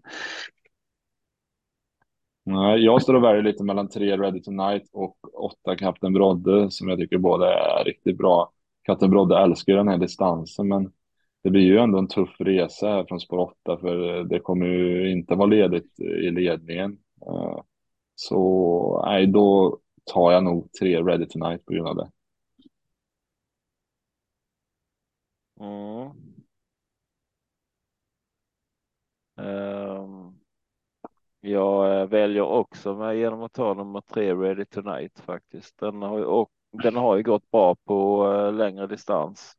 Nej, jag står och väljer lite mellan tre Ready Tonight och åtta Kapten Brodde som jag tycker båda är riktigt bra. Kapten Brodde älskar ju den här distansen men det blir ju ändå en tuff resa här från spår 8 för eh, det kommer ju inte vara ledigt i ledningen. Så nej, då tar jag nog tre Ready Tonight på grund av det. Mm. Um, jag eh, väljer också med genom att ta nummer tre Ready Tonight faktiskt. Den har ju, och, den har ju gått bra på uh, längre distans.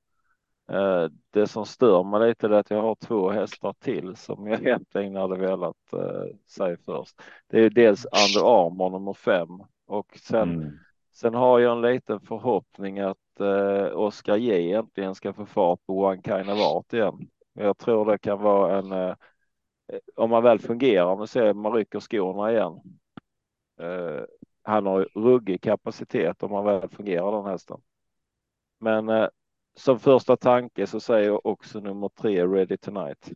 Uh, det som stör mig lite är att jag har två hästar till som jag egentligen hade velat uh, säga först. Det är dels Under Armour nummer fem och sen, mm. sen har jag en liten förhoppning att uh, Oscar J äntligen ska få fart på One Kind of Art igen. Jag tror det kan vara en om man väl fungerar, om man ser man rycker skorna igen. Uh, han har ruggig kapacitet om man väl fungerar den hästen. Men uh, som första tanke så säger jag också nummer tre Ready Tonight.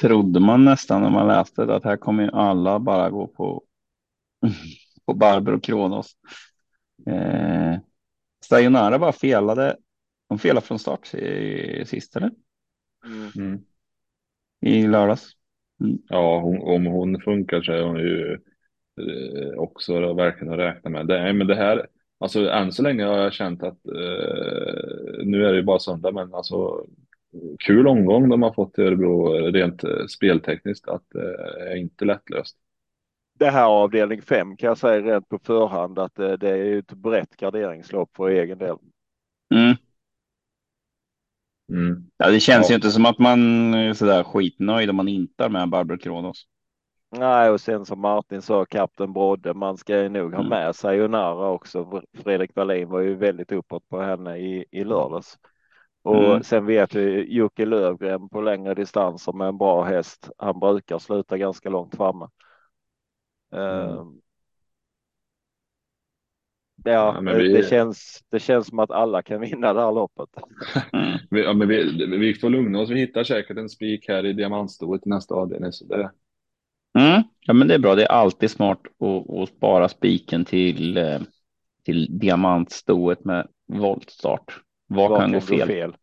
Trodde man nästan när man läste det att här kommer ju alla bara gå på på Barbro Kronos. Eh, Sayonara bara felade de felade från start i, sist eller? Mm. mm. I lördags. Mm. Ja, hon, om hon funkar så är hon ju eh, också verkligen att räkna med. Det, men det här, alltså än så länge har jag känt att eh, nu är det ju bara söndag, men alltså kul omgång de har fått i Örebro rent eh, speltekniskt att det eh, är inte lättlöst. Det här avdelning 5 kan jag säga rent på förhand att det, är ett brett garderingslopp för egen del. Mm. Mm. Ja, det känns ja. ju inte som att man är sådär skitnöjd om man inte är med Barbro Kronos. Nej, och sen som Martin sa, kapten Brodde, man ska ju nog ha mm. med Sayonara också. Fredrik Wallin var ju väldigt uppåt på henne i, i lördags. Och mm. sen vet vi Jocke Lövgren på längre distanser med en bra häst. Han brukar sluta ganska långt framme. Mm. Uh, Ja, ja vi... det, känns, det känns som att alla kan vinna det här loppet. vi, ja, men vi, vi får lugna oss. Vi hittar säkert en spik här i diamantstoet i nästa avdelning. Så det... Mm. Ja, men det är bra. Det är alltid smart att, att spara spiken till, eh, till diamantstoet med voltstart. Vad, Vad kan, gå fel? Gå fel?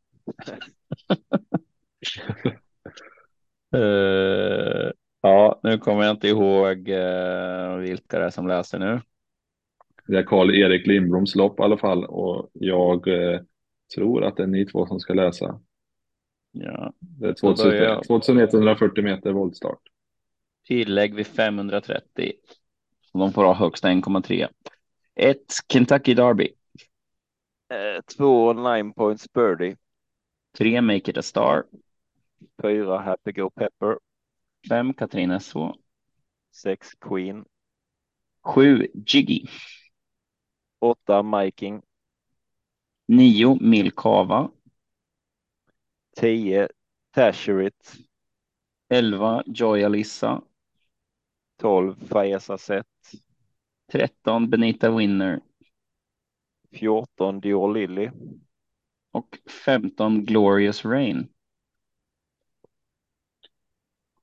uh, ja, nu kommer jag inte ihåg uh, vilka det är som läser nu. Det är Karl-Erik Lindbloms lopp i alla fall och jag eh, tror att det är ni två som ska läsa. Ja. Det är 2000, 2140 meter voltstart. Tillägg vid 530. de får ha högst 1,3. Ett Kentucky Derby. Eh, två Nine Points Birdie. Tre Make It A Star. Fyra Happy Go Pepper. Fem Katrina SO. Sex Queen. Sju Jiggy. Åtta Miking. Nio Milkava. Tio Tasherit. Elva Joy Alissa. Tolv Fayesa Set. Tretton Benita Winner. Fjorton Dior Lilly. Och femton Glorious Rain.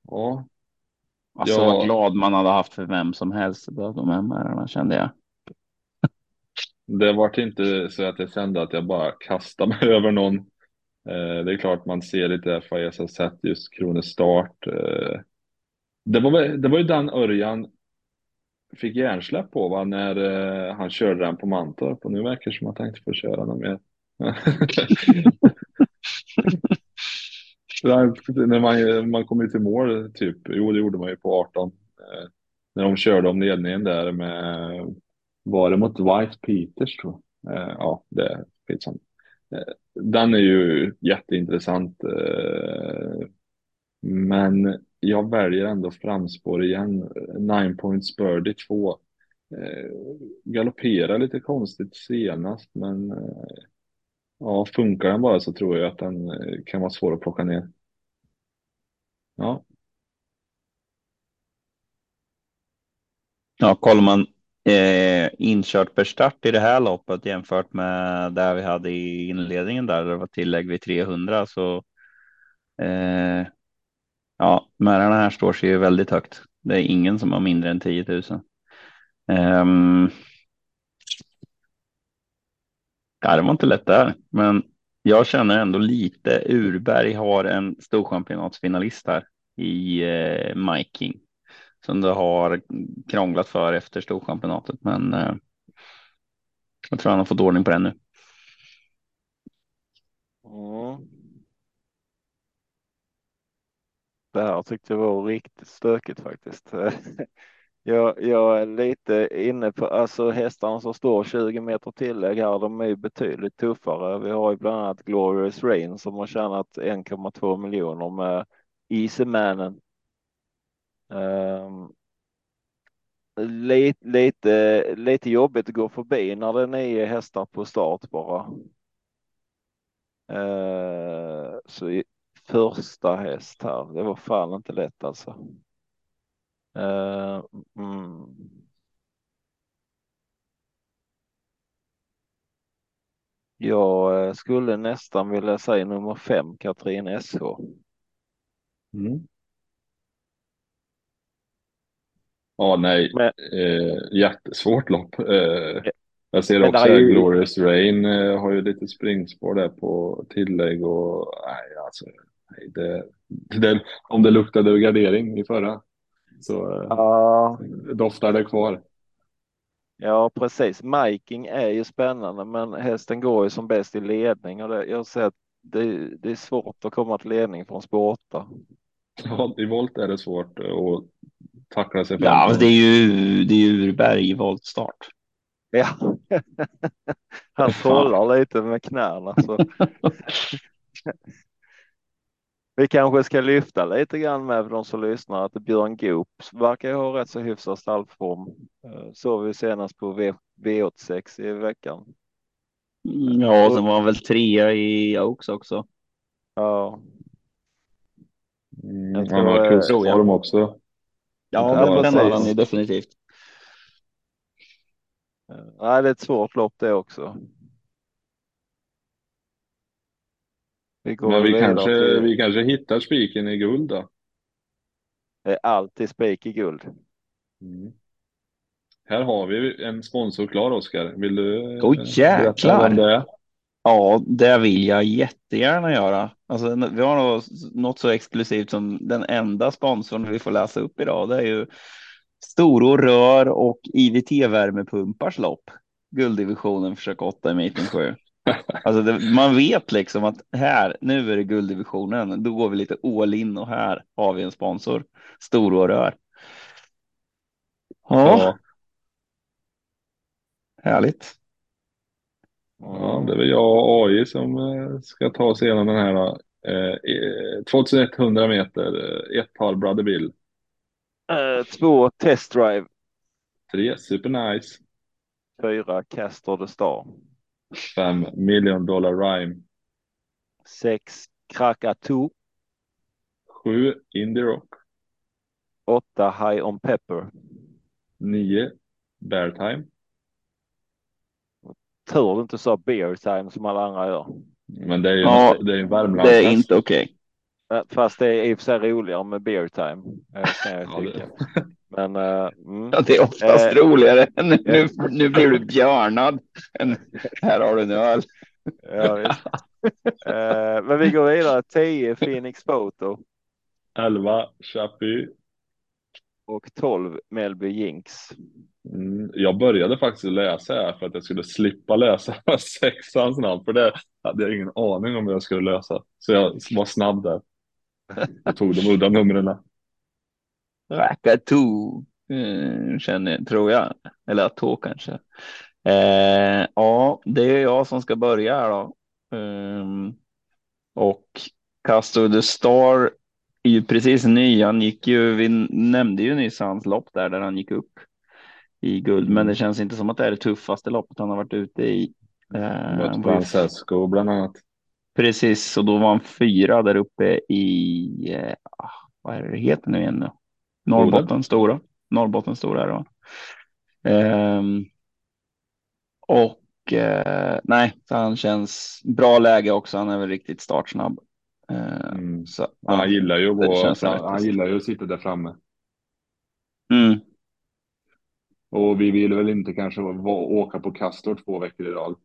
Ja. Alltså ja. vad glad man hade haft för vem som helst av de här herrarna kände jag. Det var inte så att jag kände att jag bara kastade mig över någon. Eh, det är klart man ser lite FAS har sett just Kronos start. Eh, det, var, det var ju den Örjan fick hjärnsläpp på va, när eh, han körde den på Mantorp och nu verkar det som att han inte får köra någon mer. när man, man kom ju till mål typ, jo det gjorde man ju på 18. när de körde om ledningen där med var det mot White Peters tror jag? Eh, ja, det är skitsamma. Eh, den är ju jätteintressant. Eh, men jag väljer ändå framspår igen. Nine points birdie 2. Eh, galopperar lite konstigt senast, men eh, ja, funkar den bara så tror jag att den eh, kan vara svår att plocka ner. Ja. Ja, kollar man eh, inkört per start i det här loppet jämfört med där vi hade i inledningen där det var tillägg vid 300 så. Ja, märarna här står sig ju väldigt högt. Det är ingen som har mindre än 10 000. Um, det var inte lätt där, men jag känner ändå lite Urberg har en storchampionatsfinalist här i eh, Miking som det har krånglat för efter storchampionatet, men eh, jag tror han har fått ordning på det nu. Mm. Det här tyckte jag var riktigt stökigt faktiskt. Jag, jag är lite inne på, alltså hästarna som står 20 meter tillägg här, de är ju betydligt tuffare. Vi har ju bland annat Glorious Rain som har tjänat 1,2 miljoner med Easymannen. Um, ehm, lite, lite, lite jobbigt att gå förbi när det är nio hästar på start bara. Uh, så första häst här, det var fan inte lätt alltså. Uh, mm. Jag eh, skulle nästan vilja säga nummer fem, Katrin SH. Mm. Ja, nej, Men, eh, jättesvårt lopp. Eh, jag ser också ju... Glorious Rain eh, har ju lite springspår där på tillägg och nej, alltså, det, det, om det luktade gardering i förra så ja. doftar det kvar. Ja, precis. Miking är ju spännande, men hästen går ju som bäst i ledning och det, jag ser att det, det är svårt att komma till ledning från spår 8. Ja, i volt är det svårt att tackla sig. Ja, det är ju, det är ju Urberg i voltstart. Ja, han trollar lite med knäna. Så. Vi kanske ska lyfta lite grann med för de som lyssnar att Björn Goop verkar ha rätt så hyfsad stallform. Eh, såg vi senast på v V86 i veckan. Mm, ja, och sen var han väl trea i Oaks också. Ja. Mm, jag tror, han har kursform också. Ja, ja den har han ju definitivt. Nej, det är ett svårt lopp det också. Vi Men vi kanske, till... vi kanske hittar spiken i guld då. Det är alltid spik i guld. Mm. Här har vi en sponsor klar, Oskar. Vill du oh, jäklar. det Ja, det vill jag jättegärna göra. Alltså, vi har något så exklusivt som den enda sponsorn vi får läsa upp idag. Det är ju Storå rör och IVT värmepumpars lopp. Gulddivisionen försök 8 i meeting 7. Alltså det, man vet liksom att här, nu är det gulddivisionen, då går vi lite all in och här har vi en sponsor. Storå rör. Ja. ja. Härligt. Ja, det är väl jag och AI som eh, ska ta oss igenom den här. Eh, 2100 meter, eh, ett par Brother Bill. Uh, två Test Drive. Tre Super Nice. Fyra Castor the Star. Fem Million Dollar Rhyme. Sex Krakatu. Sju Indie Rock. Åtta High on Pepper. Nio Bear Time. Tur du inte sa Bear Time som alla andra gör. Men det är ju ja, det är en Värmland. Det är inte okej. Okay. Fast det är i och för sig roligare med beer time. Eh, kan jag tycka. Men, uh, mm. ja, det är oftast uh, roligare. Nu, nu, nu blir du björnad. här har du en öl. ja, visst. uh, men vi går vidare. 10 Phoenix Photo. 11 Chappy. Och 12 Melby Jinx. Mm, jag började faktiskt läsa här för att jag skulle slippa läsa sexans namn. För det hade jag ingen aning om jag skulle lösa. Så jag var snabb där. Jag tog de udda numren. Rakatu mm, känner, tror jag. Eller Atå kanske. Eh, ja, det är jag som ska börja här då. Um, och Castor the Star är ju precis ny. Han gick ju, vi nämnde ju nyss hans lopp där, där han gick upp i guld, men det känns inte som att det är det tuffaste loppet han har varit ute i. Eh, Francesco bland annat. Precis, och då var han fyra där uppe i, eh, ah, vad är det heter nu igen nu? Norrbotten stora. Norrbotten stora är det va? Eh, och eh, nej, så han känns bra läge också. Han är väl riktigt startsnabb. Eh, Mm. Så, Ja, han gillar ju att rätt, han alltså. gillar ju att sitta där framme. Mm. Och vi vill väl inte kanske åka på Castor två veckor i rad.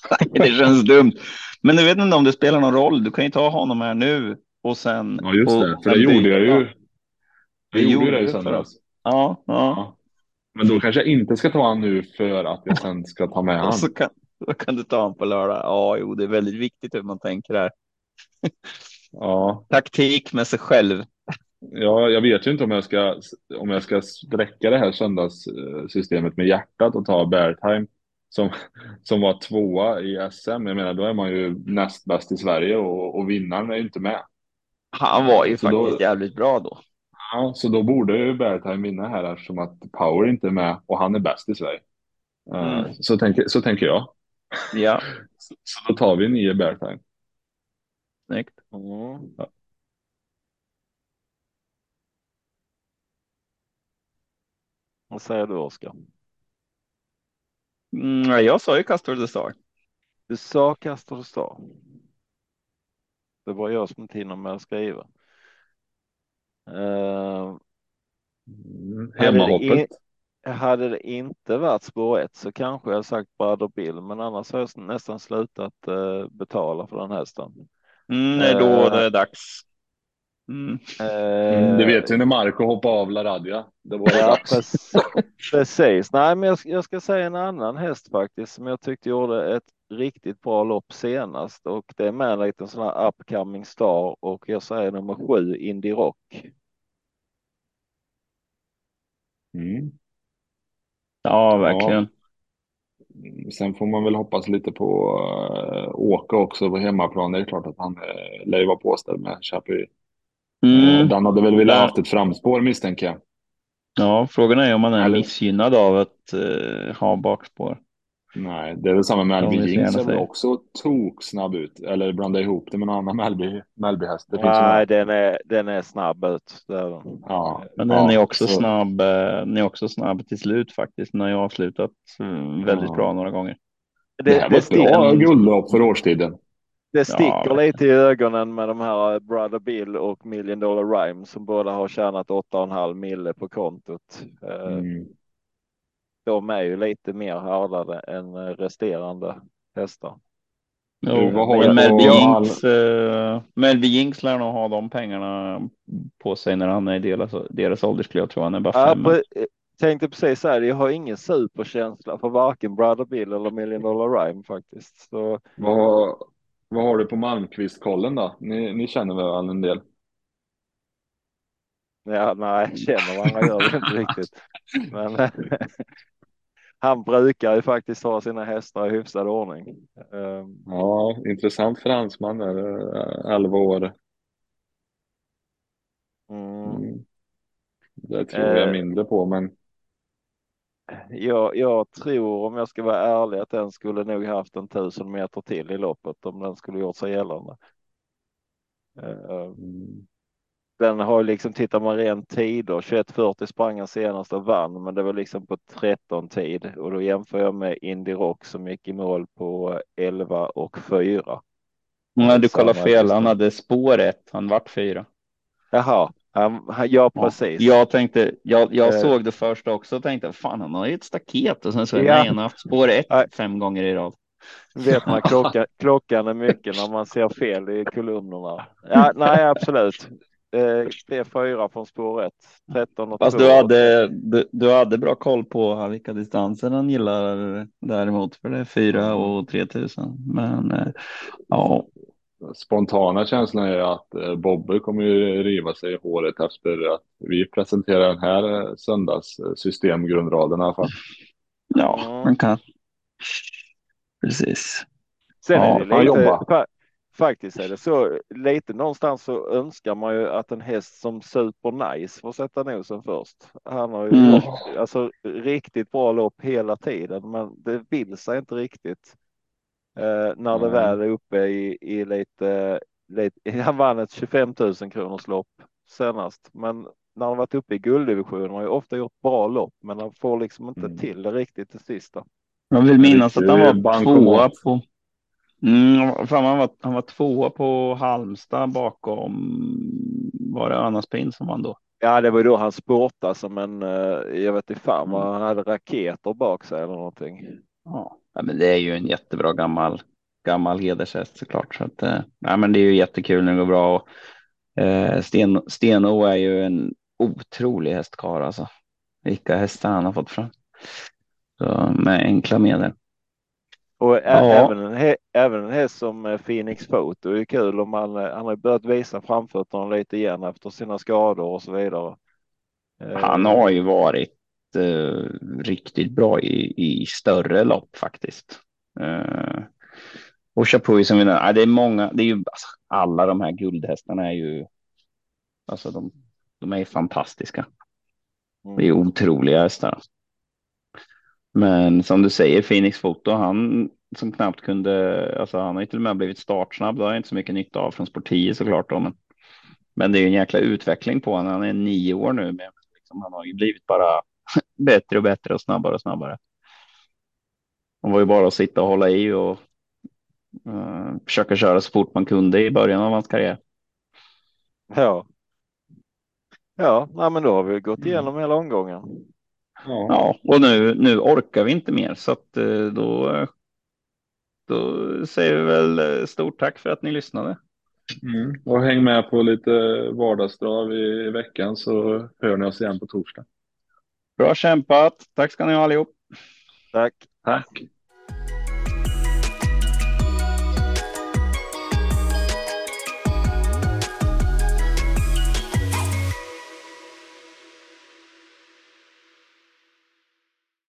Det känns dumt. Men du vet inte om det spelar någon roll. Du kan ju ta honom här nu och sen. Ja, just det. För det gjorde jag ju. Det Jag gjorde det du för söndags. Ja, ja. Ja. Men då kanske jag inte ska ta han nu för att jag sen ska ta med han. Och så kan, då kan du ta honom på lördag. Ja, jo, det är väldigt viktigt hur man tänker här. Ja, Taktik med sig själv. ja, jag vet ju inte om jag ska, om jag ska sträcka det här söndagssystemet med hjärtat och ta Bertheim som, som var tvåa i SM. Jag menar, då är man ju näst bäst i Sverige och, och vinnaren är ju inte med. Han var ju Så då- faktiskt jävligt bra då. Ja, så då borde ju Bertheim vinna här eftersom att Power inte är med och han är bäst i Sverige. Eh, Mm. Så, tänker, så tänker jag. Ja, Så, så då tar vi nio Bertheim. snyggt. Mm. Vad säger du Oskar? Mm, ja, jag sa ju Castor the Star. Du sa Castor Star. Det var jag som inte hinner med att skriva. Uh, Mm. Hade det Hemmahoppet. hade det inte varit spår 1 så kanske jag sagt Brother Bill, men annars har jag nästan slutat eh, betala för den hästen. Mm, det är då det är dags. Mm. Mm, det vet ju när Marco hoppade av LaRadia. Det var det Ja, precis. precis. Nej, men jag, jag ska säga en annan häst faktiskt som jag tyckte gjorde ett riktigt bra lopp senast och det är med en liten sån här upcoming star och jag säger nummer sju Indie Rock. Mm. Ja, verkligen. Sen får man väl hoppas lite på uh, Åke också på hemmaplan. Det är klart att han uh, lär vara påställd med Chapuis. Mm. Uh, den hade väl velat Ja. haft ett framspår misstänker jag. Ja, frågan är om man är Eller- missgynnad av att eh, ha bakspår. Nej, det är väl samma med Jinx. gärna är väl också tok snabb ut. Eller blanda ihop det med någon annan. Det finns ju Nej, den är, den är snabb ut. Det är den. Ja, Men den ja, är också så- snabb. eh, Den är också snabb till slut faktiskt. Den har ju avslutat mm, väldigt Ja. bra några gånger. Det, här var ett bra guldlopp för årstiden. Det sticker Ja, lite i ögonen med de här Brother Bill och Million Dollar Rhyme som båda har tjänat 8,5 mille på kontot. Eh, Mm. De är ju lite mer härdade än resterande hästar. Jo, vad har Melby Jinx, eh, Melby lär nog ha de pengarna på sig när han är i deras, deras åldersklass. Jag tror han är bara Ja, fem. eh, tänkte precis säga, jag har ingen superkänsla för varken Brother Bill eller Million Dollar Rhyme faktiskt. Så Vad, vad har du på Malmqvist-kollen då? Ni, ni känner väl en del? ja, nej, känner varandra gör det inte riktigt. Men eh, han brukar ju faktiskt ha sina hästar i hyfsad ordning. Eh, Ja, intressant fransman där, eh, 11 år. Mm. Mm. Det tror jag Eh. mindre på, men Jag, jag tror om jag ska vara ärlig att den skulle nog haft en tusen meter till i loppet om den skulle gjort sig gällande. Eh, mm. Den har liksom, tittar man rent tider, 21.40 sprang han senast och vann, men det var liksom på 13 tid och då jämför jag med Indy Rock som gick i mål på 11 och 4. Nej, du kollar fel. Han hade spår ett. Han vart fyra. Jaha, han, han, ja precis. Jag tänkte, jag, jag Eh. såg det först också och tänkte fan han har ju ett staket och sen så Ja. nej, han har haft spår ett Nej. fem gånger i rad. Vet man klockan, klockan är mycket när man ser fel i kolumnerna. Ja, nej, absolut. Eh, det är fyra från spår 1, 13 och Fast 2. du hade, du, du hade bra koll på vilka distanser han gillar däremot för det är fyra och 3000. Men eh, ja, spontana känslan är att eh, Bobby kommer ju riva sig i håret efter att vi presenterar den här eh, söndags eh, systemgrundraden i alla fall. ja, man kan. Precis. Sen Ja, är det lite, fa faktiskt är det så lite någonstans så önskar man ju att en häst som super nice får sätta nosen först. Han har ju Mm. alltså riktigt bra lopp hela tiden, men det vill sig inte riktigt. Eh, när det Nej. väl är uppe i, i lite, lite, han vann ett 25 000 kronors lopp senast, men när han varit uppe i gulddivisionen har ju ofta gjort bra lopp, men han får liksom inte Mm. till det riktigt det sista. Jag vill minnas att han var tvåa på. Mm, fan, han, var, han var tvåa på Halmstad bakom, var det Anna Spin som vann då? Ja, det var då han spurtade som en, eh, jag vet inte fan vad han hade raketer bak sig eller någonting. Ja, men det är ju en jättebra gammal, gammal hedershäst såklart. Så att, eh, ja, men det är ju jättekul när det går bra. Och, eh, Sten, Steno är ju en otrolig hästkar alltså. Vilka hästar han har fått fram. Så, med enkla medel. Och ja. även, en även en häst som eh, Phoenix Photo är kul om man, han har börjat visa framfötterna lite igen efter sina skador och så vidare. Han har ju varit eh, riktigt bra i, i större lopp faktiskt. Eh, och Chapuis som vinner, det är många, det är ju alltså, alla de här guldhästarna är ju, alltså de, de är fantastiska. Det är mm. otroliga hästar. Men som du säger, Phoenix Foto, han som knappt kunde, alltså han har ju till och med blivit startsnabb. Det har jag inte så mycket nytta av från Sport 10 såklart då, men, men det är ju en jäkla utveckling på honom. Han är nio år nu, men liksom, han har ju blivit bara bättre och bättre och snabbare och snabbare. Det var ju bara att sitta och hålla i och uh, försöka köra så fort man kunde i början av hans karriär. Ja. Ja, ja men då har vi gått igenom hela omgången. Ja, ja och nu, nu orkar vi inte mer så att eh, då, då säger vi väl eh, stort tack för att ni lyssnade. Mm. Och häng med på lite vardagsdrag i, i veckan så hör ni oss igen på torsdag. Bra kämpat. Tack ska ni ha allihop. Tack. Tack.